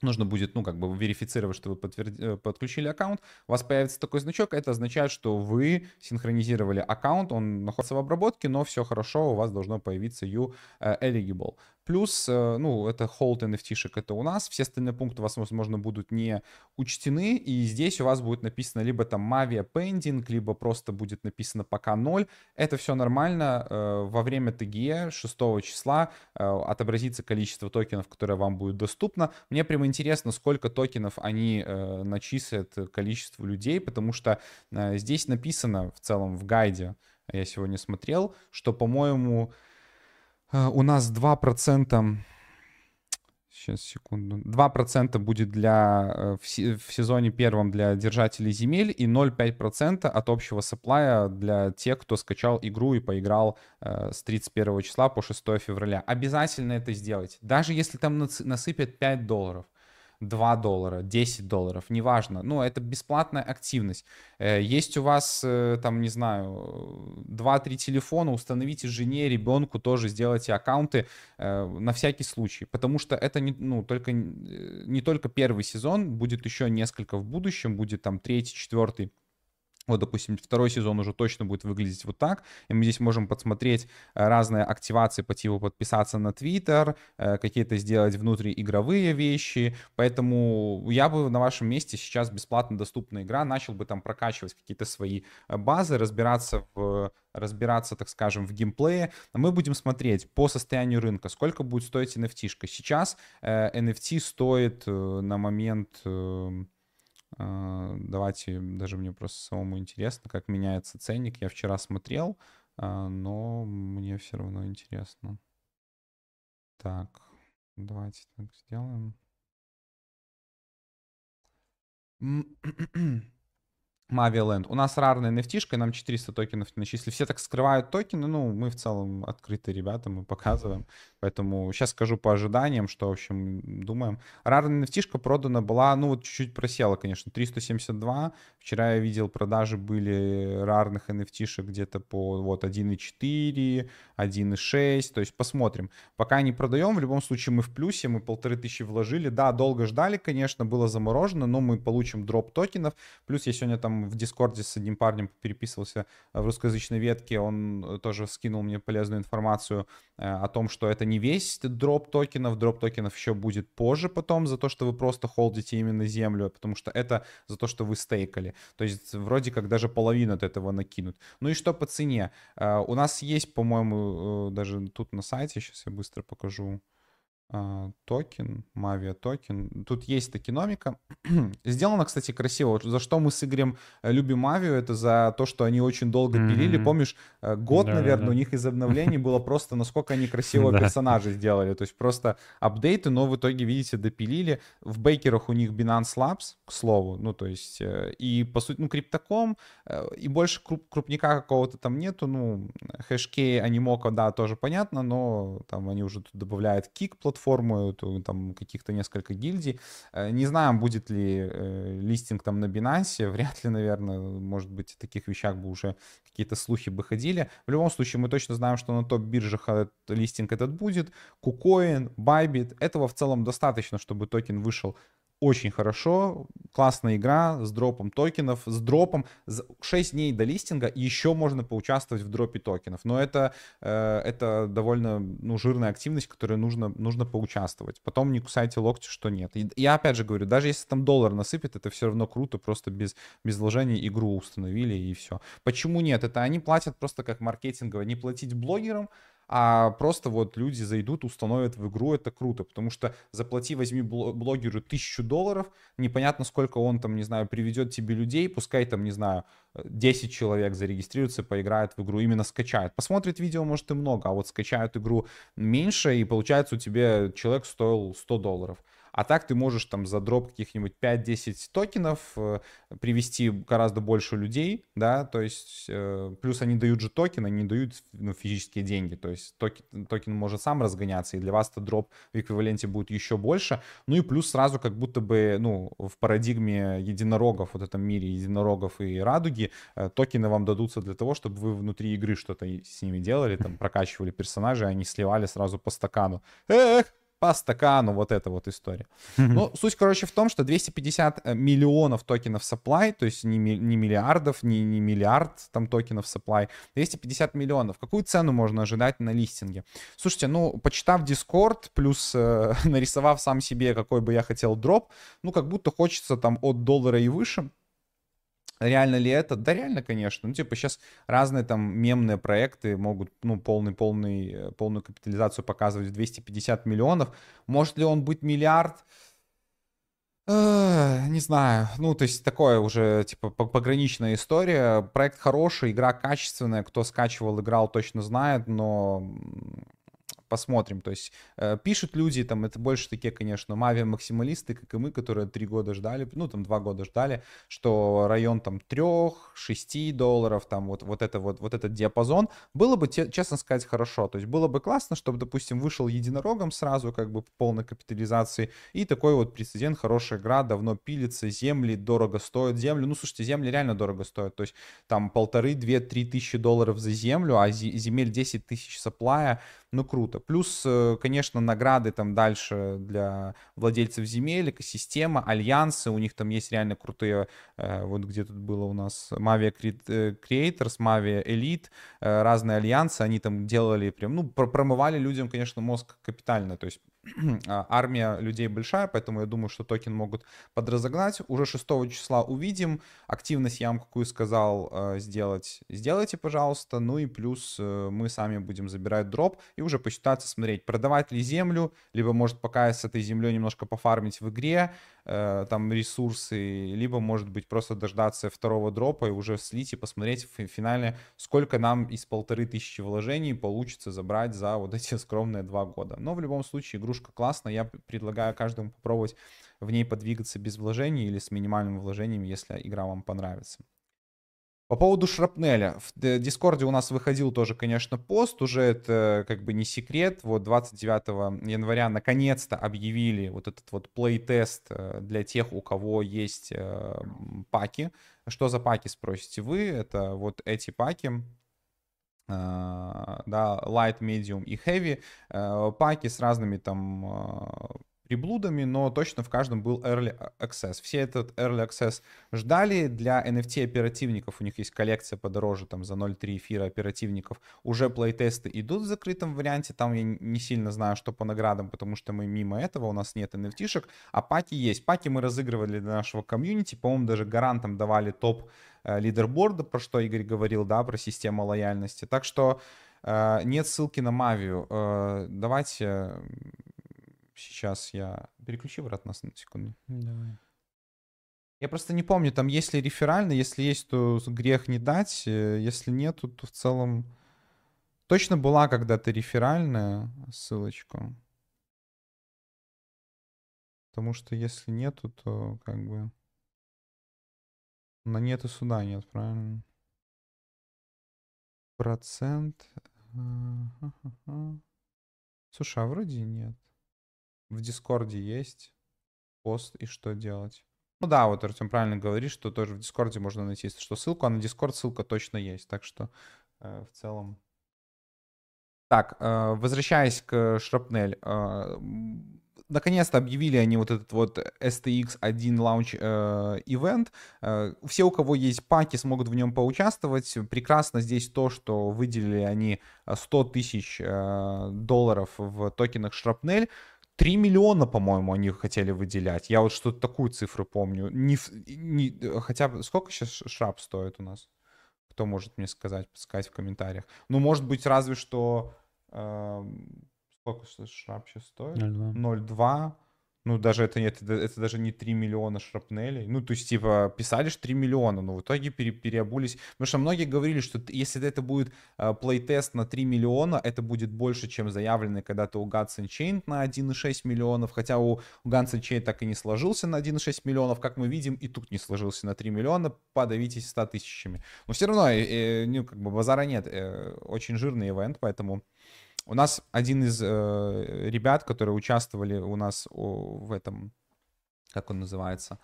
нужно будет, ну, как бы верифицировать, что вы подтверд... Э, подключили аккаунт, у вас появится такой значок, это означает, что вы синхронизировали аккаунт, он находится в обработке, но все хорошо, у вас должно появиться you э, eligible. Плюс, э, ну, это hold NFT-шек, это у нас. Все остальные пункты у вас, возможно, будут не учтены. И здесь у вас будет написано либо там Mavia Pending, либо просто будет написано пока 0. Это все нормально. Э, во время ТГЕ 6 числа э, отобразится количество токенов, которое вам будет доступно. Мне прямо интересно, сколько токенов они начислят количеству людей, потому что здесь написано в целом в гайде, я сегодня смотрел, что, по-моему, у нас 2%, сейчас, секунду, 2% будет для, э, в, в сезоне первом для держателей земель и 0,5% от общего сапплая для тех, кто скачал игру и поиграл э, с 31 числа по 6 февраля. Обязательно это сделать. Даже если там насыпят 5 долларов. 2 доллара, 10 долларов, неважно. Ну, это бесплатная активность. Э, есть у вас, э, там, не знаю, 2-3 телефона, установите жене, ребенку тоже, сделайте аккаунты э, на всякий случай. Потому что это не, ну, только, не только первый сезон, будет еще несколько в будущем, будет там третий, четвертый вот, допустим, второй сезон уже точно будет выглядеть вот так. И мы здесь можем подсмотреть э, разные активации по типу подписаться на Твиттер, э, какие-то сделать внутриигровые вещи. Поэтому я бы на вашем месте сейчас бесплатно доступная игра, начал бы там прокачивать какие-то свои э, базы, разбираться в разбираться, так скажем, в геймплее. Мы будем смотреть по состоянию рынка, сколько будет стоить NFT. -шка. Сейчас NFT стоит на момент эм, давайте, даже мне просто самому интересно, как меняется ценник. Я вчера смотрел, а, но мне все равно интересно. Так, давайте так сделаем. Mavialand. У нас рарная nft нам 400 токенов начислили. Все так скрывают токены, ну, мы в целом открытые ребята, мы показываем. Поэтому сейчас скажу по ожиданиям, что, в общем, думаем. Рарная nft продана была, ну, вот чуть-чуть просела, конечно, 372. Вчера я видел, продажи были рарных nft где-то по вот 1.4, 1.6. То есть посмотрим. Пока не продаем, в любом случае мы в плюсе, мы полторы тысячи вложили. Да, долго ждали, конечно, было заморожено, но мы получим дроп токенов. Плюс я сегодня там в Дискорде с одним парнем переписывался в русскоязычной ветке, он э, тоже скинул мне полезную информацию э, о том, что это не весь дроп токенов, дроп токенов еще будет позже потом за то, что вы просто холдите именно землю, потому что это за то, что вы стейкали. То есть вроде как даже половину от этого накинут. Ну и что по цене? Э, у нас есть, по-моему, даже тут на сайте, сейчас я быстро покажу. А, токен, Mavia токен. Тут есть токеномика. Сделано, кстати, красиво. Вот за что мы с Игорем э, любим Mavia, это за то, что они очень долго mm-hmm. пилили. Помнишь, э, год, да, наверное, да. у них из обновлений было просто, насколько они красиво персонажей сделали. То есть просто апдейты, но в итоге, видите, допилили. В бейкерах у них Binance Labs, к слову. Ну, то есть, э, и по сути, ну, криптоком, и больше круп, крупника какого-то там нету. Ну, хэшкей, анимока, да, тоже понятно, но там они уже тут добавляют кик платформу, там каких-то несколько гильдий. Э, не знаю, будет ли э, листинг там на Binance, вряд ли, наверное, может быть, о таких вещах бы уже какие-то слухи бы ходили. В любом случае, мы точно знаем, что на топ-биржах листинг этот будет. KuCoin, Bybit, этого в целом достаточно, чтобы токен вышел очень хорошо, классная игра с дропом токенов, с дропом, 6 дней до листинга, еще можно поучаствовать в дропе токенов, но это, э, это довольно ну, жирная активность, которой нужно, нужно поучаствовать. Потом не кусайте локти, что нет. И я опять же говорю, даже если там доллар насыпет, это все равно круто, просто без, без вложений игру установили и все. Почему нет? Это они платят просто как маркетингово, не платить блогерам, а просто вот люди зайдут, установят в игру, это круто, потому что заплати, возьми блогеру тысячу долларов, непонятно, сколько он там, не знаю, приведет тебе людей, пускай там, не знаю, 10 человек зарегистрируются, поиграют в игру, именно скачают. Посмотрит видео, может, и много, а вот скачают игру меньше, и получается у тебя человек стоил 100 долларов. А так ты можешь там за дроп каких-нибудь 5-10 токенов э, привести гораздо больше людей, да, то есть э, плюс они дают же токен, они дают ну, физические деньги, то есть токен, токен может сам разгоняться, и для вас этот дроп в эквиваленте будет еще больше, ну и плюс сразу как будто бы, ну, в парадигме единорогов, вот этом мире единорогов и радуги, э, токены вам дадутся для того, чтобы вы внутри игры что-то с ними делали, там, прокачивали персонажей, они сливали сразу по стакану. Эх, по стакану, вот эта вот история. Ну, суть, короче, в том, что 250 э, миллионов токенов supply, то есть не, не миллиардов, не, не миллиард там токенов supply, 250 миллионов. Какую цену можно ожидать на листинге? Слушайте, ну, почитав Discord, плюс э, нарисовав сам себе, какой бы я хотел дроп, ну, как будто хочется там от доллара и выше. Реально ли это? Да реально, конечно. Ну, типа, сейчас разные там мемные проекты могут, ну, полный, полный, э, полную капитализацию показывать в 250 миллионов. Может ли он быть миллиард? не знаю. Ну, то есть такое уже, типа, пограничная история. Проект хороший, игра качественная. Кто скачивал, играл, точно знает, но посмотрим. То есть э, пишут люди, там, это больше такие, конечно, мави-максималисты, как и мы, которые три года ждали, ну, там, два года ждали, что район, там, трех, шести долларов, там, вот, вот это вот, вот этот диапазон, было бы, те, честно сказать, хорошо. То есть было бы классно, чтобы, допустим, вышел единорогом сразу, как бы, по полной капитализации, и такой вот прецедент, хорошая игра, давно пилится, земли дорого стоят, землю, ну, слушайте, земли реально дорого стоят, то есть там полторы, две, три тысячи долларов за землю, а земель 10 тысяч саплая, ну, круто. Плюс, э, конечно, награды там дальше для владельцев земель, экосистема, альянсы, у них там есть реально крутые, э, вот где тут было у нас Mavia э, Creators, Mavia Elite, разные альянсы, они там делали прям, ну, промывали людям, конечно, мозг капитально, то есть армия людей большая, поэтому я думаю, что токен могут подразогнать. Уже 6 числа увидим. Активность я вам какую сказал э, сделать, сделайте, пожалуйста. Ну и плюс э, мы сами будем забирать дроп и уже посчитаться, смотреть, продавать ли землю, либо может пока с этой землей немножко пофармить в игре, э, там ресурсы, либо может быть просто дождаться второго дропа и уже слить и посмотреть в финале, сколько нам из полторы тысячи вложений получится забрать за вот эти скромные два года. Но в любом случае игрушка классная, я предлагаю каждому попробовать в ней подвигаться без вложений или с минимальными вложениями, если игра вам понравится. По поводу шрапнеля. В Дискорде у нас выходил тоже, конечно, пост. Уже это как бы не секрет. Вот 29 января наконец-то объявили вот этот вот плей-тест э, для тех, у кого есть э, паки. Что за паки, спросите вы? Это вот эти паки э, да, light, medium и heavy, паки с разными там приблудами, но точно в каждом был Early Access. Все этот Early Access ждали. Для NFT оперативников у них есть коллекция подороже, там за 0.3 эфира оперативников. Уже плейтесты идут в закрытом варианте. Там я не сильно знаю, что по наградам, потому что мы мимо этого, у нас нет NFT-шек. А паки есть. Паки мы разыгрывали для нашего комьюнити. По-моему, даже гарантам давали топ э, лидерборда, про что Игорь говорил, да, про систему лояльности. Так что э, нет ссылки на Мавию. Э, давайте Сейчас я... Переключи обратно на секунду. Давай. Я просто не помню, там есть ли реферально, если есть, то грех не дать, э, если нет, то в целом... Точно была когда-то реферальная ссылочка. Потому что если нету, то как бы... На нет и суда нет, правильно? Процент... Слушай, а вроде нет в Дискорде есть пост и что делать. Ну да, вот Артем правильно говорит, что тоже в Дискорде можно найти, что, ссылку, а на Дискорд ссылка точно есть, так что э, в целом... Так, э, возвращаясь к Shrapnel, э, наконец-то объявили они вот этот вот STX 1 лаунч э. Э, все, у кого есть паки, смогут в нем поучаствовать. Прекрасно здесь то, что выделили они 100 тысяч э, долларов в токенах Шрапнель. 3 миллиона, по-моему, они хотели выделять. Я вот что-то такую цифру помню. Не, не, хотя бы сколько сейчас шрап стоит у нас? Кто может мне сказать, подсказать в комментариях? Ну, может быть, разве что... Э, сколько шрап сейчас стоит? 0,2. Ну, даже это, это, это даже не 3 миллиона шрапнелей. Ну, то есть, типа, писали же 3 миллиона, но в итоге пере, переобулись. Потому что многие говорили, что если это будет uh, плейтест на 3 миллиона, это будет больше, чем заявленный когда-то у Guns Chain на 1,6 миллионов. Хотя у, у Guns Chain так и не сложился на 1,6 миллионов, как мы видим, и тут не сложился на 3 миллиона. Подавитесь 100 тысячами. Но все равно, э, э, ну, как бы базара нет. Э, очень жирный ивент, поэтому... У нас один из э, ребят, которые участвовали у нас о, в этом, как он называется,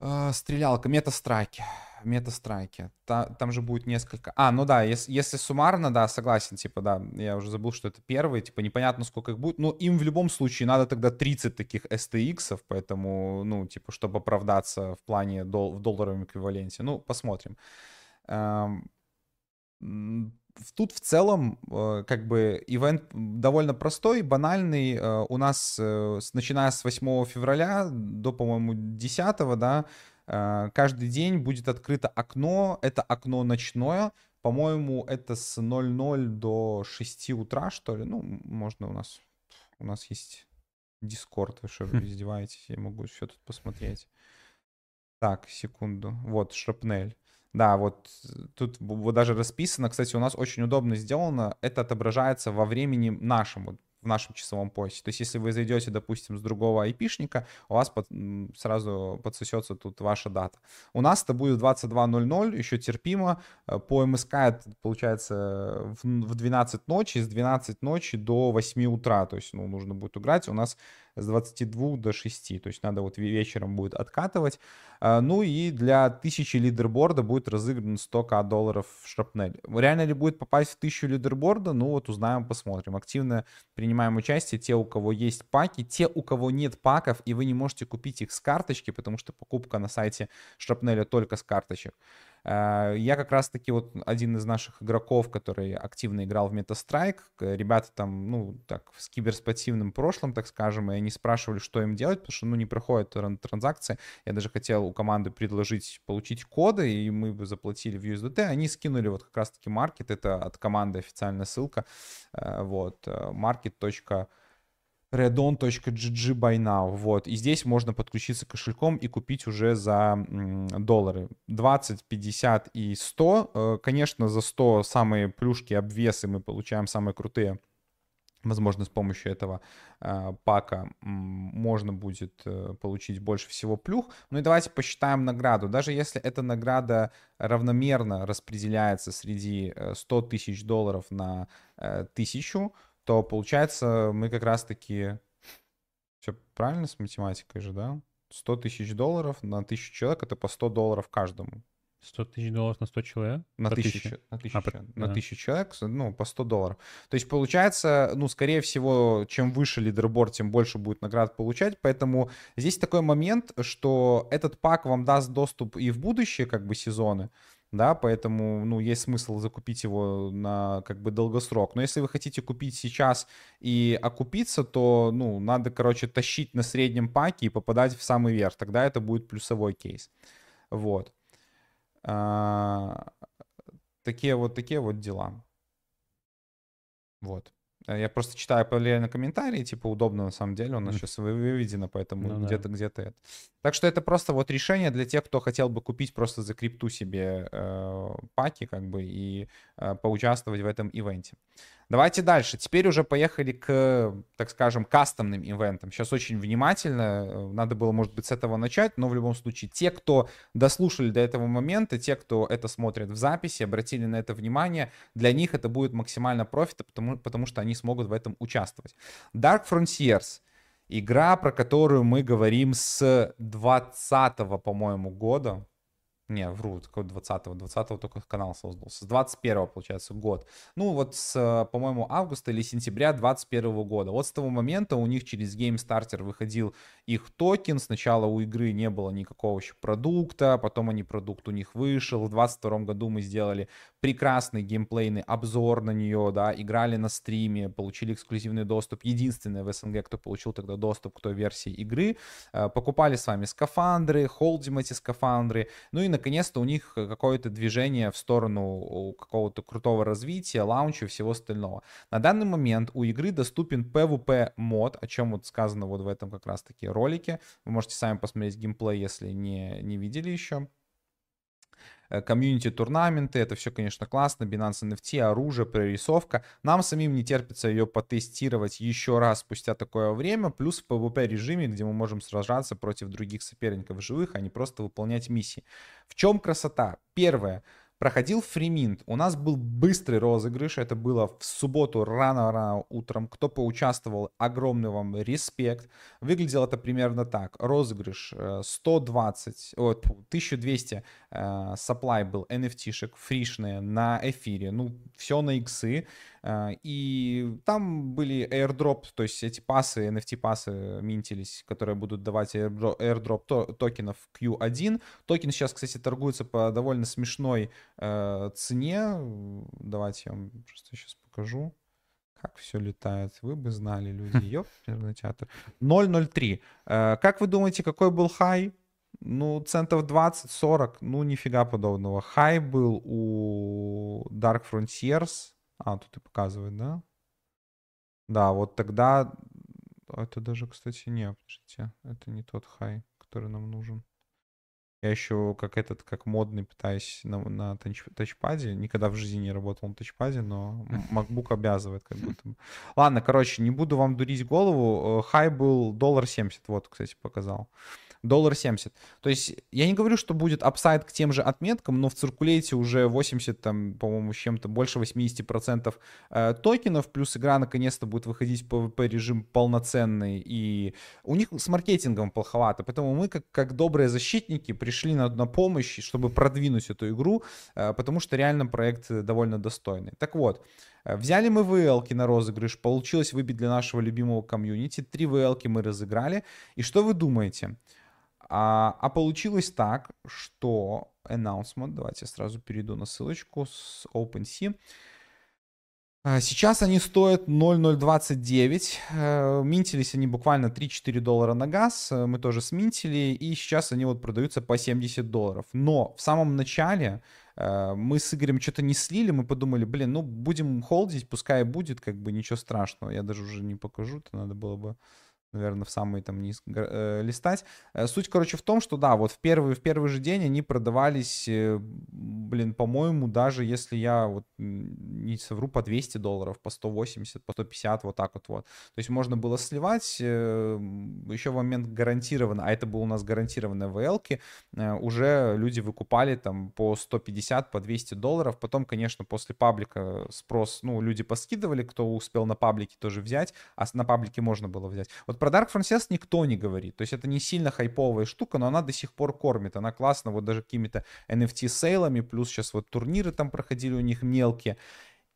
э, стрелялка, метастрайки. Метастрайки. Та, там же будет несколько. А, ну да, если, если суммарно, да, согласен, типа, да, я уже забыл, что это первый, типа, непонятно, сколько их будет. Но им в любом случае надо тогда 30 таких STX, поэтому, ну, типа, чтобы оправдаться в плане дол- в долларовом эквиваленте. Ну, посмотрим. Эм, тут в целом, э, как бы, ивент довольно простой, банальный. Э, у нас, э, начиная с 8 февраля до, по-моему, 10, да, каждый день будет открыто окно. Это окно ночное. По-моему, это с 00 до 6 утра, что ли. Ну, можно у нас... У нас есть Дискорд. Вы что, издеваетесь? Я могу все тут посмотреть. Так, секунду. Вот, шрапнель. Да, вот тут вот даже расписано. Кстати, у нас очень удобно сделано. Это отображается во времени нашем. Вот в нашем часовом поясе. То есть, если вы зайдете, допустим, с другого айпишника, у вас под, сразу подсосется тут ваша дата. У нас это будет 22.00, еще терпимо. Э, по МСК это получается в 12 ночи, с 12 ночи до 8 утра. То есть, ну, нужно будет играть. У нас с 22 до 6, то есть надо вот вечером будет откатывать. А, ну и для 1000 лидерборда будет разыгран 100к долларов в шрапнель. Реально ли будет попасть в 1000 лидерборда? Ну вот узнаем, посмотрим. Активно принимаем участие те, у кого есть паки, те, у кого нет паков, и вы не можете купить их с карточки, потому что покупка на сайте шрапнеля только с карточек. Э, я как раз-таки вот один из наших игроков, который активно играл в Meta-Strike. Ребята там, ну, так, с киберспортивным прошлым, так скажем, и они спрашивали, что им делать, потому что, ну, не проходят транзакции. Я даже хотел у команды предложить получить коды, и мы бы заплатили в USDT. Они скинули вот как раз-таки маркет, это от команды официальная ссылка, э, вот, э, market.com redon.gg by now, вот, и здесь можно подключиться кошельком и купить уже за доллары, 20, 50 и 100, э, конечно, за 100 самые плюшки, обвесы мы получаем самые крутые, возможно, с помощью этого э, пака можно будет э, получить больше всего плюх. Ну и давайте посчитаем награду. Даже если эта награда равномерно распределяется среди 100 тысяч долларов на тысячу, то получается мы как раз-таки... Все правильно с математикой же, да? 100 тысяч долларов на тысячу человек — это по 100 долларов каждому. 100 тысяч долларов на 100 человек? На тысячу, на тысячу, а, тысячу человек, ну, по 100 долларов. То есть получается, ну, скорее всего, чем выше лидерборд, тем больше будет наград получать. Поэтому здесь такой момент, что этот пак вам даст доступ и в будущее, как бы, сезоны да, поэтому, ну, есть смысл закупить его на, как бы, долгосрок. Но если вы хотите купить сейчас и окупиться, то, ну, надо, короче, тащить на среднем паке и попадать в самый верх, тогда это будет плюсовой кейс. Вот. А, такие вот, такие вот дела. Вот. Э, я просто читаю на комментарии, типа удобно на самом деле, у нас mm. сейчас выведено, поэтому ну, где-то да. где-то это. Так что это просто вот решение для тех, кто хотел бы купить просто за крипту себе э, паки, как бы, и э, поучаствовать в этом ивенте. Давайте дальше. Теперь уже поехали к, так скажем, кастомным ивентам. Сейчас очень внимательно. Э, надо было, может быть, с этого начать, но в любом случае те, кто дослушали до этого момента, те, кто это смотрит в записи, обратили на это внимание, для них это будет максимально профита, потому, потому что они смогут в этом участвовать. Dark Frontiers — игра, про которую мы говорим с 20 по-моему, года. Не, вру, какого 20-го. 20-го только канал создался. С 21-го, получается, год. Ну, вот с, по-моему, августа или сентября 21 года. Вот с того момента у них через Game Starter выходил их токен. Сначала у игры не было никакого еще продукта, потом они продукт у них вышел. В 22 году мы сделали прекрасный геймплейный обзор на нее, да, играли на стриме, получили эксклюзивный доступ. Единственный в СНГ, кто получил тогда доступ к той версии игры. Э, покупали с вами скафандры, холдим эти скафандры. Ну и, наконец-то, у них какое-то движение в сторону какого-то крутого развития, лаунча и всего остального. На данный момент у игры доступен PvP мод, о чем вот сказано вот в этом как раз-таки ролике. Вы можете сами посмотреть геймплей, если не, не видели еще. Э, комьюнити турнаменты, это все, конечно, классно, Binance NFT, оружие, прорисовка. Нам самим не терпится ее потестировать еще раз спустя такое время, плюс в PvP режиме, где мы можем сражаться против других соперников живых, а не просто выполнять миссии. В чем красота? Первое, проходил фриминт. У нас был быстрый розыгрыш, это было в субботу рано-рано утром. Кто поучаствовал, огромный вам респект. Выглядело это примерно так. Розыгрыш 120, о, 1200 э, supply был NFT-шек фришные на эфире. Ну, все на иксы. Э, и там были airdrop, то есть эти пасы, NFT-пасы минтились, которые будут давать airdrop токенов Q1. Токен сейчас, кстати, торгуется по довольно смешной э, цене. Давайте я вам просто сейчас покажу. Как все летает. Вы бы знали, люди. Ёп, театр. 0.03. Э, как вы думаете, какой был хай? Ну, центов 20-40, ну, нифига подобного. Хай был у Dark Frontiers а, тут и показывает, да? Да, вот тогда... Это даже, кстати, не, подождите. Это не тот хай, который нам нужен. Я еще как этот, как модный пытаюсь на, на тач, тачпаде. Никогда в жизни не работал на тачпаде, но MacBook обязывает как будто бы. Ладно, короче, не буду вам дурить голову. Э, хай был доллар 70, вот, кстати, показал доллар 70. То есть я не говорю, что будет апсайд к тем же отметкам, но в циркулейте уже 80, там, по-моему, с чем-то больше 80% э, токенов, плюс игра наконец-то будет выходить в PvP режим полноценный, и у них с маркетингом плоховато, поэтому мы, как, как добрые защитники, пришли на, на помощь, чтобы продвинуть эту игру, э, потому что реально проект довольно достойный. Так вот, э, Взяли мы VL на розыгрыш, получилось выбить для нашего любимого комьюнити. Три VL мы разыграли. И что вы думаете? А, а получилось так, что announcement, давайте я сразу перейду на ссылочку с OpenSea. А, сейчас они стоят 0,029. Э, минтились они буквально 3-4 доллара на газ. Э, мы тоже сминтили. И сейчас они вот продаются по 70 долларов. Но в самом начале э, мы с Игорем что-то не слили. Мы подумали, блин, ну будем холдить, пускай будет, как бы ничего страшного. Я даже уже не покажу, это надо было бы наверное, в самый там низ э, листать. Э, суть, короче, в том, что да, вот в первый, в первый же день они продавались, э, блин, по-моему, даже если я вот не совру, по 200 долларов, по 180, по 150, вот так вот вот. То есть можно было сливать, э, еще в момент гарантированно, а это был у нас гарантированные VL, э, уже люди выкупали там по 150, по 200 долларов. Потом, конечно, после паблика спрос, ну, люди поскидывали, кто успел на паблике тоже взять, а на паблике можно было взять. Вот про Dark Frances никто не говорит. То есть это не сильно хайповая штука, но она до сих пор кормит. Она классно, вот даже какими-то NFT-сейлами, плюс сейчас вот турниры там проходили у них мелкие.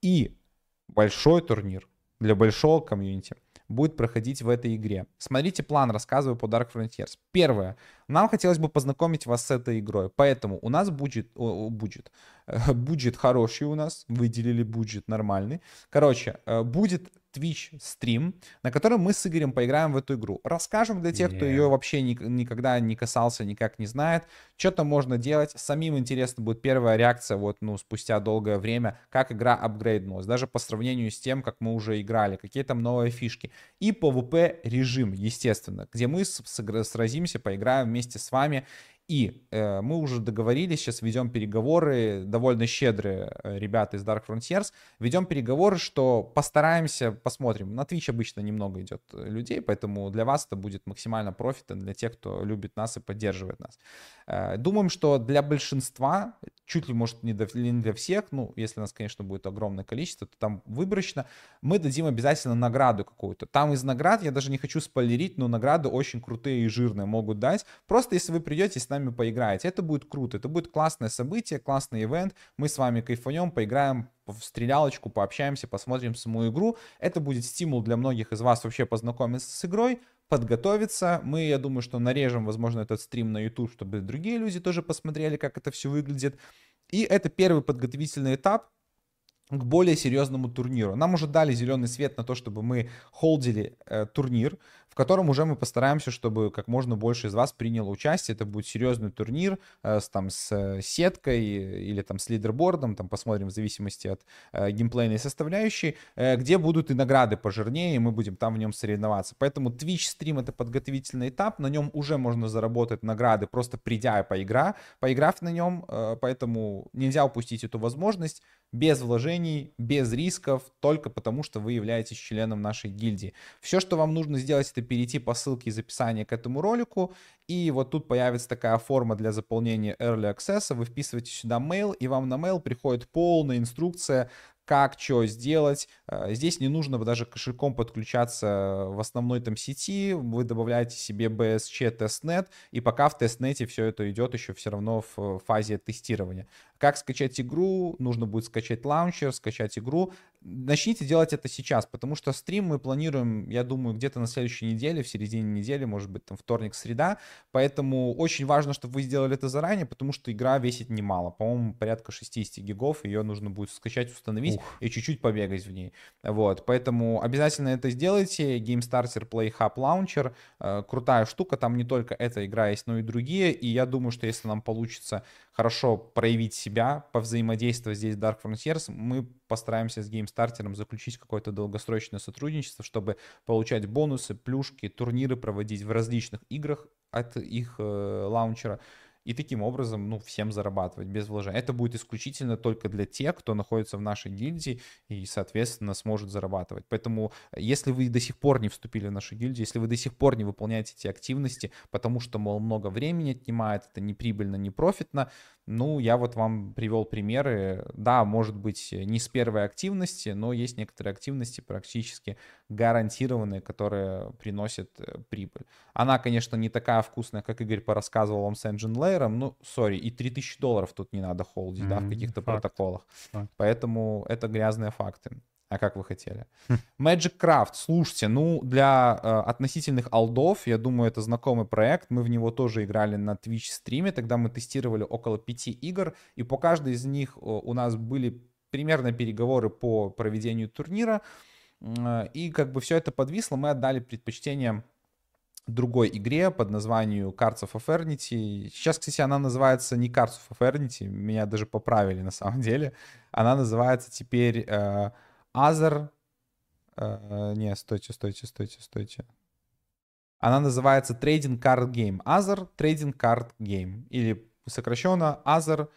И большой турнир для большого комьюнити будет проходить в этой игре. Смотрите план, рассказываю по Dark Frontiers. Первое. Нам хотелось бы познакомить вас с этой игрой, поэтому у нас будет, будет, будет хороший у нас, выделили будет нормальный. Короче, э, будет Twitch стрим, на котором мы с Игорем поиграем в эту игру. Расскажем для тех, yeah. кто ее вообще ни, никогда не касался, никак не знает, что там можно делать. Самим интересно будет первая реакция, вот, ну, спустя долгое время, как игра апгрейднулась, даже по сравнению с тем, как мы уже играли, какие там новые фишки. И PvP режим, естественно, где мы сразимся, поиграем вместе с вами и э, мы уже договорились, сейчас ведем переговоры, довольно щедрые э, ребята из Dark Frontiers, ведем переговоры, что постараемся, посмотрим. На Twitch обычно немного идет э, людей, поэтому для вас это будет максимально профитно, для тех, кто любит нас и поддерживает нас. Э, думаем, что для большинства, чуть ли, может, не для, всех, ну, если нас, конечно, будет огромное количество, то там выборочно, мы дадим обязательно награду какую-то. Там из наград, я даже не хочу спойлерить, но награды очень крутые и жирные могут дать. Просто если вы придете с нами поиграете, это будет круто, это будет классное событие, классный ивент, мы с вами кайфанем, поиграем в стрелялочку, пообщаемся, посмотрим саму игру. Это будет стимул для многих из вас вообще познакомиться с игрой, подготовиться. Мы, я думаю, что нарежем, возможно, этот стрим на YouTube, чтобы другие люди тоже посмотрели, как это все выглядит. И это первый подготовительный этап к более серьезному турниру. Нам уже дали зеленый свет на то, чтобы мы холдили э, турнир котором уже мы постараемся, чтобы как можно больше из вас приняло участие. Это будет серьезный турнир э, с, там, с э, сеткой или там с лидербордом, там посмотрим в зависимости от э, геймплейной составляющей, э, где будут и награды пожирнее, и мы будем там в нем соревноваться. Поэтому Twitch стрим это подготовительный этап, на нем уже можно заработать награды, просто придя и поигра, поиграв на нем, э, поэтому нельзя упустить эту возможность без вложений, без рисков, только потому что вы являетесь членом нашей гильдии. Все, что вам нужно сделать, это перейти по ссылке из описания к этому ролику, и вот тут появится такая форма для заполнения Early Access, вы вписываете сюда mail, и вам на mail приходит полная инструкция, как что сделать. Э, здесь не нужно даже кошельком подключаться в основной там сети. Вы добавляете себе BSC тестнет, и пока в тестнете все это идет еще все равно в фазе тестирования. Как скачать игру? Нужно будет скачать лаунчер, скачать игру. Начните делать это сейчас, потому что стрим мы планируем, я думаю, где-то на следующей неделе, в середине недели, может быть, там вторник, среда. Поэтому очень важно, чтобы вы сделали это заранее, потому что игра весит немало. По-моему, порядка 60 гигов. Ее нужно будет скачать, установить Ух. и чуть-чуть побегать в ней. Вот, поэтому обязательно это сделайте. Game Starter Play Hub Launcher. Э, крутая штука. Там не только эта игра есть, но и другие. И я думаю, что если нам получится хорошо проявить себя, повзаимодействовать здесь с Dark Frontiers, мы постараемся с геймстартером заключить какое-то долгосрочное сотрудничество, чтобы получать бонусы, плюшки, турниры проводить в различных играх от их э, лаунчера и таким образом, ну, всем зарабатывать без вложения. Это будет исключительно только для тех, кто находится в нашей гильдии и, соответственно, сможет зарабатывать. Поэтому, если вы до сих пор не вступили в нашу гильдию, если вы до сих пор не выполняете эти активности, потому что, мол, много времени отнимает, это не прибыльно, не профитно, ну, я вот вам привел примеры. Да, может быть, не с первой активности, но есть некоторые активности практически гарантированные, которые приносят э, прибыль. Она, конечно, не такая вкусная, как Игорь порассказывал вам с Engine Layer, ну, сори, и 3000 долларов тут не надо холдить, mm-hmm, да, в каких-то факт. протоколах. Факт. Поэтому это грязные факты. А как вы хотели? Хм. Magic Craft, слушайте, ну, для э, относительных алдов, я думаю, это знакомый проект. Мы в него тоже играли на Twitch стриме. Тогда мы тестировали около пяти игр, и по каждой из них у нас были примерно переговоры по проведению турнира. Э, и как бы все это подвисло, мы отдали предпочтение другой игре под названием Cards of Eternity. Сейчас, кстати, она называется не Cards of Eternity, меня даже поправили на самом деле. Она называется теперь... Э, Other... Э, не, стойте, стойте, стойте, стойте. Она называется Trading Card Game. Other Trading Card Game. Или сокращенно Other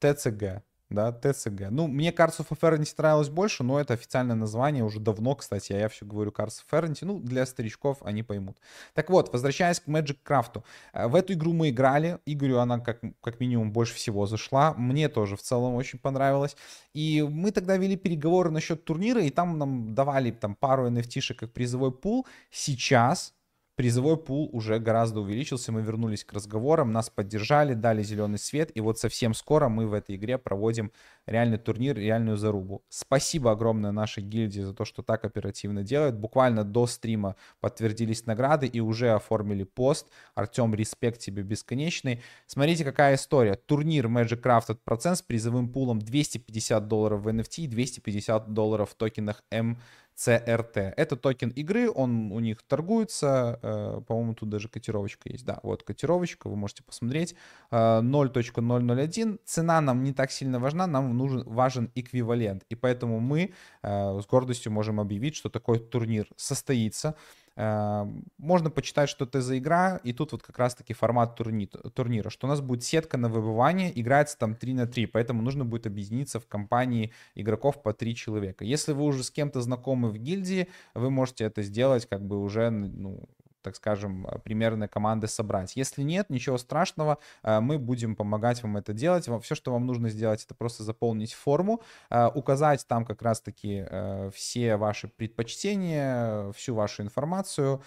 TCG да, ТЦГ. Ну, мне Cards of Eternity нравилось больше, но это официальное название уже давно, кстати, а я все говорю Cards of Eternity, ну, для старичков они поймут. Так вот, возвращаясь к Magic Craft. Э, в эту игру мы играли, Игорю она как, как минимум больше всего зашла, мне тоже в целом очень понравилось, и мы тогда вели переговоры насчет турнира, и там нам давали там пару NFT-шек как призовой пул, сейчас призовой пул уже гораздо увеличился, мы вернулись к разговорам, нас поддержали, дали зеленый свет, и вот совсем скоро мы в этой игре проводим реальный турнир, реальную зарубу. Спасибо огромное нашей гильдии за то, что так оперативно делают. Буквально до стрима подтвердились награды и уже оформили пост. Артем, респект тебе бесконечный. Смотрите, какая история. Турнир Magic Craft от процент с призовым пулом 250 долларов в NFT и 250 долларов в токенах M CRT. Это токен игры, он у них торгуется, э, по-моему, тут даже котировочка есть. Да, вот котировочка, вы можете посмотреть. 0.001. Э, Цена нам не так сильно важна, нам нужен важен эквивалент. И поэтому мы э, с гордостью можем объявить, что такой турнир состоится. Эм, можно почитать, что это за игра, и тут вот как раз-таки формат турни турнира, что у нас будет сетка на выбывание, играется там 3 на 3, поэтому нужно будет объединиться в компании игроков по 3 человека. Если вы уже с кем-то знакомы в гильдии, вы можете это сделать как бы уже ну, так скажем, э, примерные команды собрать. Если нет, ничего страшного, э, мы будем помогать вам это делать. Все, что вам нужно сделать, это просто заполнить форму, э, указать там как раз-таки все ваши предпочтения, всю вашу информацию,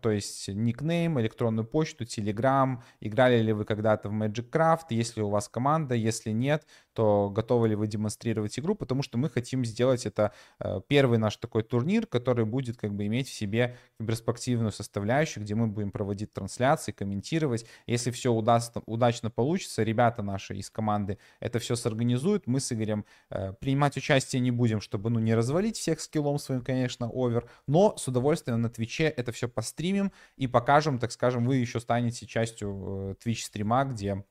то есть никнейм, электронную почту, телеграм, играли ли вы когда-то в Magic Craft, если у вас команда, если нет, то готовы ли вы демонстрировать игру, потому что мы хотим сделать это э, первый наш такой турнир, который будет как бы иметь в себе перспективную составляющую, где мы будем проводить трансляции, комментировать. Если все удастся, удачно получится, ребята наши из команды это все сорганизуют, мы с Игорем э, принимать участие не будем, чтобы ну не развалить всех скиллом своим, конечно, овер, но с удовольствием на Твиче это все постримим и покажем, так скажем, вы еще станете частью э, Twitch стрима, где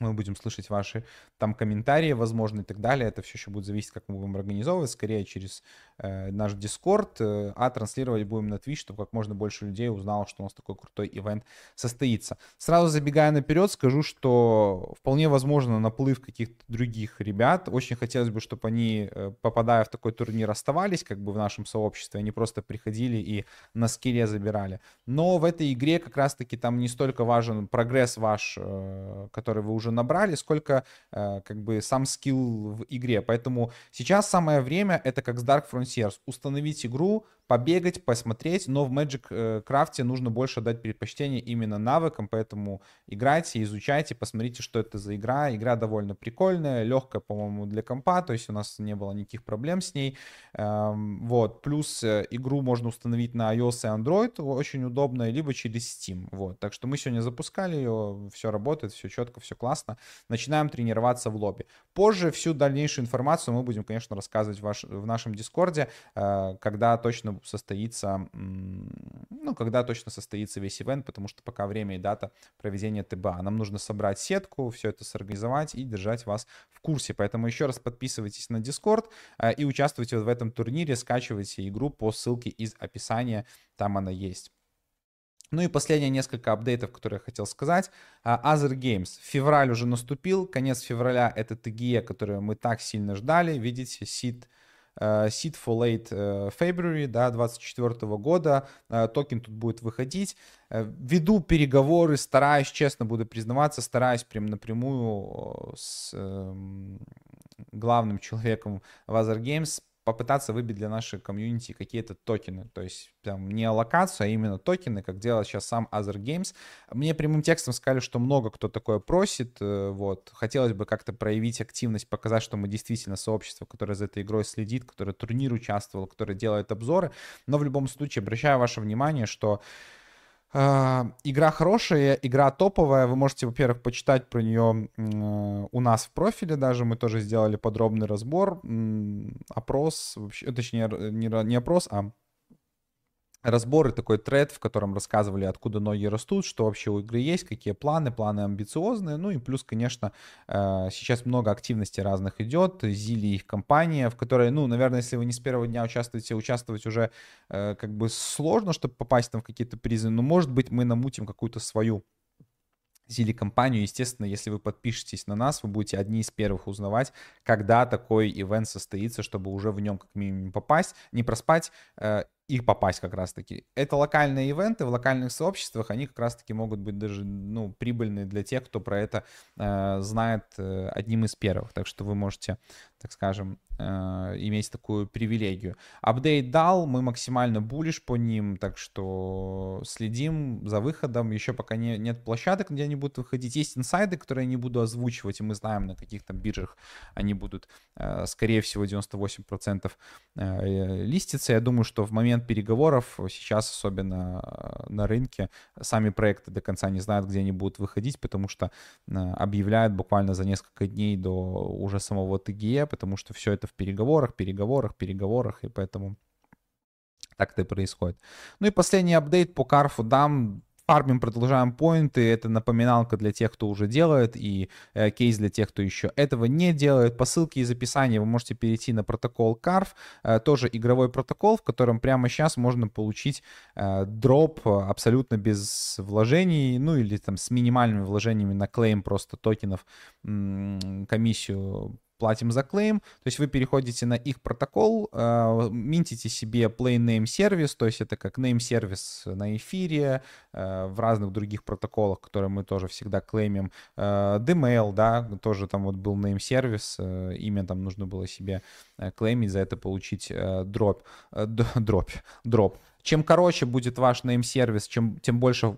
мы будем слышать ваши там комментарии, возможно, и так далее. Это все еще будет зависеть, как мы будем организовывать, скорее через э, наш Discord, э, а транслировать будем на Twitch, чтобы как можно больше людей узнало, что у нас такой крутой ивент состоится. Сразу забегая наперед, скажу, что вполне возможно наплыв каких-то других ребят. Очень хотелось бы, чтобы они, э, попадая в такой турнир, оставались как бы в нашем сообществе, они просто приходили и на скилле забирали. Но в этой игре как раз-таки там не столько важен прогресс ваш, э, который вы уже набрали, сколько э, как бы сам скилл в игре. Поэтому сейчас самое время, это как с Dark Frontiers, установить игру, побегать, посмотреть, но в Magic э, Craft нужно больше дать предпочтение именно навыкам, поэтому играйте, изучайте, посмотрите, что это за игра. Игра довольно прикольная, легкая, по-моему, для компа, то есть у нас не было никаких проблем с ней. Эм, вот, плюс э, игру можно установить на iOS и Android, очень удобно, либо через Steam. Вот, так что мы сегодня запускали ее, все работает, все четко, все классно. Начинаем тренироваться в лобби. Позже всю дальнейшую информацию мы будем, конечно, рассказывать в, ваш, в нашем Дискорде, э, когда точно состоится, ну, когда точно состоится весь ивент, потому что пока время и дата проведения ТБА. Нам нужно собрать сетку, все это сорганизовать и держать вас в курсе. Поэтому еще раз подписывайтесь на Discord э, и участвуйте в этом турнире, скачивайте игру по ссылке из описания, там она есть. Ну и последние несколько апдейтов, которые я хотел сказать. Э, Aether Games. Февраль уже наступил. Конец февраля это TGE, которую мы так сильно ждали. Видите, Э, Set for late э, February, да, 24 года, э, токен тут будет выходить. Веду переговоры, стараюсь, честно буду признаваться, стараюсь прям напрямую с эм, главным человеком в Aether Games попытаться выбить для нашей комьюнити какие-то токены. То есть там не локацию, а именно токены, как делает сейчас сам Aether Games. Мне прямым текстом сказали, что много кто такое просит. Э, вот. Хотелось бы как-то проявить активность, показать, что мы действительно сообщество, которое за этой игрой следит, которое турнир участвовал, которое делает обзоры. Но в любом случае обращаю ваше внимание, что игра хорошая, игра топовая. Вы можете, во-первых, почитать про нее uh, у нас в профиле даже. Мы тоже сделали подробный разбор, опрос, точнее, не, не опрос, а разбор и такой тред, в котором рассказывали, откуда ноги растут, что вообще у игры есть, какие планы, планы амбициозные. Ну и плюс, конечно, э, сейчас много активности разных идет. Зили их компания, в которой, ну, наверное, если вы не с первого дня участвуете, участвовать уже э, как бы сложно, чтобы попасть там в какие-то призы. Но, может быть, мы намутим какую-то свою Зили-компанию. Естественно, если вы подпишетесь на нас, вы будете одни из первых узнавать, когда такой ивент состоится, чтобы уже в нем как минимум попасть, не проспать э, и попасть как раз-таки. Это локальные ивенты в локальных сообществах, они как раз-таки могут быть даже, ну, прибыльные для тех, кто про это э, знает э, одним из первых. Так что вы можете, так скажем, э, иметь такую привилегию. Апдейт дал, мы максимально булишь по ним, так что следим за выходом. Еще пока не, нет площадок, где они будут выходить. Есть инсайды, которые я не буду озвучивать, и мы знаем, на каких там биржах они будут, э, скорее всего, 98% э, листиться. Я думаю, что в момент момент переговоров сейчас, особенно э, на рынке, сами проекты до конца не знают, где они будут выходить, потому что э, объявляют буквально за несколько дней до уже самого ТГЕ, потому что все это в переговорах, переговорах, переговорах, и поэтому так это и происходит. Ну и последний апдейт по Карфу дам фармим, продолжаем поинты. Это напоминалка для тех, кто уже делает, и э, кейс для тех, кто еще этого не делает. По ссылке из описания вы можете перейти на протокол CARF, э, тоже игровой протокол, в котором прямо сейчас можно получить э, дроп абсолютно без вложений, ну или там с минимальными вложениями на клейм просто токенов, комиссию платим за клейм, то есть вы переходите на их протокол, э, минтите себе plain name сервис, то есть это как name сервис на эфире, э, в разных других протоколах, которые мы тоже всегда клеймим. Э, да, тоже там вот был name сервис, э, имя там нужно было себе э, клеймить, за это получить э, дроп, э, дроп, дроп. Чем короче будет ваш name-сервис, чем, тем больше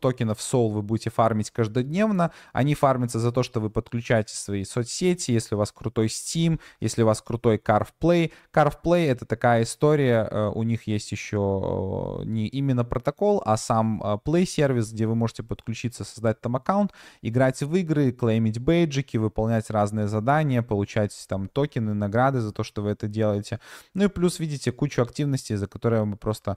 токенов Soul вы будете фармить каждодневно. Они фармятся за то, что вы подключаете свои соцсети, если у вас крутой Steam, если у вас крутой CarvePlay. CarvePlay — это такая история, э, у них есть еще э, не именно протокол, а сам э, Play-сервис, где вы можете подключиться, создать там аккаунт, играть в игры, клеймить бейджики, выполнять разные задания, получать там токены, награды за то, что вы это делаете. Ну и плюс видите кучу активностей, за которые мы просто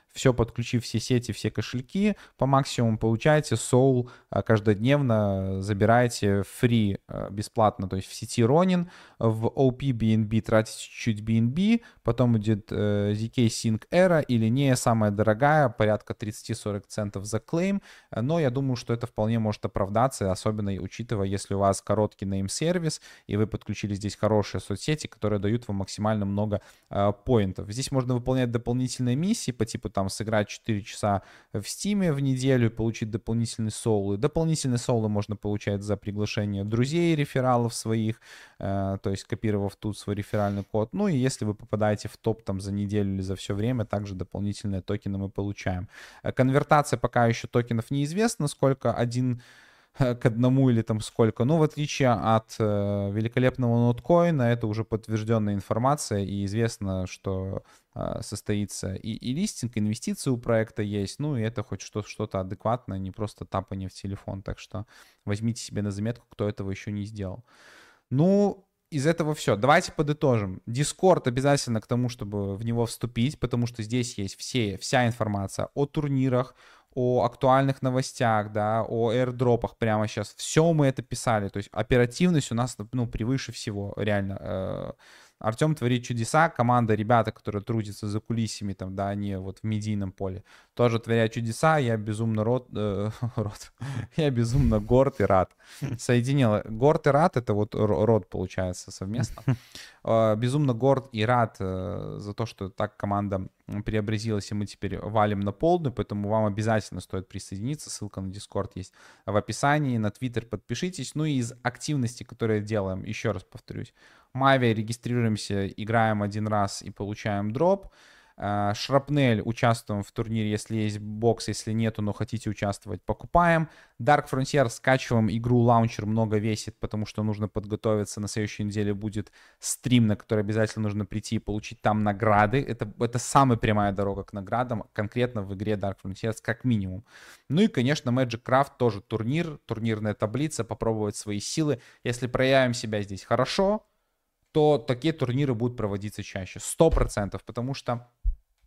все подключив все сети, все кошельки, по максимуму получаете Soul а, каждодневно, забираете free а, бесплатно, то есть в сети Ronin, в OP BNB тратите чуть-чуть BNB, потом будет э, ZK Sync Era или не самая дорогая, порядка 30-40 центов за клейм, но я думаю, что это вполне может оправдаться, особенно учитывая, если у вас короткий name-сервис, и вы подключили здесь хорошие соцсети, которые дают вам максимально много поинтов. Здесь можно выполнять дополнительные миссии по типу там сыграть 4 часа в Стиме в неделю получить дополнительные соулы. Дополнительные соулы можно получать за приглашение друзей, рефералов своих, э, то есть копировав тут свой реферальный код. Ну и если вы попадаете в топ там за неделю или за все время, также дополнительные токены мы получаем. Э, конвертация пока еще токенов неизвестна, сколько один к одному или там сколько. Но в отличие от э, великолепного ноткоина, это уже подтвержденная информация, и известно, что э, состоится и, и листинг, инвестиции у проекта есть, ну и это хоть что, что-то адекватное, не просто тапание в телефон. Так что возьмите себе на заметку, кто этого еще не сделал. Ну, из этого все. Давайте подытожим. Дискорд обязательно к тому, чтобы в него вступить, потому что здесь есть все, вся информация о турнирах, о актуальных новостях, да, о airdropах прямо сейчас. Все мы это писали. То есть оперативность у нас, ну, превыше всего, реально. Э, Артем творит чудеса, команда, ребята, которые трудятся за кулисами, там, да, они вот в медийном поле, тоже творят чудеса, я безумно рот, э, рот, я безумно горд и рад. Соединил, горд и рад, это вот род получается совместно. Э, безумно горд и рад э, за то, что так команда преобразилась, и мы теперь валим на полную, поэтому вам обязательно стоит присоединиться, ссылка на Discord есть в описании, на Twitter подпишитесь, ну и из активности, которые делаем, еще раз повторюсь, Мави регистрируемся, играем один раз и получаем дроп. Э, Шрапнель участвуем в турнире, если есть бокс, если нету, но хотите участвовать, покупаем. Dark Frontier скачиваем игру, лаунчер много весит, потому что нужно подготовиться. На следующей неделе будет стрим, на который обязательно нужно прийти и получить там награды. Это, это самая прямая дорога к наградам, конкретно в игре Dark Frontiers, как минимум. Ну и, конечно, Magic Craft тоже турнир, турнирная таблица, попробовать свои силы. Если проявим себя здесь хорошо, то такие турниры будут проводиться чаще. Сто процентов, потому что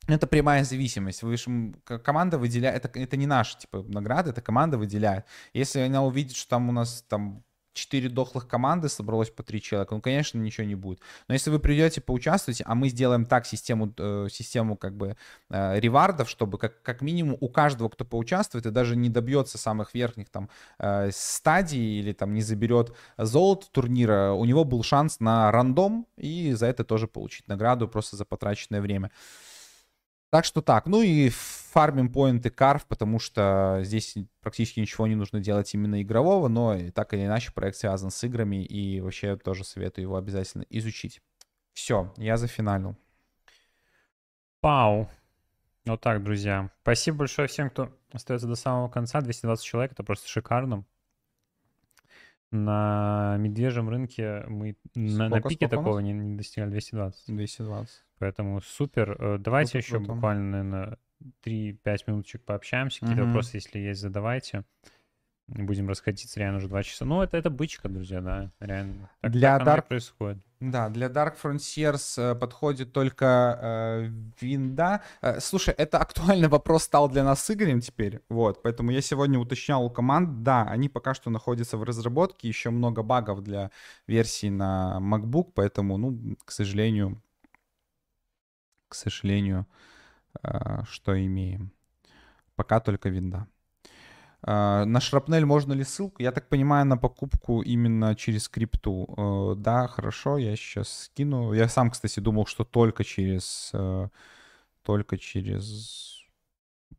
это прямая зависимость. Вы команда выделяет, это, это не наша типа награда, это команда выделяет. Если она увидит, что там у нас там 4 дохлых команды собралось по 3 человека, ну, конечно, ничего не будет. Но если вы придете поучаствовать, а мы сделаем так систему, э, систему как бы э, ревардов, чтобы как, как минимум у каждого, кто поучаствует и даже не добьется самых верхних там э, стадий или там не заберет золото турнира, у него был шанс на рандом и за это тоже получить награду просто за потраченное время. Так что так. Ну и фармим поинты карв, потому что здесь практически ничего не нужно делать именно игрового, но так или иначе проект связан с играми, и вообще тоже советую его обязательно изучить. Все, я зафиналил. Пау. Вот так, друзья. Спасибо большое всем, кто остается до самого конца. 220 человек, это просто шикарно. На медвежьем рынке мы сколько, на, на пике такого не, не достигали 220. 220. Поэтому супер. Э, давайте круто, еще круто. буквально, наверное, 3-5 минуточек пообщаемся. Какие-то угу. вопросы, если есть, задавайте. Будем расходиться реально уже 2 часа. Ну, это, это бычка, друзья, да, реально. Так, для так Dark... происходит. Да, для Dark Frontiers э, подходит только э, винда. Э, слушай, это актуальный вопрос стал для нас с Игорем теперь, вот, поэтому я сегодня уточнял у команд, да, они пока что находятся в разработке, еще много багов для версии на MacBook, поэтому, ну, к сожалению, к сожалению, э, что имеем. Пока только винда. Uh, на шрапнель можно ли ссылку? Я так понимаю, на покупку именно через крипту. Uh, да, хорошо, я сейчас скину. Я сам, кстати, думал, что только через... Uh, только через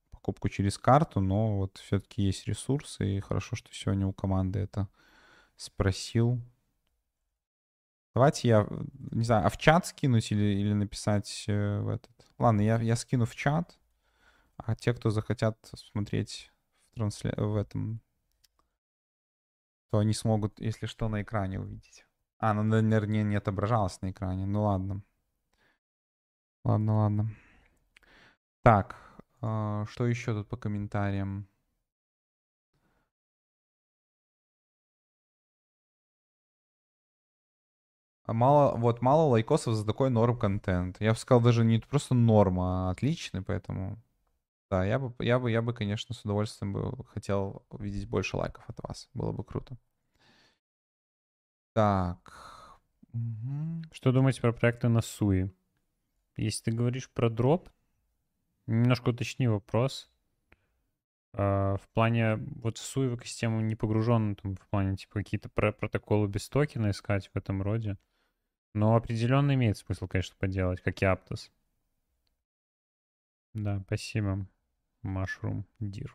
покупку через карту, но вот все-таки есть ресурсы, и хорошо, что сегодня у команды это спросил. Давайте я, не знаю, а в чат скинуть или, или написать в этот... Ладно, я, я скину в чат, а те, кто захотят смотреть трансля... в этом, то они смогут, если что, на экране увидеть. А, ну, наверное, не отображалось на экране. Ну ладно. Ладно, ладно. Так, э, что еще тут по комментариям? А мало, вот мало лайкосов за такой норм контент. Я бы сказал, даже не просто норма, а отличный, поэтому Да, я бы, я бы, я бы, конечно, с удовольствием бы хотел увидеть больше лайков от вас. Было бы круто. Так. Мгм. Что думаете про проекты на Суи? Если ты говоришь про дроп, немножко уточни вопрос. А, в плане, вот в Суи в экосистему не погружен, там, в плане, типа, какие-то про- протоколы без токена искать в этом роде. Но определенно имеет смысл, конечно, поделать, как и Aptos. Да, спасибо. Mushroom Deer.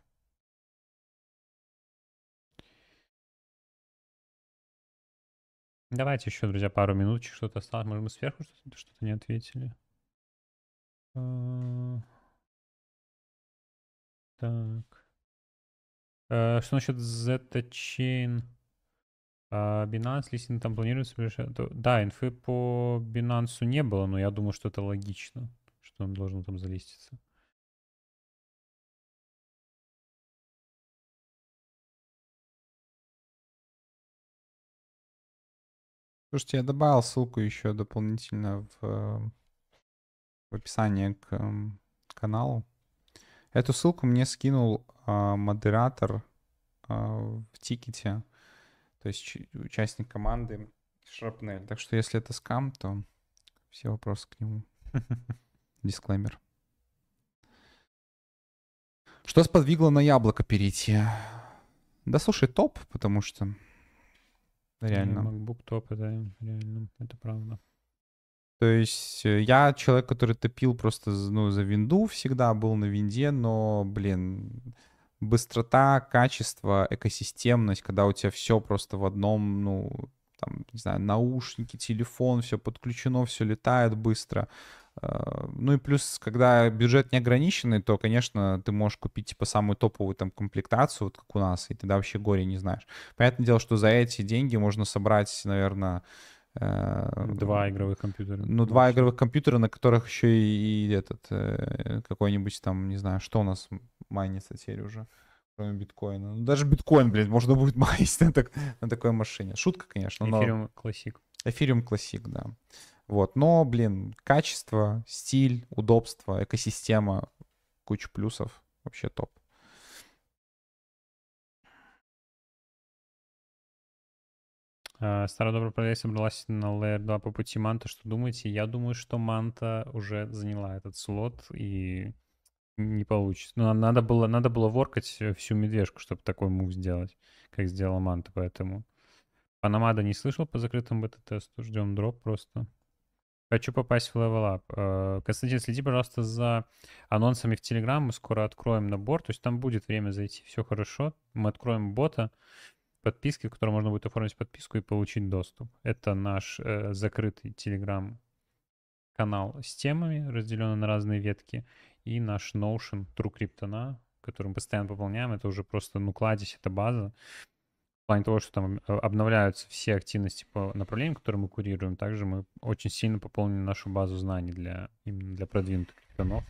Давайте еще, друзья, пару минуточек что-то осталось. Может, мы сверху что-то что-то не ответили. А, Так. Э, Что насчет Zeta Chain? А, Binance, листинг там планируется? Да, инфы по Binance не было, но я думаю, что это логично, что он должен там залиститься. Слушайте, я добавил ссылку еще дополнительно в, э, в описании к эм, каналу. Эту ссылку мне скинул а, модератор а, в тикете, то есть участник команды Шрапнель. Так что если это скам, то все вопросы к нему. Дисклеймер. Что сподвигло на яблоко перейти? Да слушай, топ, потому что реально. MacBook топ, это реально, это правда. То есть э, я человек, который топил просто ну, за винду, всегда был на винде, но, блин, быстрота, качество, экосистемность, когда у тебя все просто в одном, ну, там, не знаю, наушники, телефон, все подключено, все летает быстро. Э, Ну и плюс, когда бюджет не ограниченный, то, конечно, ты можешь купить, типа, самую топовую там комплектацию, вот как у нас, и тогда вообще горе не знаешь. Понятное дело, что за эти деньги можно собрать, наверное, Два игровых компьютера. ну, два игровых компьютера, на которых еще и, и этот э, какой-нибудь там, не знаю, что у нас майнится теперь уже, кроме биткоина. Ну, даже биткоин, блядь, можно будет майнить на, так- на такой машине. Шутка, конечно, но... Classic. Эфириум классик, да. Вот, но, блин, качество, стиль, удобство, экосистема, куча плюсов, вообще топ. А, Старая добрая продавец собралась на Layer 2 по пути Манта. Что думаете? Я думаю, что Манта уже заняла этот слот и не получится. Ну, на- надо было, надо было воркать всю медвежку, чтобы такой мув сделать, как сделала Манта, поэтому... Панамада не слышал по закрытому бета-тесту, ждем дроп просто. Хочу попасть в Level Up. Э, Константин, следи, пожалуйста, за анонсами в Telegram. Мы скоро откроем набор, то есть там будет время зайти, все хорошо. Мы откроем бота, подписки, в котором можно будет оформить подписку и получить доступ. Это наш э, закрытый Telegram канал с темами, разделенный на разные ветки, и наш Notion True Cryptona, который мы постоянно пополняем. Это уже просто, ну, кладезь, это база. Плане того, что там э, обновляются все активности по направлениям, которые мы курируем. Также мы очень сильно пополнили нашу базу знаний для, именно для продвинутых криптонов.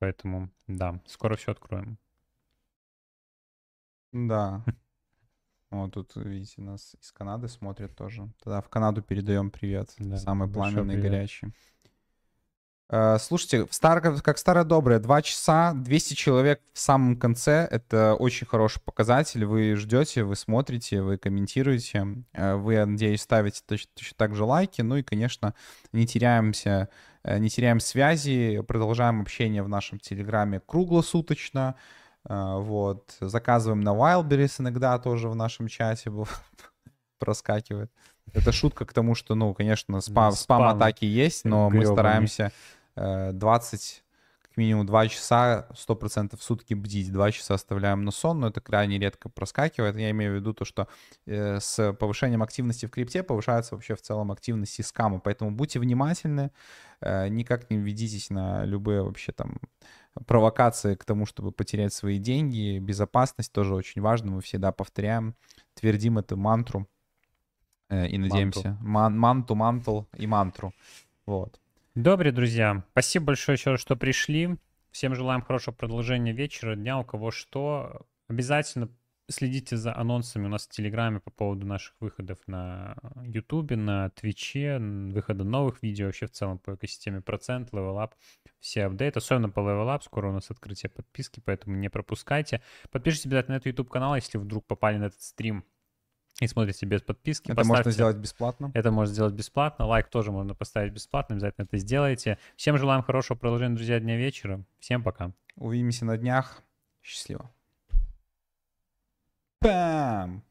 Поэтому, да, скоро все откроем. Да. Вот тут, видите, нас из Канады смотрят тоже. Тогда в Канаду передаем привет. Да, Самый пламенный, привет. горячий. Э, Слушайте, в стар... как старое доброе, 2 часа, 200 человек в самом конце. Это очень хороший показатель. Вы ждете, вы смотрите, вы комментируете. Э, Вы, я надеюсь, ставите точ- точно так же лайки. Ну и, конечно, не теряемся, э, не теряем связи, продолжаем общение в нашем Телеграме круглосуточно. Вот. Заказываем на Wildberries иногда тоже в нашем чате проскакивает. Это шутка к тому, что, ну, конечно, спа- спам. спам-атаки есть, но мы стараемся 20, как минимум 2 часа, 100% в сутки бдить. 2 часа оставляем на сон, но это крайне редко проскакивает. Я имею в виду то, что э, с повышением активности в крипте повышается вообще в целом активность и скама. Поэтому будьте внимательны, э, никак не ведитесь на любые вообще там провокации к тому, чтобы потерять свои деньги. Безопасность тоже очень важна. Мы всегда повторяем, твердим эту мантру э, и надеемся. Ман- манту, мантл и мантру. Вот. Добрые друзья, спасибо большое еще раз, что пришли. Всем желаем хорошего продолжения вечера, дня, у кого что. Обязательно следите за анонсами у нас в Телеграме по поводу наших выходов на Ютубе, на Твиче, выхода новых видео вообще в целом по экосистеме Процент, Level Up, все апдейты, особенно по Level Up, скоро у нас открытие подписки, поэтому не пропускайте. Подпишитесь обязательно на этот YouTube канал, если вдруг попали на этот стрим и смотрите без подписки. Это Поставьте... можно сделать бесплатно. Это можно сделать бесплатно. Лайк тоже можно поставить бесплатно. Обязательно это сделайте. Всем желаем хорошего продолжения, друзья, дня вечера. Всем пока. Увидимся на днях. Счастливо. Пам!